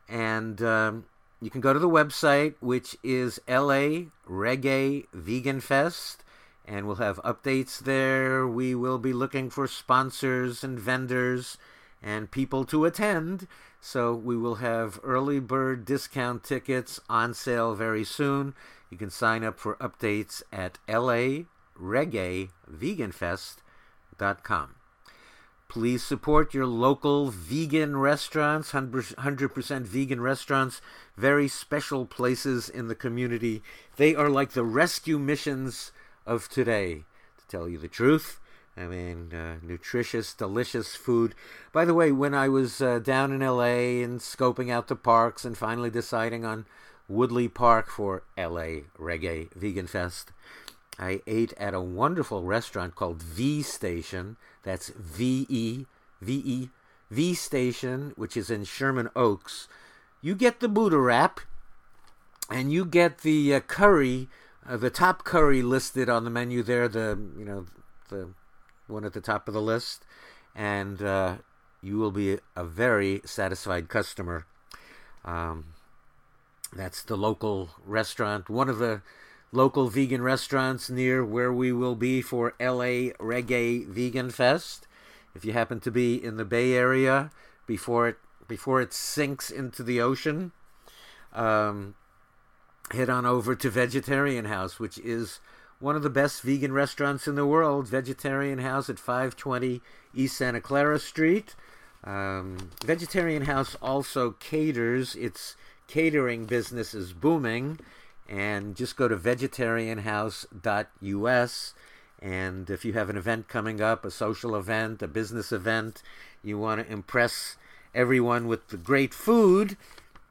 And um, you can go to the website, which is LA Reggae Vegan Fest, and we'll have updates there. We will be looking for sponsors and vendors and people to attend. So we will have early bird discount tickets on sale very soon. You can sign up for updates at lareggaeveganfest.com. Please support your local vegan restaurants, 100% vegan restaurants, very special places in the community. They are like the rescue missions of today, to tell you the truth. I mean, uh, nutritious, delicious food. By the way, when I was uh, down in LA and scoping out the parks and finally deciding on Woodley Park for LA Reggae Vegan Fest, I ate at a wonderful restaurant called V Station. That's V E V E V Station, which is in Sherman Oaks. You get the Buddha wrap, and you get the uh, curry, uh, the top curry listed on the menu there. The you know the one at the top of the list, and uh, you will be a very satisfied customer. Um, that's the local restaurant, one of the local vegan restaurants near where we will be for LA Reggae Vegan Fest. If you happen to be in the Bay Area before it before it sinks into the ocean, um, head on over to Vegetarian House, which is one of the best vegan restaurants in the world. Vegetarian House at 520 East Santa Clara Street. Um, Vegetarian House also caters. Its catering business is booming and just go to vegetarianhouse.us. And if you have an event coming up, a social event, a business event, you want to impress everyone with the great food,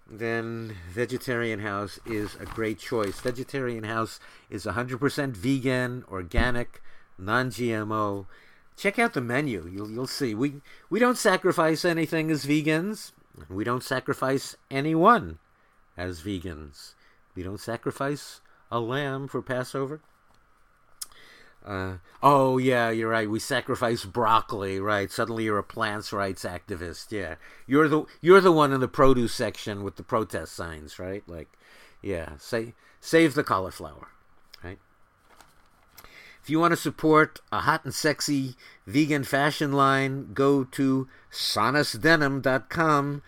then Vegetarian House is a great choice. Vegetarian House is 100% vegan, organic, non-GMO. Check out the menu. You'll you'll see. We we don't sacrifice anything as vegans. We don't sacrifice anyone as vegans. We don't sacrifice a lamb for Passover. Uh, oh yeah, you're right. We sacrifice broccoli, right? Suddenly you're a plants rights activist. Yeah, you're the you're the one in the produce section with the protest signs, right? Like, yeah, say save the cauliflower, right? If you want to support a hot and sexy vegan fashion line, go to sonasdenim.com.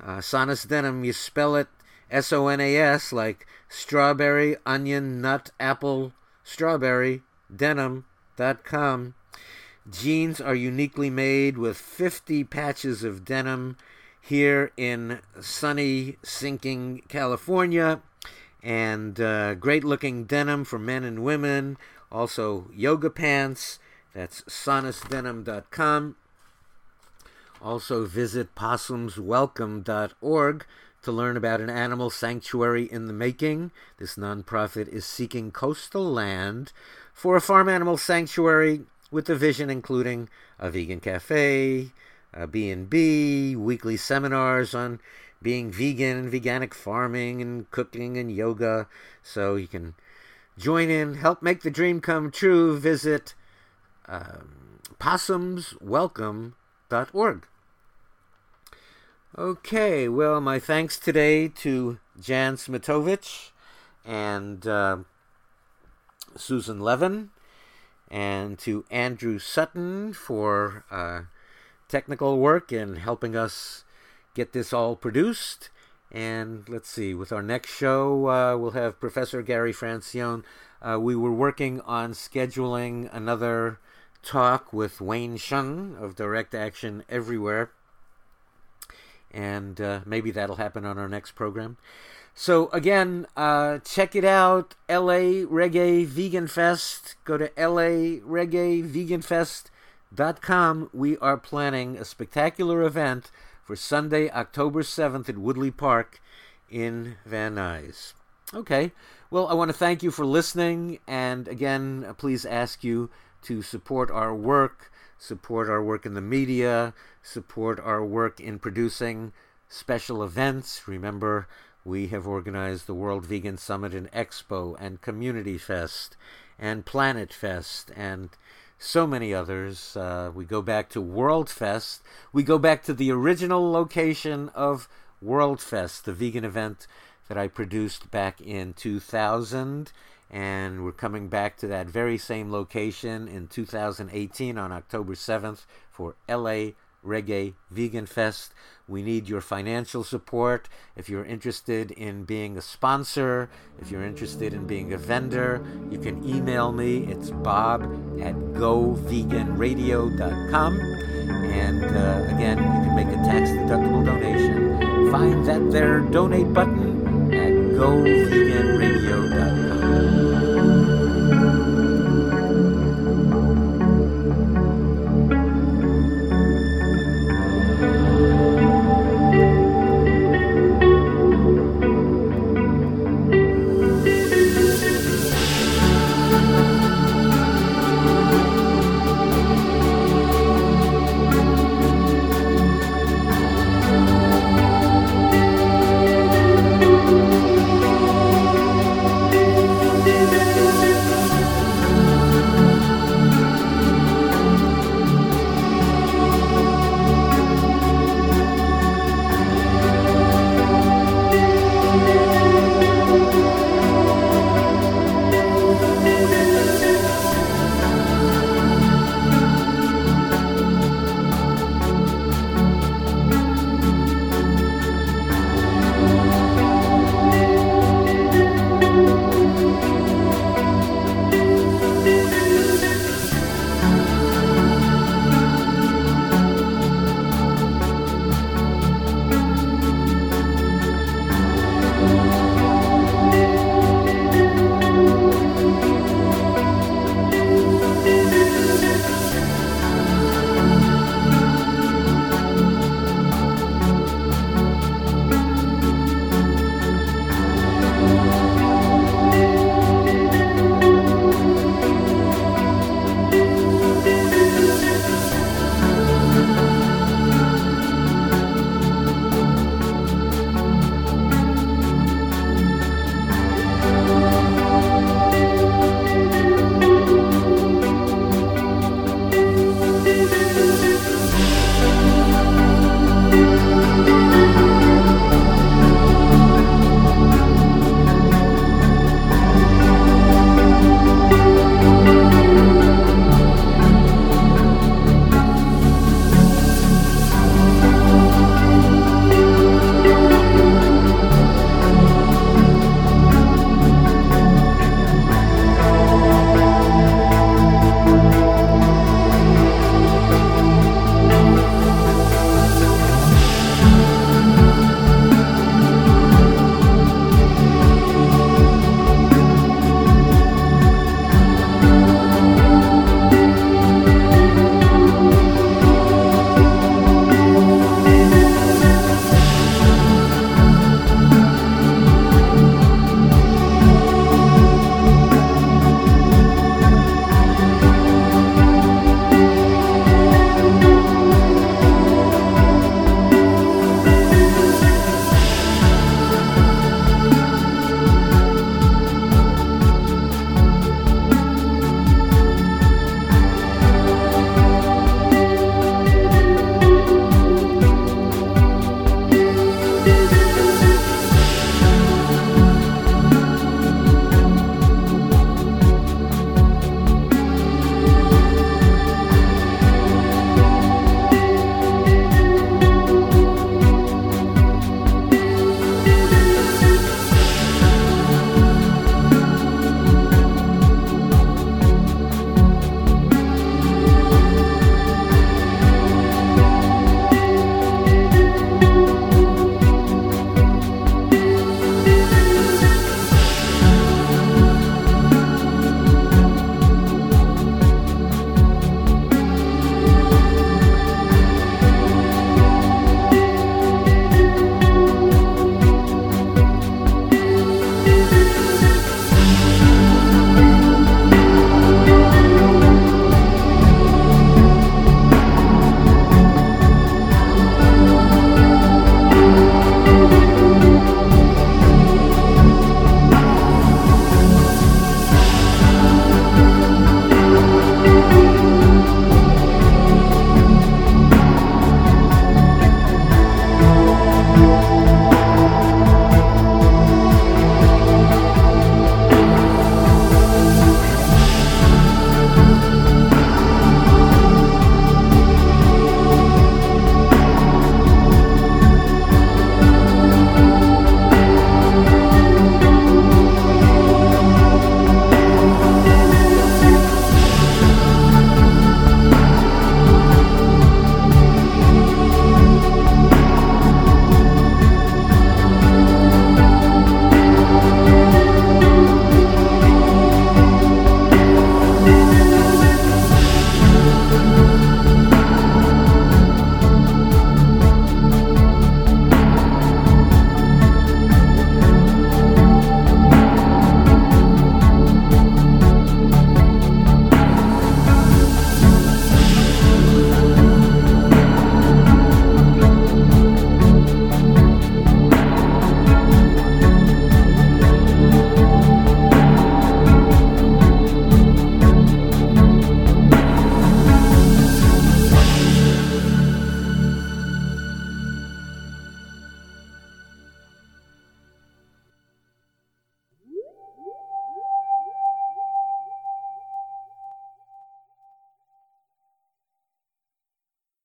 Uh, Sonas Denim, you spell it S O N A S, like strawberry, onion, nut, apple, strawberry denim.com. Jeans are uniquely made with 50 patches of denim here in sunny, sinking California. And uh, great looking denim for men and women. Also, yoga pants. That's sonasdenim.com. Also, visit possumswelcome.org to learn about an animal sanctuary in the making. This nonprofit is seeking coastal land for a farm animal sanctuary with a vision including a vegan cafe, a B&B, weekly seminars on being vegan and veganic farming and cooking and yoga. So you can join in, help make the dream come true. Visit um, possumswelcome.org. Okay, well, my thanks today to Jan Smitowicz and uh, Susan Levin, and to Andrew Sutton for uh, technical work and helping us get this all produced. And let's see, with our next show, uh, we'll have Professor Gary Francione. Uh, we were working on scheduling another talk with Wayne Hsiung of Direct Action Everywhere. And uh, maybe that'll happen on our next program. So again, uh, check it out. LA Reggae Vegan Fest. Go to lareggaeveganfest.com. We are planning a spectacular event for Sunday, October 7th at Woodley Park in Van Nuys. Okay. Well, I want to thank you for listening. And again, please ask you to support our work, support our work in the media, support our work in producing special events. Remember, we have organized the World Vegan Summit and Expo and Community Fest and Planet Fest and so many others. Uh, we go back to World Fest. We go back to the original location of World Fest, the vegan event that I produced back in 2000. And we're coming back to that very same location in 2018 on October 7th for LA Reggae Vegan Fest. We need your financial support. If you're interested in being a sponsor, if you're interested in being a vendor, you can email me. It's bob at goveganradio.com. And uh, again, you can make a tax deductible donation. Find that there donate button at goveganradio.com